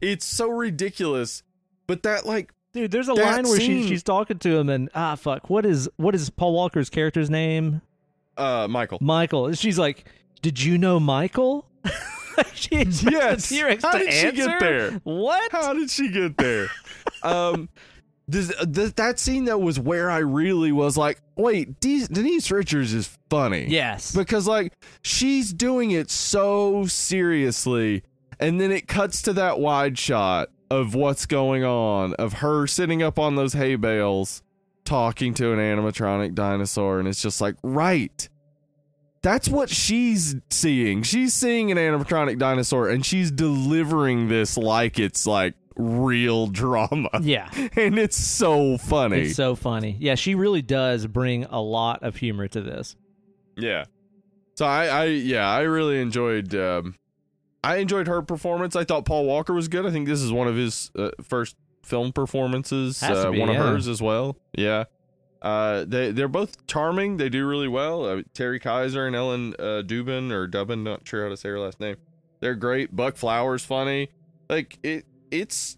It's so ridiculous, but that like Dude, there's a That line where she, she's talking to him and ah fuck, what is what is Paul Walker's character's name? uh Michael. Michael. She's like, "Did you know Michael?" <laughs> she Yes. How did she get there? What? How did she get there? um, this, th- that scene though was where I really was like, wait, De- Denise Richards is funny. Yes. because like she's doing it so seriously, and then it cuts to that wide shot of what's going on, of her sitting up on those hay bales, talking to an animatronic dinosaur, and it's just like, right. That's what she's seeing. She's seeing an animatronic dinosaur and she's delivering this like it's like real <laughs> drama. yeah. And it's so funny. It's so funny. Yeah, she really does bring a lot of humor to this. yeah. So I, I yeah, I really enjoyed um I enjoyed her performance. I thought Paul Walker was good. I think this is one of his uh, first film performances, uh, be, one of hers as well. Yeah. Uh, they they're both charming. They do really well. Uh, Terry Kiser and Ellen uh, Dubin or Dubin, not sure how to say her last name. They're great. Buck Flowers funny. Like it, it's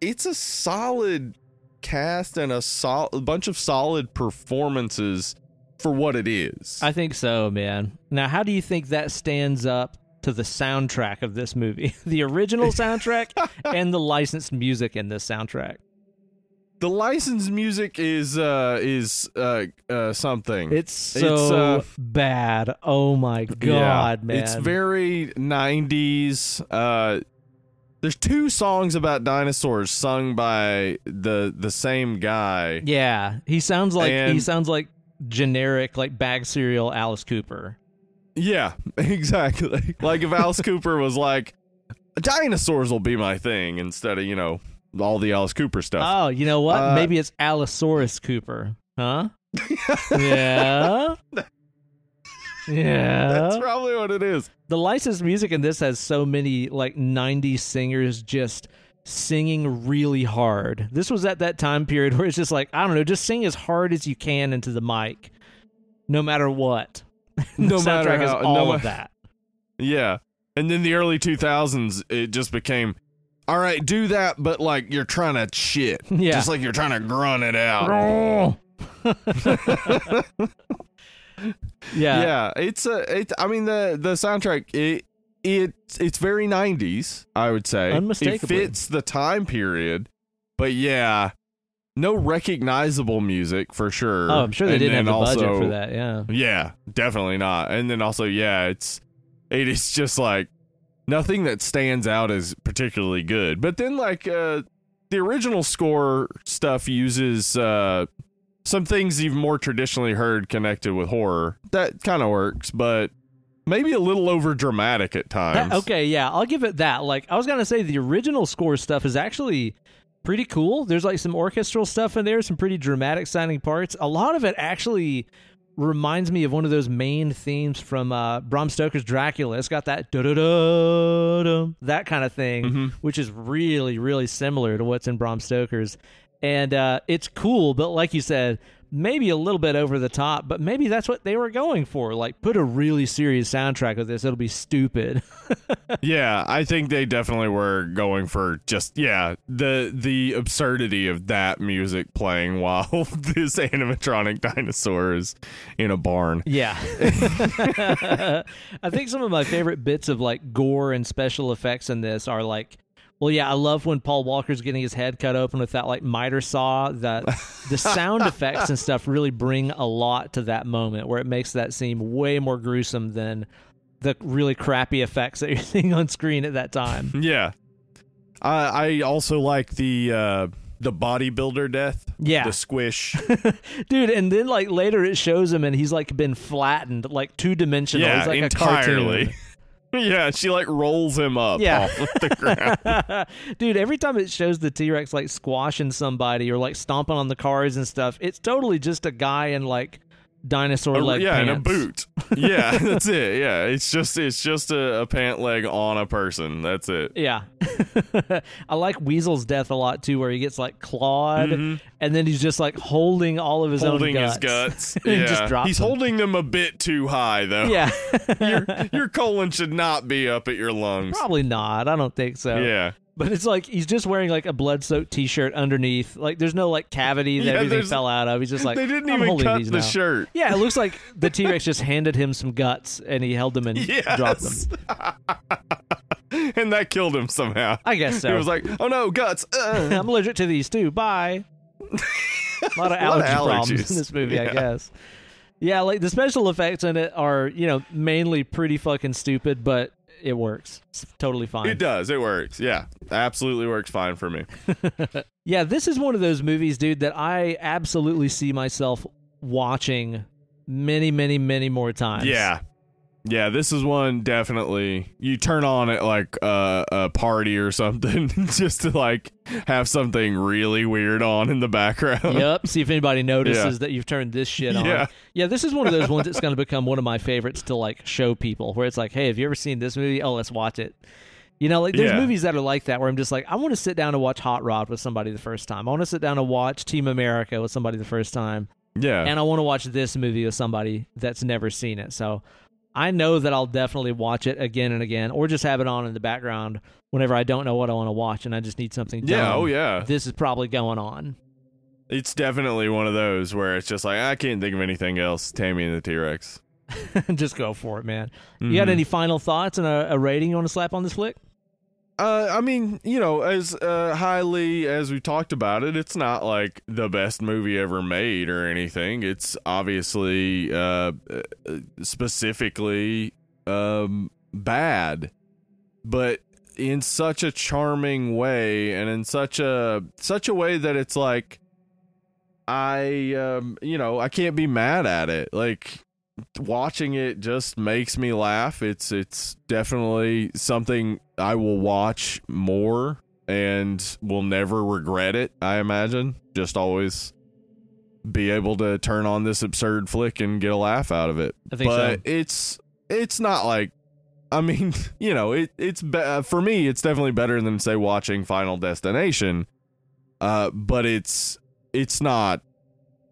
it's a solid cast and a sol- a bunch of solid performances for what it is. I think so, man. Now, how do you think that stands up to the soundtrack of this movie? <laughs> the original soundtrack <laughs> and the licensed music in this soundtrack. The licensed music is uh is uh uh something. It's so uh, bad. Oh my god, Yeah, man. It's very 90s. Uh there's two songs about dinosaurs sung by the the same guy. Yeah, he sounds like he sounds like generic like bag cereal Alice Cooper. Yeah, <laughs> exactly. like if Alice <laughs> Cooper was like dinosaurs will be my thing instead of, you know, all the Alice Cooper stuff. Oh, you know what? Uh, Maybe it's Allosaurus Cooper. Huh? <laughs> yeah. Yeah. That's probably what it is. the licensed music in this has so many like 90s singers just singing really hard. This was at that time period <laughs> where it's just like, I don't know, just sing as hard as you can into the mic, no matter what. <laughs> No matter how- all no of that. Yeah. And then the early 2000s, it just became, all right, do that, but like you're trying to shit. Yeah. Just like you're trying to grunt it out. <laughs> Yeah. yeah, it's a. It, I mean the the soundtrack. It it it's very nineties. I would say Unmistakably. It fits the time period, but yeah, no recognizable music for sure. Oh, I'm sure they And didn't have the budget also- for that. Yeah. Yeah, definitely not. And then also, yeah, it's it is just like nothing that stands out as particularly good. But then like uh the original score stuff uses uh some things you've more traditionally heard connected with horror. That kind of works, but maybe a little over dramatic at times. That- okay, yeah, I'll give it that. Like I was gonna say, the original score stuff is actually pretty cool. There's like some orchestral stuff in there, some pretty dramatic sounding parts. A lot of it actually reminds me of one of those main themes from uh, Bram Stoker's Dracula. It's got that that kind of thing, Mhm. which is really really similar to what's in Bram Stoker's. And uh, it's cool, but like you said, maybe a little bit over the top. But maybe that's what they were going for. Like, put a really serious soundtrack with this; it'll be stupid. <laughs> Yeah, I think they definitely were going for just yeah, the the absurdity of that music playing <laughs> while this animatronic dinosaur is in a barn. Yeah. <laughs> I think some of my favorite bits of like gore and special effects in this are like well yeah, I love when Paul Walker's getting his head cut open with that like miter saw that the sound effects and stuff really bring a lot to that moment where it makes that seem way more gruesome than the really crappy effects that you're <laughs> seeing on screen at that time. Yeah. I I also like the uh the bodybuilder death. Yeah. The squish. <laughs> Dude, and then like later it shows him and he's like been flattened, like two dimensional. yeah, he's like entirely. <laughs> yeah, she like rolls him up Yeah. off of the ground. <laughs> Dude, every time it shows the T Rex like squashing somebody or like stomping on the cars and stuff, it's totally just a guy in like dinosaur A- leg yeah, pants. and a boot. <laughs> Yeah, that's it. Yeah, it's just it's just a, a pant leg on a person. That's it. Yeah. <laughs> I like Weasel's death a lot too, where he gets like clawed Mhm. and then he's just like holding all of his holding own his guts. <laughs> Yeah, just drops he's them. holding them a bit too high though. Yeah. your your colon should not be up at your lungs. Probably not. I don't think so. Yeah, But it's like he's just wearing like a blood soaked t shirt underneath. Like there's no like cavity that Yeah, everything fell out of. He's just <laughs> like they didn't "I'm even cut these the now." shirt. Yeah, it looks like the <laughs> T Rex just handed him some guts and he held them and dropped them. <laughs> And that killed him somehow. I guess so. He was like, "Oh no, guts!" Uh. I'm allergic to these too. Bye. a lot of A lot of allergy problems in this movie, I guess. Yeah, like the special effects in it are, you know, mainly pretty fucking stupid, but it works. It's totally fine. It does. It works. Yeah, absolutely works fine for me. <laughs> Yeah, this is one of those movies, dude, that I absolutely see myself watching many, many, many more times. Yeah. Yeah, this is one definitely you turn on at like uh, a party or something <laughs> just to like have something really weird on in the background. yep. See if anybody <laughs> notices that you've turned this shit on. Yeah. Yeah, this is one of those ones that's going <laughs> to become one of my favorites to like show people where it's like, hey, have you ever seen this movie? Oh, let's watch it. You know, like there's Yeah. movies that are like that where I'm just like, I want to sit down and watch Hot Rod with somebody the first time. I want to sit down and watch Team America with somebody the first time. Yeah. And I want to watch this movie with somebody that's never seen it. So I know that I'll definitely watch it again and again or just have it on in the background whenever I don't know what I want to watch and I just need something yeah, dumb. oh yeah. This is probably going on. It's definitely one of those where it's just like I can't think of anything else. Tammy and the T Rex. <laughs> just go for it, man. You got mm-hmm. any final thoughts and a, a rating you want to slap on this flick? Uh, I mean, you know, as uh, highly as we talked about it, it's not like the best movie ever made or anything. It's obviously uh, uh, specifically um, bad, but in such a charming way and in such a such a way that it's like I um, you know, I can't be mad at it. Like watching it just makes me laugh. It's it's definitely something I will watch more and will never regret it, I imagine. Just always be able to turn on this absurd flick and get a laugh out of it. I think but so. it's it's not like I mean, <laughs> you know, it it's be- uh, for me. It's definitely better than say watching Final Destination. Uh, but it's it's not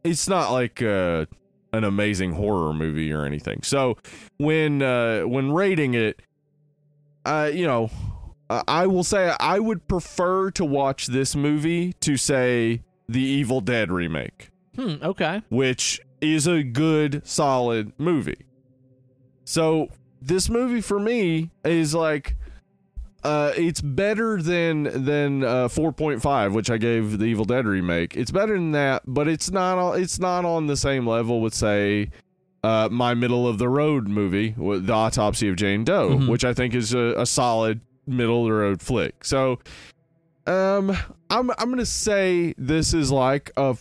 it's not like uh, an amazing horror movie or anything. So when uh, when rating it, uh, you know, uh, I will say I would prefer to watch this movie to say the Evil Dead remake, Hmm. Okay. which is a good solid movie. So this movie for me is like uh it's better than than uh 4.5 which I gave the Evil Dead remake. It's better than that, but it's not on it's not on the same level with say uh my middle of the road movie with the autopsy of Jane Doe, Mhm. which I think is a, a solid middle of the road flick. So um I'm I'm gonna say this is like a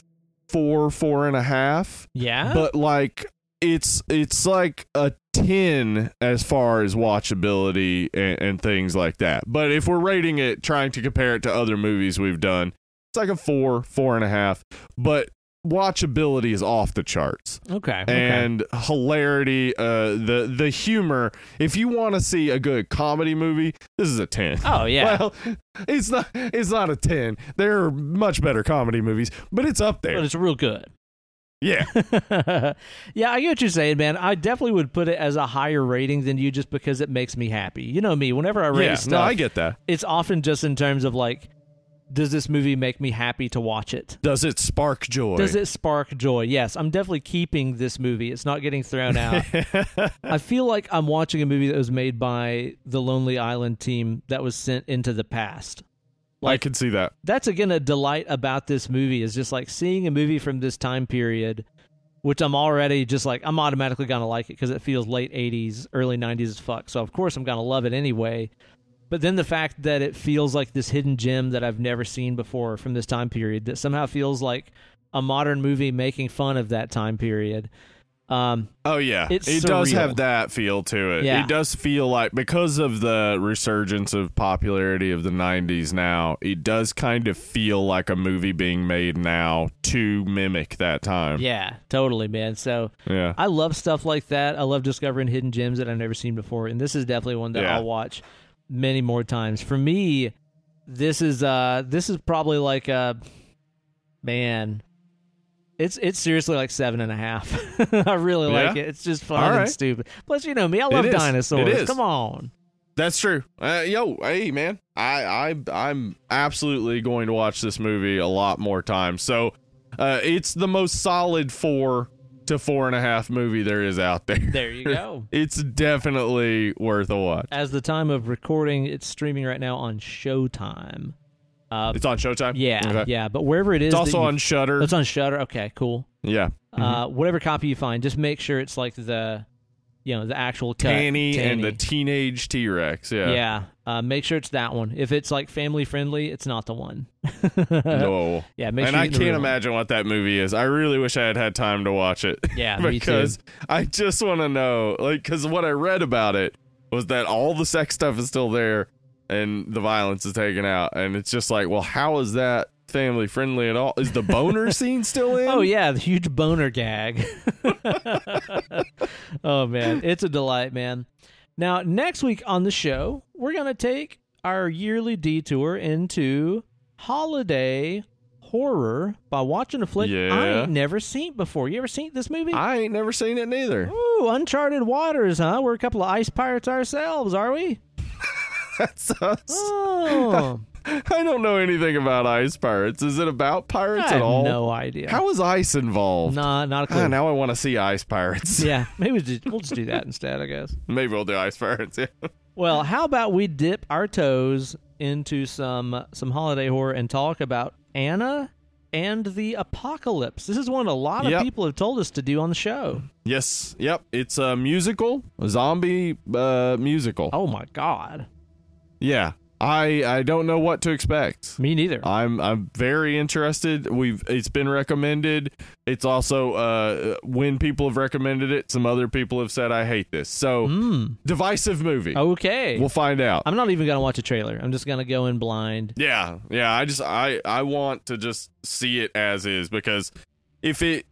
four, four and a half Yeah. but like it's it's like a 10 as far as watchability and, and things like that but if we're rating it trying to compare it to other movies we've done it's like a four four and a half but watchability is off the charts okay. okay. and hilarity uh the the humor if you want to see a good comedy movie this is a 10 oh yeah. <laughs> well it's not it's not a 10 there are much better comedy movies but it's up there but it's real good. yeah <laughs> yeah, I get what you're saying, man. I definitely would put it as a higher rating than you just because it makes me happy. You know me, whenever I rate yeah stuff, no i get that it's often just in terms of like, does this movie make me happy to watch it? Does it spark joy? Does it spark joy? Yes, I'm definitely keeping this movie. It's not getting thrown out. <laughs> I feel like I'm watching a movie that was made by the Lonely Island team that was sent into the past. I can see that. That's again a delight about this movie is just like seeing a movie from this time period, which I'm already just like I'm automatically gonna like it because it feels late '80s, early '90s as fuck. So of course I'm gonna love it anyway. But then the fact that it feels like this hidden gem that I've never seen before from this time period that somehow feels like a modern movie making fun of that time period. Um, Oh yeah, it does have that feel to it. Yeah. It does feel like because of the resurgence of popularity of the '90s now, it does kind of feel like a movie being made now to mimic that time. yeah, totally, man. So yeah. I love stuff like that. I love discovering hidden gems that I've never seen before, and this is definitely one that Yeah. I'll watch many more times. For me, this is uh this is probably like a man. It's it's seriously like seven and a half. <laughs> I really like it. It's just fun All and stupid. Plus, you know me, I love. Dinosaurs. Come on. That's true. Uh, yo, hey man, I, I I'm absolutely going to watch this movie a lot more times. So, uh, it's the most solid four to four and a half movie there is out there. There you go. <laughs> It's definitely worth a watch. As the time of recording, it's streaming right now on Showtime. Uh, It's on Showtime. yeah, Okay. yeah, but wherever it is, It's also on Shudder. It's on Shudder. Okay, cool. yeah. Uh, whatever copy you find, just make sure it's like the, you know, the actual cut. Tammy, and the teenage T Rex. Yeah. yeah. Uh, make sure it's that one. If it's like family friendly, it's not the one. No. <laughs> Yeah, make and sure I you get the can't imagine what that movie is. I really wish I had had time to watch it. <laughs> Yeah, me too. because I just want to know, like, because what I read about it was that all the sex stuff is still there and the violence is taken out, and it's just like, well, how is that family friendly at all? Is the boner <laughs> scene still in? Oh yeah, the huge boner gag. <laughs> oh man, it's a delight, man. Now next week on the show, we're gonna take our yearly detour into holiday horror by watching a flick I ain't never seen before. You ever seen this movie? I ain't never seen it neither. Ooh, uncharted waters, huh? We're a couple of ice pirates ourselves, are we? That's us. Oh, <laughs> I don't know anything about ice pirates. Is it about pirates I at have all? no idea. How is ice involved? Nah, not a clue. Ah, now I want to see ice pirates. yeah, <laughs> maybe we'll just, we'll just do that instead, I guess. Maybe we'll do ice pirates. Yeah. Well, how about we dip our toes into some some holiday horror and talk about Anna and the Apocalypse. This is one a lot of Yep. people have told us to do on the show. Yes. Yep. It's a musical, a zombie uh, musical. Oh my god. Yeah. I I don't know what to expect. Me neither. I'm I'm very interested. We've it's been recommended. It's also uh when people have recommended it, some other people have said I hate this. So Mm. divisive movie. Okay. We'll find out. I'm not even going to watch a trailer. I'm just going to go in blind. Yeah, yeah. I just I I want to just see it as is because if it,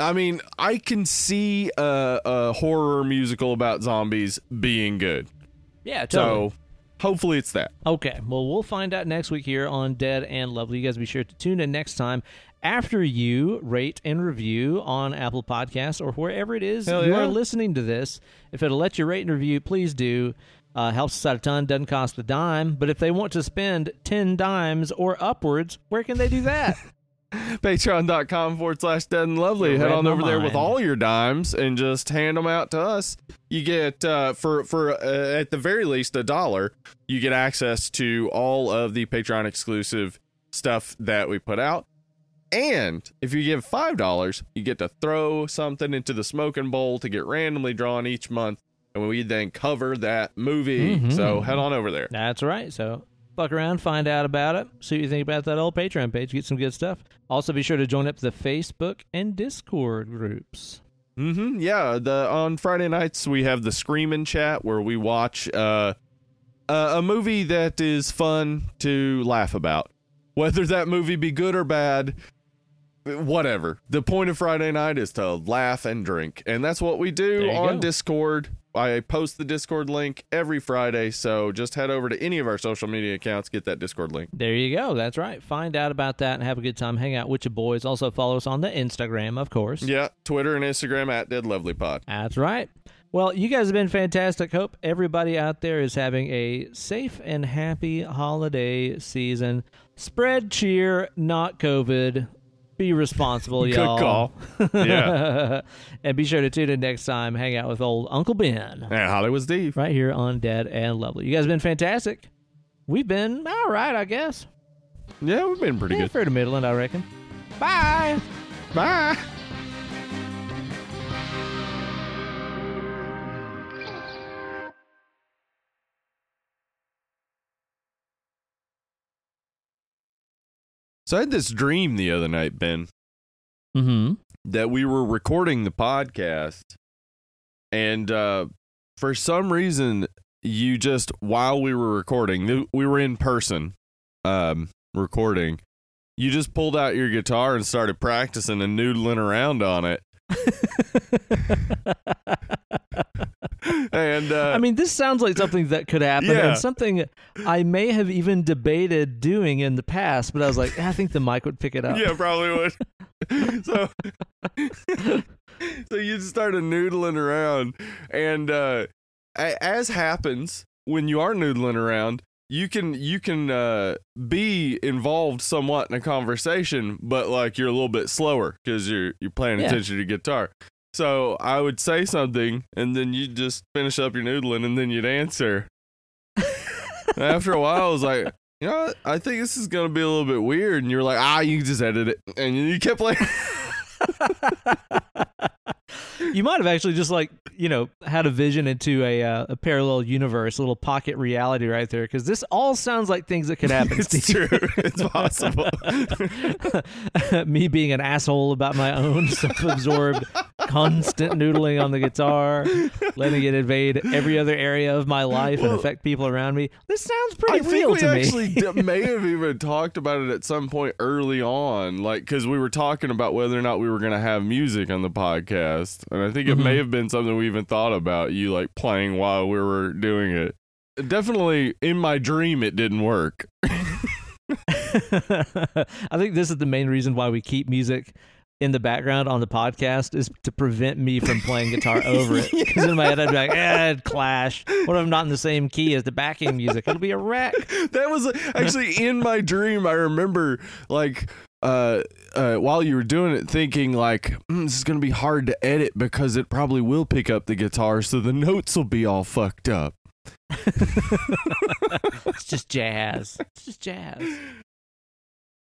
I mean, I can see a, a horror musical about zombies being good. Yeah, totally. So hopefully it's that. Okay, well, we'll find out next week here on Dead and Lovely. You guys be sure to tune in next time after you rate and review on Apple Podcasts or wherever it is Hell you are listening to this. If it'll let you rate and review, please do. Uh, helps us out a ton, doesn't cost a dime. But if they want to spend 10 dimes or upwards, where can they do that? <laughs> <laughs> Patreon.com forward slash dead and lovely. You Head on over there with all your dimes and just hand them out to us. You get, uh, for, for uh, at the very least, a dollar, you get access to all of the Patreon exclusive stuff that we put out. And if you give $5, you get to throw something into the smoking bowl to get randomly drawn each month. And we then cover that movie. Mhm. So head on over there. That's right. So fuck around, find out about it, see what you think about that old Patreon page, get some good stuff. Also, be sure to join up the Facebook and Discord groups. Mm-hmm. Yeah. The on Friday nights we have the Screaming Chat where we watch uh, uh, a movie that is fun to laugh about, whether that movie be good or bad. Whatever. The point of Friday night is to laugh and drink, and that's what we do on go. Discord. I post the Discord link every Friday, so just head over to any of our social media accounts, get that Discord link. There you go. That's right. Find out about that and have a good time. Hang out with your boys. Also, follow us on the Instagram, of course. Yeah, Twitter and Instagram at Dead Lovely Pod. That's right. Well, you guys have been fantastic. Hope everybody out there is having a safe and happy holiday season. Spread cheer, not COVID. Be responsible, y'all. Good call. <laughs> Yeah. and be sure to tune in next time. Hang out with old Uncle Ben And Hollywood Steve. right here on Dead and Lovely. You guys have been fantastic. We've been all right, I guess. Yeah, we've been pretty Yeah, good. fair to middling, I reckon. Bye. Bye. So I had this dream the other night, Ben, Mm-hmm. that we were recording the podcast, and uh, for some reason, you just while we were recording, we were in person, um, recording. You just pulled out your guitar and started practicing and noodling around on it. <laughs> and uh, I mean, this sounds like something that could happen, Yeah. and something I may have even debated doing in the past. But I was like, I think the mic would pick it up. yeah, probably would. <laughs> so, so you just started noodling around, and uh, as happens when you are noodling around, you can you can uh, be involved somewhat in a conversation, but like you're a little bit slower because you're you're paying Yeah. attention to guitar. So I would say something, and then you'd just finish up your noodling, and then you'd answer. After a while, I was like, you know, what? I think this is gonna be a little bit weird. And you're like, ah, you can just edit it, and you kept like, <laughs> You might have actually just like you know had a vision into a uh, a parallel universe, a little pocket reality right there, because this all sounds like things that could happen. it's Steve. true, it's possible. <laughs> Me being an asshole about my own self-absorbed, constant noodling on the guitar, letting it invade every other area of my life and affect people around me. This sounds I pretty think real we to me. actually d- <laughs> may have even talked about it at some point early on, like because we were talking about whether or not we were gonna have music on the podcast, and I think it Mhm. may have been something we even thought about you like playing while we were doing it. Definitely in my dream, it didn't work. <laughs> I think this is the main reason why we keep music in the background on the podcast is to prevent me from playing guitar over it. Because in my head, I'd be like, eh, it'd clash. What if I'm not in the same key as the backing music? It'll be a wreck. <laughs> that was actually in my dream. I remember like uh, uh, while you were doing it, thinking like "Mm, this is gonna be hard to edit because it probably will pick up the guitar, so the notes will be all fucked up. <laughs> It's just jazz. It's just jazz.